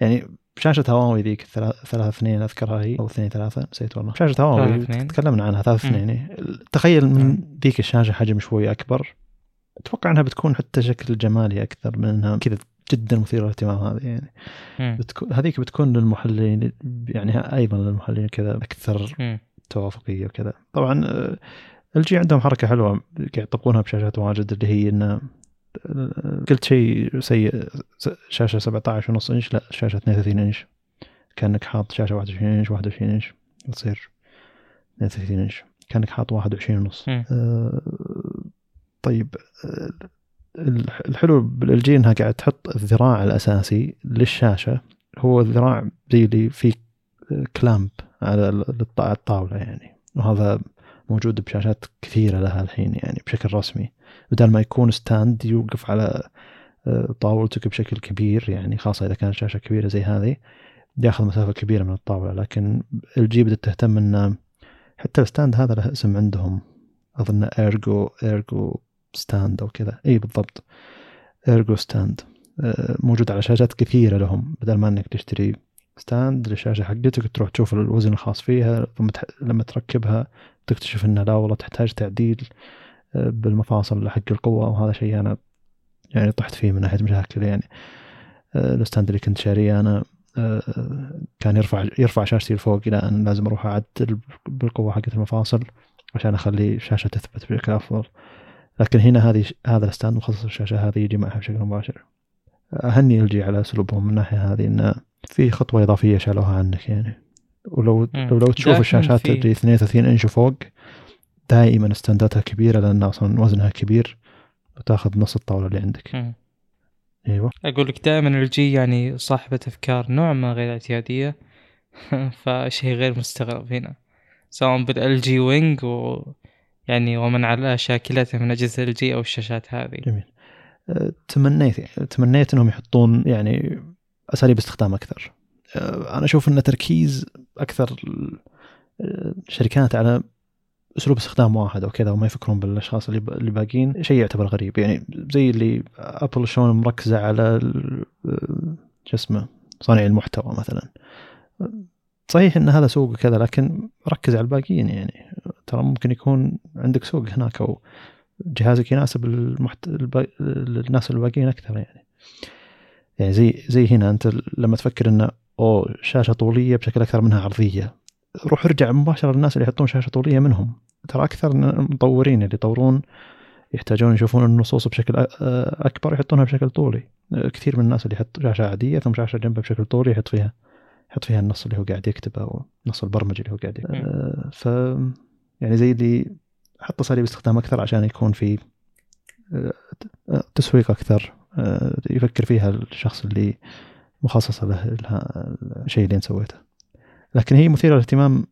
يعني شاشة هواوي ذيك ثلاثة اثنين أذكرها هي أو اثنين ثلاثة نسيت والله. شاشة هواوي تكلمنا عنها ثلاثة اثنين. تخيل من ذيك الشاشة حجم شوي أكبر. أتوقع إنها بتكون حتى شكل جمالي أكثر من إنها كذا جدا مثيرة للاهتمام هذه يعني. بتكون هذيك بتكون للمحللين يعني أيضا للمحللين كذا أكثر توافقية وكذا. طبعا الجي آه، عندهم حركة حلوة يطبقونها بشاشات واجد اللي هي إنه آه، قلت شيء سيء شاشة 17 ونص إنش لا شاشة 32 إنش. كأنك حاط شاشة 21 إنش 21 إنش تصير 32 إنش. كأنك حاط 21 ونص. آه طيب الحلو بال الجي إنها قاعد تحط الذراع الأساسي للشاشة. هو الذراع زي اللي فيه clamp على الطاولة يعني. وهذا موجود بشاشات كثيرة لها الحين يعني بشكل رسمي. بدل ما يكون stand يوقف على آه، طاولتك بشكل كبير يعني خاصة إذا كانت شاشة كبيرة زي هذه ياخذ مسافة كبيرة من الطاولة. لكن الجي بدأت تهتم أن حتى ال stand هذا له اسم عندهم. أظن Ergo Ergo stand أو كذا. اي بالضبط. Ergo stand آه، موجود على شاشات كثيرة لهم بدل ما إنك تشتري stand للشاشه حقتك تروح تشوف الوزن الخاص فيها ثم لما تركبها تكتشف انها لا والله تحتاج تعديل آه، بالمفاصل حق القوة وهذا شيء أنا يعني طحت فيه من ناحية مشاكل يعني. آه، ال stand اللي كنت شاريه أنا كان يرفع يرفع شاشتي لفوق إلى أن لازم أروح أعدل بالقوة حقت المفاصل عشان أخلي الشاشه تثبت بشكل أفضل. لكن هنا هذه هذا الستاند مخصص الشاشه هذه يجي معها بشكل مباشر. أهني ألجي على أسلوبهم من الناحيه هذه انه في خطوة إضافية شالوها عنك يعني. ولو لو, لو تشوف الشاشات اللي 32 إنش وفوق دائما ستانداتها كبيرة لأن أصلا وزنها كبير وتأخذ نص الطاولة اللي عندك. م. أيوه. أقول لك دائما ألجي يعني صاحبة أفكار نوعا ما غير اعتيادية فشيء غير مستغرب هنا. سواء بالال جي وينج و يعني ومن على شاكلته من أجهزة ال جي أو الشاشات هذه. جميل. أه، تمنيت يعني تمنيت إنهم يحطون يعني أساليب استخدام أكثر. أه، أنا أشوف إن تركيز أكثر الشركات أه، على أسلوب استخدام واحد أو كذا وما يفكرون بالأشخاص اللي اللي باقيين شيء يعتبر غريب. يعني زي اللي ابل شلون مركزة على شو اسمه صانع المحتوى مثلا. صحيح إن هذا سوق كذا لكن ركز على الباقيين يعني. ترى ممكن يكون عندك سوق هناك أو جهازك يناسب المحت... الب... الناس الباقيين أكثر يعني. يعني زي زي هنا أنت لما تفكر انه أو شاشة طولية بشكل أكثر منها عرضية. روح ارجع مباشرة للناس اللي يحطون شاشة طولية منهم. ترى أكثر المطورين اللي يطورون يحتاجون يشوفون النصوص بشكل أكبر يحطونها بشكل طولي. كثير من الناس اللي يحط شاشة عادية ثم شاشة جنبها بشكل طولي يحط فيها يحط فيها النص اللي هو قاعد يكتبه أو نص البرمجة اللي هو قاعد يكتبه آه ف يعني زي اللي حط اساليب استخدام أكثر عشان يكون في آه تسويق أكثر آه يفكر فيها الشخص اللي مخصصة له الشيء اللي انت سويته لكن هي مثيرة للاهتمام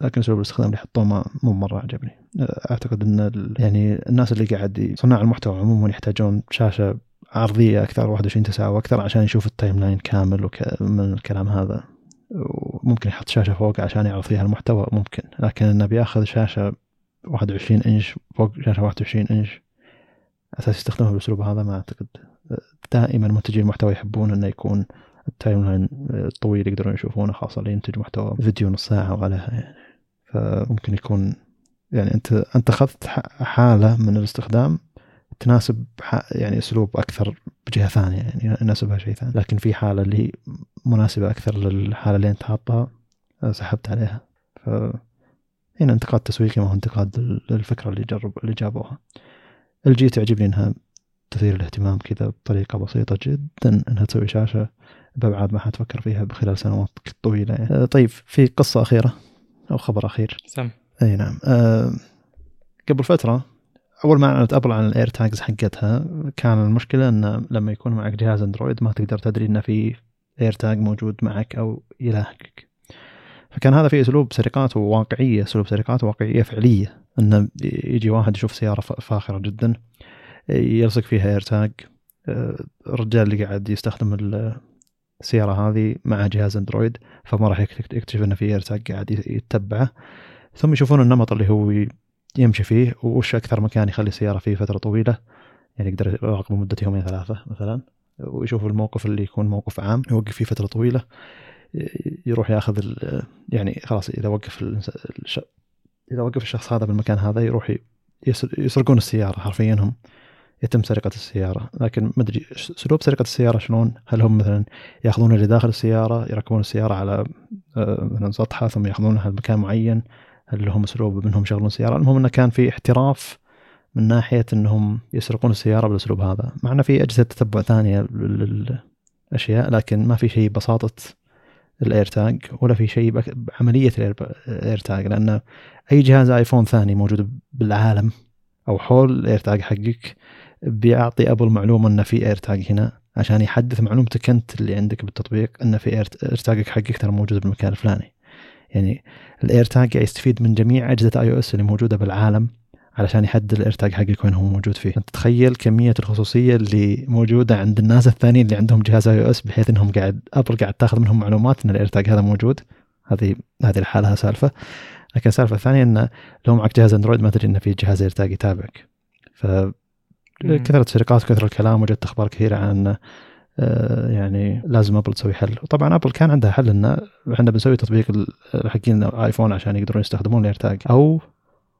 لكن اسلوب الاستخدام اللي حطوه ما مو مرة عجبني. آه، أعتقد إن يعني الناس اللي قاعد صناع المحتوى عموما يحتاجون شاشة عرضية أكثر 21 9 وأكثر عشان يشوف ال timeline كامل وك... من الكلام هذا. وممكن يحط شاشة فوق عشان يعرض فيها المحتوى ممكن. لكن إنه بيأخذ شاشة 21 إنش فوق شاشة 21 إنش أساس يستخدمها بالاسلوب هذا ما أعتقد. دائما منتجي المحتوى يحبون إنه يكون ال timeline الطويل يقدرون يشوفونه خاصة اللي ينتج محتوى فيديو نص ساعة وعليها يعني. فممكن يكون يعني أنت أنت أخذت حالة من الاستخدام تناسب يعني أسلوب أكثر بجهة ثانية يعني يناسبها شيء ثاني. لكن في حالة اللي مناسبة أكثر للحالة اللي أنت حاطها سحبت عليها. ف هنا انتقاد تسويقي ما هو انتقاد للفكرة اللي جرب اللي جابوها. الجي تعجبني إنها تثير الاهتمام كذا بطريقة بسيطة جدا إنها تسوي شاشة بأبعاد ما حتفكر فيها خلال سنوات طويلة يعني. طيب في قصة أخيرة أو خبر أخير؟ سم. أي نعم. أه قبل فترة أول ما أعلنت أبل عن ال AirTags حقتها كان المشكلة إن لما يكون معك جهاز أندرويد ما تقدر تدري انه في AirTag موجود معك أو يلاحقك فكان هذا في أسلوب سرقات واقعية أسلوب سرقات واقعية فعلية انه يجي واحد يشوف سيارة فاخرة جدا يلصق فيها إير تاج الرجال اللي قاعد يستخدم السيارة هذه مع جهاز أندرويد فما راح يكتشف انه في إير تاج قاعد يتبعه. ثم يشوفون النمط اللي هو يمشي فيه وش أكثر مكان يخلي السياره فيه فترة طويلة؟ يعني يقدر يراقب مدة يومين ثلاثة مثلا ويشوف الموقف اللي يكون موقف عام يوقف فيه فترة طويلة يروح ياخذ يعني خلاص إذا وقف. إذا وقف الشخص هذا بالمكان هذا يروح يسرقون السيارة حرفيا هم يتم سرقة السيارة. لكن ما أدري أسلوب سرقة السيارة شلون؟ هل هم مثلا ياخذون اللي داخل السيارة يركبون السيارة على آه، مثلا سطحها ثم يأخذونها لمكان معين؟ هل لهم اسلوب منهم يشغلون السياره المهم إنه كان في احتراف من ناحية إنهم يسرقون السيارة بالأسلوب هذا. مع إنه في أجهزة تتبع ثانية للأشياء لكن ما في شيء ببساطه ال AirTag ولا في شيء بعمليه ال AirTag لأن أي جهاز iPhone ثاني موجود بالعالم أو حول ال AirTag حقك بيعطي Apple معلومه إنه في AirTag هنا عشان يحدث معلومتك أنت اللي عندك بالتطبيق انه في AirTag ك حقك ترى موجود بالمكان الفلاني. يعني ال AirTag يستفيد من جميع أجهزة iOS اللي موجودة بالعالم علشان يحدد ال AirTag حقك وين هو موجود فيه. أنت تخيل كمية الخصوصية اللي موجودة عند الناس الثانيين اللي عندهم جهاز iOS بحيث إنهم قاعد Apple قاعد تاخذ منهم معلومات إن ال AirTag هذا موجود. هذه هذه لحالها سالفة. لكن السالفة الثانية انه لو معك جهاز Android ما تدري انه في جهاز AirTag يتابعك. ف كثرة السرقات كثر الكلام وجدت أخبار كثيرة عن يعني لازم Apple تسوي حل. وطبعا Apple كان عندها حل إنه إحنا بنسوي تطبيق حقين ال iPhone عشان يقدرون يستخدمون ال AirTag أو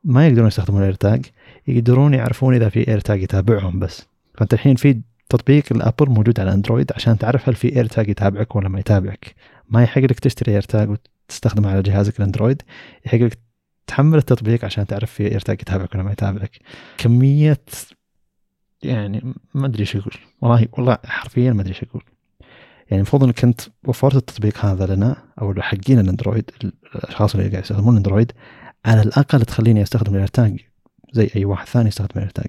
ما يقدرون يستخدمون ال AirTag يقدرون يعرفون إذا في AirTag يتابعهم بس. فأنت الحين في تطبيق ال Apple موجود على Android عشان تعرف هل في AirTag يتابعك ولا ما يتابعك. ما يحق لك تشتري AirTag وتستخدمه على جهازك ال Android. يحق لك تحمل التطبيق عشان تعرف في AirTag يتابعك ولا ما يتابعك. كمية يعني ما أدري إيش أقول. والله والله حرفيا ما أدري إيش أقول. يعني المفروض إنك أنت وفرت التطبيق هذا لنا أو حقين ال Android الأشخاص اللي قاعد يستخدمون ال Android على الأقل تخليني أستخدم ال AirTag زي أي واحد ثاني يستخدم ال AirTag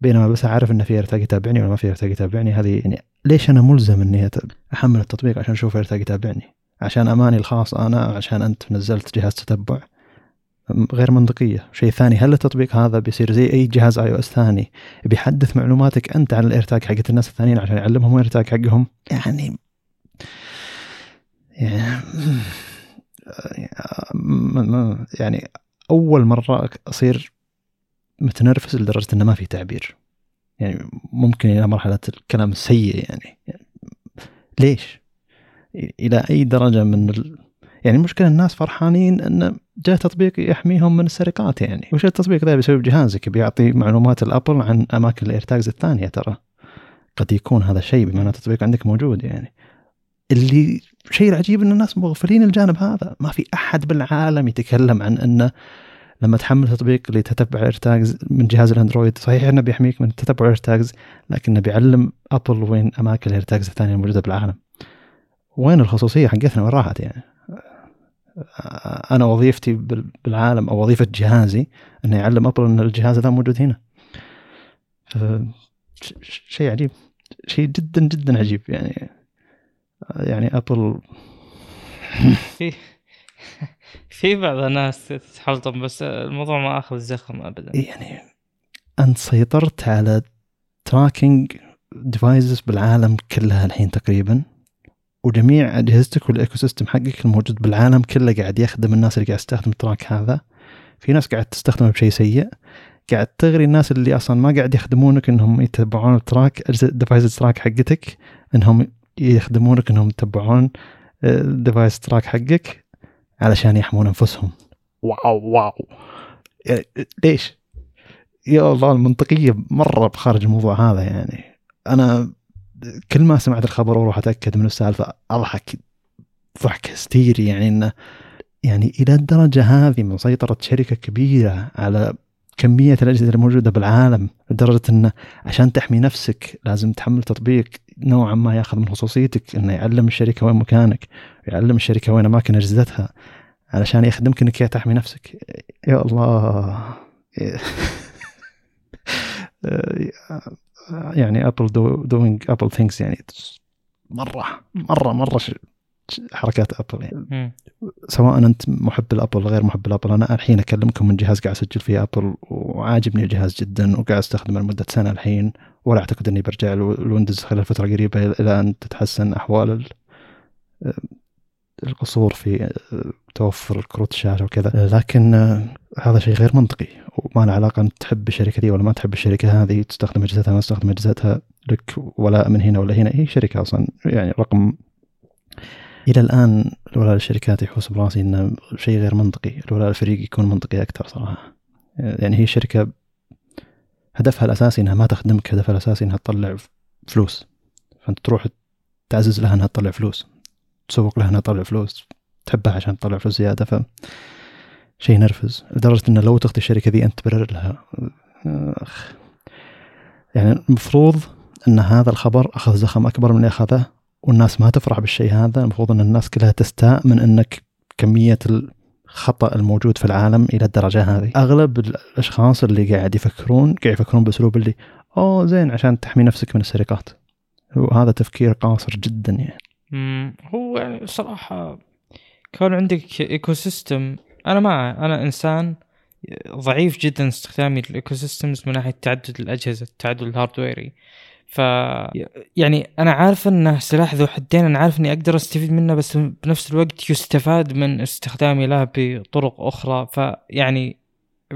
بينما بس أعرف إن في AirTag يتابعني ولا ما في AirTag يتابعني هذه يعني ليش أنا ملزم إني أحمل التطبيق عشان أشوف AirTag يتابعني؟ عشان أماني الخاص أنا عشان أنت نزلت جهاز تتبع. غير منطقية شيء ثاني هل التطبيق هذا بيصير زي أي جهاز iOS ثاني بيحدث معلوماتك أنت عن ال AirTag حقت الناس الثانيين عشان يعلمهم ال AirTag حقهم يعني يعني أول مرة أصير متنرفز لدرجة إنه ما في تعبير يعني ممكن إلى مرحلة الكلام السيء يعني ليش؟ إلى أي درجة من. يعني المشكلة الناس فرحانين انه جاء تطبيق يحميهم من السرقات يعني. وش التطبيق ذا؟ بيسوي بجهازك بيعطي معلومات ال Apple عن أماكن ال AirTags الثانية ترى. قد يكون هذا الشيء بما أن التطبيق عندك موجود يعني. اللي شيء العجيب إن الناس مغفلين الجانب هذا. ما في أحد بالعالم يتكلم عن انه لما تحمل تطبيق اللي تتبع ال AirTags من جهاز ال Android صحيح إنه بيحميك من تتبع ال AirTags لكنه بيعلم Apple وين أماكن ال AirTags الثانية الموجودة بالعالم. وين الخصوصية حقتنا؟ وين راحت يعني؟ أنا وظيفتي بالعالم أو وظيفة جهازي إنه يعلم Apple إن الجهاز ذا موجود هنا. شيء عجيب شيء جدا جدا عجيب يعني. يعني Apple في في بعض الناس تحلطم بس الموضوع ما أخذ زخم ابدا. يعني أنت سيطرت على tracking devices بالعالم كلها الحين تقريبا. وجميع أجهزتك وال ecosystem حقك الموجود بالعالم كله قاعد يخدم الناس اللي قاعد تستخدم ال track هذا. في ناس قاعد تستخدمه بشيء سيء. قاعد تغري الناس اللي أصلا ما قاعد يخدمونك إنهم يتبعون ال track device track حقتك إنهم يخدمونك إنهم يتبعون ال device آه، track حقك علشان يحمون أنفسهم. wow wow. يعني ليش؟ يا الله المنطقية مرة بخارج الموضوع هذا يعني. أنا كل ما سمعت الخبر وأروح أتأكد من السالفة أضحك ضحك هستيري يعني إنه يعني إلى الدرجة هذه من سيطرة شركة كبيرة على كمية الأجهزة الموجودة بالعالم لدرجة أنه عشان تحمي نفسك لازم تحمل تطبيق نوعا ما ياخذ من خصوصيتك أنه يعلم الشركة وين مكانك يعلم الشركة وين أماكن أجهزتها علشان يخدمك أنك تحمي نفسك. يا الله. يعني Apple doing Apple things يعني مرة مرة مرة حركات Apple يعني. سواء أنت محب ال Apple غير محب ال Apple أنا الحين أكلمكم من جهاز قاعد أسجل فيه Apple وعاجبني الجهاز جدا وقاعد أستخدمه لمدة سنة الحين ولا أعتقد إني برجع ال Windows خلال فترة قريبة إلى أن تتحسن أحوال القصور في توفر كروت الشاشه وكذا. لكن هذا شيء غير منطقي. وما له علاقة أنت تحب الشركة دي ولا ما تحب الشركة هذه تستخدم أجهزتها ما تستخدم أجهزتها لك ولا من هنا ولا هنا. هي شركة أصلا يعني رقم. إلى الآن الولاء للشركات يحوس براسي إنه شيء غير منطقي. الولاء للفريق يكون منطقي أكثر صراحة. يعني هي شركه هدفها الأساسي إنها ما تخدمك هدفها الأساسي إنها تطلع فلوس. فأنت تروح تعزز لها إنها تطلع فلوس. تسوق لها انها تطلع فلوس تحبها عشان تطلع فلوس زيادة ف شيء نرفز. لدرجة إنه لو تخطي الشركة ذي أنت تبرر لها. أخ. يعني المفروض إن هذا الخبر أخذ زخم أكبر من اللي أخذه والناس ما تفرح بالشيء هذا. المفروض إن الناس كلها تستاء من إنك كمية الخطأ الموجود في العالم إلى الدرجة هذه. أغلب الأشخاص اللي قاعد يفكرون قاعد يفكرون بأسلوب اللي أوه زين عشان تحمي نفسك من السرقات. وهذا تفكير قاصر جدا يعني. هو يعني صراحة كون عندك ecosystem أنا ما أنا إنسان ضعيف جدا استخدامي لل ecosystems من ناحية تعدد الأجهزة التعدد ال hardware ي. ف يعني أنا عارف إنه سلاح ذو حدين أنا عارف إني أقدر أستفيد منه بس بنفس الوقت يستفاد من استخدامي له بطرق أخرى. فيعني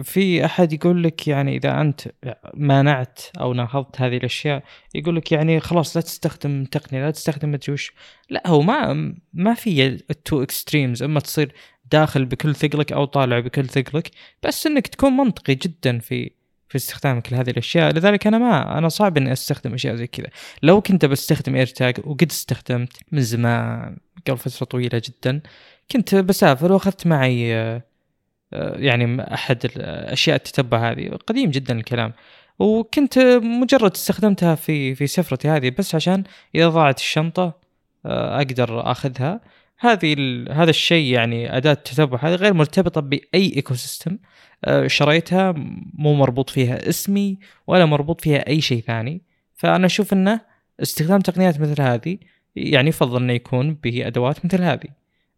في أحد يقول لك يعني إذا أنت مانعت أو ناهضت هذه الأشياء يقول لك يعني خلاص لا تستخدم تقنية لا تستخدم مدري لا هو ما ما في ال two extremes. أما تصير داخل بكل ثقلك أو طالع بكل ثقلك بس إنك تكون منطقي جدا في في استخدامك لهذه الأشياء. لذلك أنا ما أنا صعب إني أستخدم أشياء زي كذا. لو كنت بستخدم AirTag وقد استخدمت من زمان قبل فترة طويلة جدا كنت بسافر وأخذت معي آه، يعني أحد الأشياء التتبع هذه. قديم جدا الكلام. وكنت مجرد استخدمتها في في سفرتي هذه بس عشان إذا ضاعت الشنطة آه، أقدر أخذها. هذه هذا الشيء يعني أداة التتبع هذه غير مرتبطة بأي ecosystem آه، شريتها مو مربوط فيها اسمي ولا مربوط فيها أي شيء ثاني. فأنا أشوف أنه استخدام تقنيات مثل هذه يعني يفضل انه يكون بادوات مثل هذه.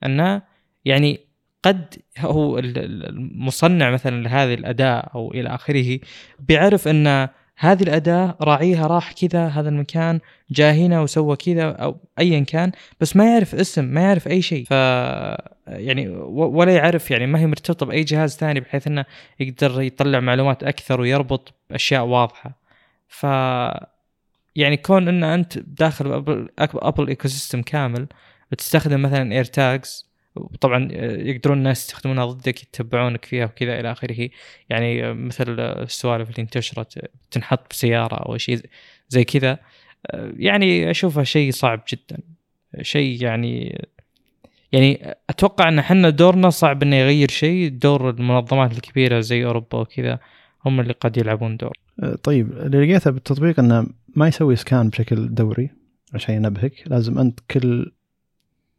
أنه يعني قد هو المصنع مثلا لهذه الأداة أو إلى آخره بيعرف أن هذه الأداة راعيها راح كذا هذا المكان جاء هنا وسوى كذا أو ايا كان بس ما يعرف اسم ما يعرف أي شيء. ف يعني ولا يعرف يعني ما هي مرتبطة بأي جهاز ثاني بحيث إنه يقدر يطلع معلومات أكثر ويربط أشياء واضحة. ف يعني كون إن أنت داخل Apple Apple ecosystem كامل وتستخدم مثلا AirTags وطبعا يقدرون الناس يستخدمونها ضدك يتبعونك فيها وكذا إلى آخره. يعني مثل السوالف اللي انتشرت تنحط بسيارة أو شيء زي كذا. يعني أشوفها شيء صعب جدا. شيء يعني يعني أتوقع إن إحنا دورنا صعب إنه يغير شيء. دور المنظمات الكبيرة زي أوروبا وكذا هم اللي قد يلعبون دور. طيب اللي لقيته بالتطبيق إنه ما يسوي scan بشكل دوري عشان ينبهك. لازم أنت كل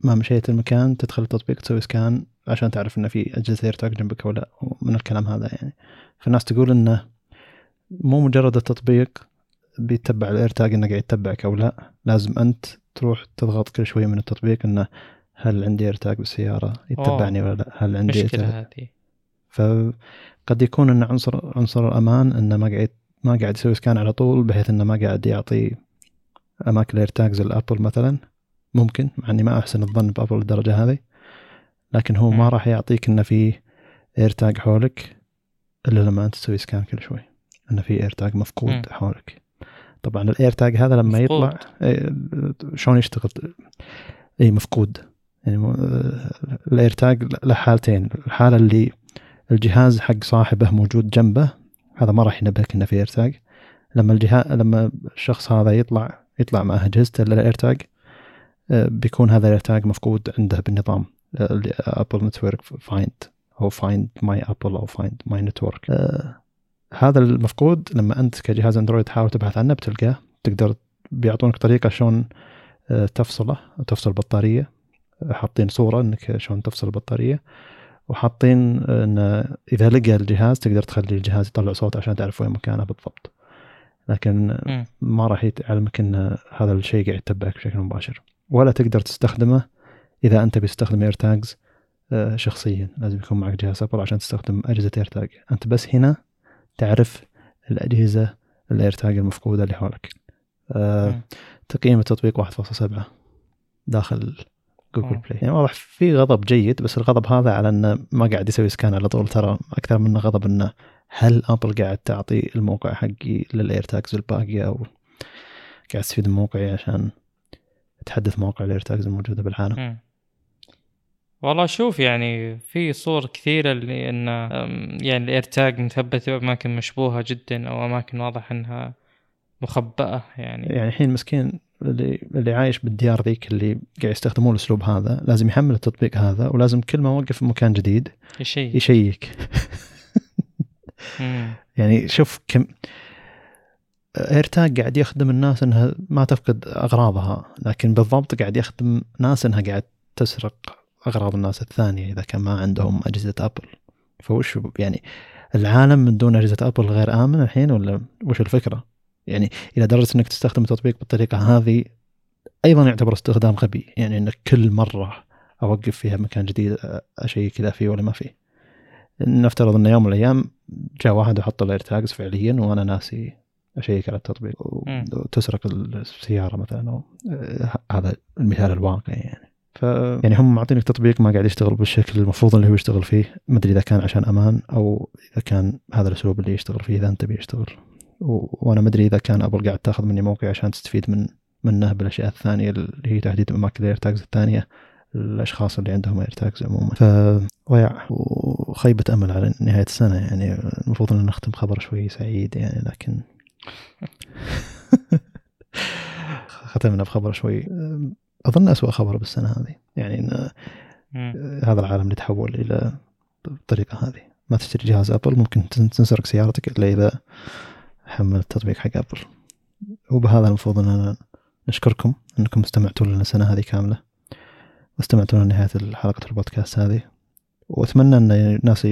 ما مشيت المكان تدخل التطبيق تسوي scan عشان تعرف إنه في اجهزه AirTag جنبك أو لا من الكلام هذا يعني. فالناس تقول إنه مو مجرد التطبيق بيتبع ال AirTag إنه قاعد يتبعك أو لا لازم أنت تروح تضغط كل شوية من التطبيق إنه هل عندي AirTag بالسيارة يتبعني ولا لا؟ هل عندي مشكلة هذه. فقد يكون إن عنصر عنصر الأمان إنه ما قاعد ما قاعد يسوي scan على طول بحيث إنه ما قاعد يعطي أماكن ال AirTags ال Apple مثلا. ممكن مع إني ما أحسن الظن ب Apple للدرجه هذه لكن هو ما راح يعطيك إنه في AirTag حولك إلا لما أنت تسوي scan كل شوي إنه في AirTag مفقود م. حولك. طبعا ال AirTag هذا لما مفقود. يطلع إيه، شلون يشتغل؟ اي مفقود. يعني ال AirTag له حالتين. الحالة اللي الجهاز حق صاحبه موجود جنبه هذا ما راح ينبهك إنه في AirTag لما الجهاز لما الشخص هذا يطلع يطلع مع اجهزته ال AirTag بيكون هذا ال AirTag مفقود عنده بالنظام Apple network Find أو Find My Apple أو Find My network هذا المفقود لما أنت كجهاز Android تحاول تبحث عنه بتلقاه تقدر بيعطونك طريقة شلون آه، تفصله تفصل البطارية. حاطين صورة إنك شلون تفصل البطارية وحاطين إن إذا لقى الجهاز تقدر تخلي الجهاز يطلع صوت عشان تعرف وين مكانه بالضبط. لكن ما راح يعلمك إن هذا الشيء قاعد يتبعك بشكل مباشر. ولا تقدر تستخدمه إذا أنت بتستخدم AirTags آه، شخصيا. لازم يكون معك جهاز Apple عشان تستخدم أجهزة AirTag أنت بس هنا تعرف الأجهزة ال AirTag المفقودة اللي حولك. أه تقييم التطبيق 1.7 داخل Google Play يعني واضح في غضب جيد بس الغضب هذا على إنه ما قاعد يسوي scan على طول. ترى أكثر منه غضب إنه هل Apple قاعد تعطي الموقع حقي لل AirTags الباقية أو قاعد تستفيد من موقعي عشان تحدث مواقع ال AirTags الموجودة بالعالم؟ والله شوف يعني في صور كثيرة اللي انه يعني ال AirTag مثبتة باماكن مشبوهة جدا أو أماكن واضح إنها مخبأة يعني. يعني الحين مسكين اللي اللي عايش بالديار ذيك اللي قاعد يستخدمون الأسلوب هذا لازم يحمل التطبيق هذا ولازم كل ما وقف في مكان جديد ي check. ي check. يعني شوف كم AirTag قاعد يخدم الناس إنها ما تفقد أغراضها لكن بالضبط قاعد يخدم ناس إنها قاعد تسرق أغراض الناس الثانية إذا كان ما عندهم أجهزة Apple فوش يعني العالم من دون أجهزة Apple غير آمن الحين ولا وش الفكرة؟ يعني إلى درجة إنك تستخدم التطبيق بالطريقة هذه أيضا يعتبر استخدام غبي يعني إنك كل مرة أوقف فيها مكان جديد اشيك اذا فيه ولا ما فيه نفترض ان يوم من الأيام جاء واحد وحط ال AirTags فعليا وأنا ناسي أشيك على التطبيق وتسرق السيارة مثلا أو هذا المثال الواقعي يعني. ف يعني هم معطينك تطبيق ما قاعد يشتغل بالشكل المفروض اللي هو يشتغل فيه. ما أدري إذا كان عشان أمان أو إذا كان هذا الأسلوب اللي يشتغل فيه إذا أنت بيشتغل و... وأنا ما أدري إذا كان Apple قاعد تأخذ مني موقع عشان تستفيد من منه بالأشياء الثانية اللي هي تحديد اماكن ال AirTags الثانية الأشخاص اللي عندهم AirTags عموما. فضياع وخيبة أمل على نهاية السنة يعني. المفروض إن نختم خبر شوي سعيد يعني لكن ختمنا بخبر شوي. أظن اسوء خبر بالسنة هذه. يعني إن هذا العالم اللي تحول إلى الطريقة هذه. ما تشتري جهاز أبل ممكن تنسرق سيارتك إلا إذا حملت تطبيق حق أبل. وبهذا المفروض اننا نشكركم أنكم استمعتوا لنا السنة هذه كاملة. واستمعتوا لنهايه حلقة البودكاست هذه. وأتمنى أن الناس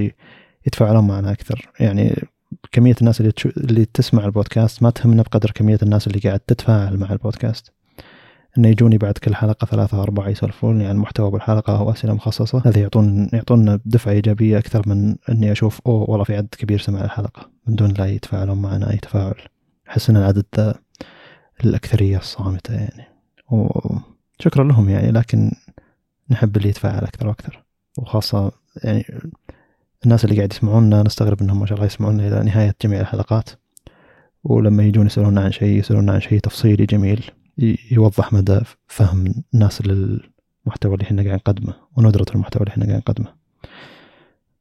يتفاعلون معنا أكثر. يعني كمية الناس اللي اللي تسمع البودكاست ما تهمنا بقدر كمية الناس اللي قاعد تتفاعل مع البودكاست. إنه يجوني بعد كل حلقة ثلاثة أربعة يسولفون يعني المحتوى بالحلقة أو أسئلة مخصصة. هذا يعطون يعطونا دفعة إيجابية أكثر من إني أشوف أوه والله في عدد كبير سمع الحلقة من دون لا يتفاعلون معنا أي تفاعل. أحس إن العدد ذا الأكثرية الصامتة يعني. وشكرا لهم يعني لكن نحب اللي يتفاعل أكثر وأكثر. وخاصة يعني الناس اللي قاعد يسمعونا نستغرب إنهم ما شاء الله يسمعونا إلى نهاية جميع الحلقات. ولما يجون يسالون عن شيء يسالون عن شيء تفصيلي جميل يوضح مدى فهم الناس للمحتوى اللي إحنا قاعد نقدمه وندرة المحتوى اللي إحنا قاعد نقدمه.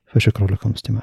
فشكرا لكم استماع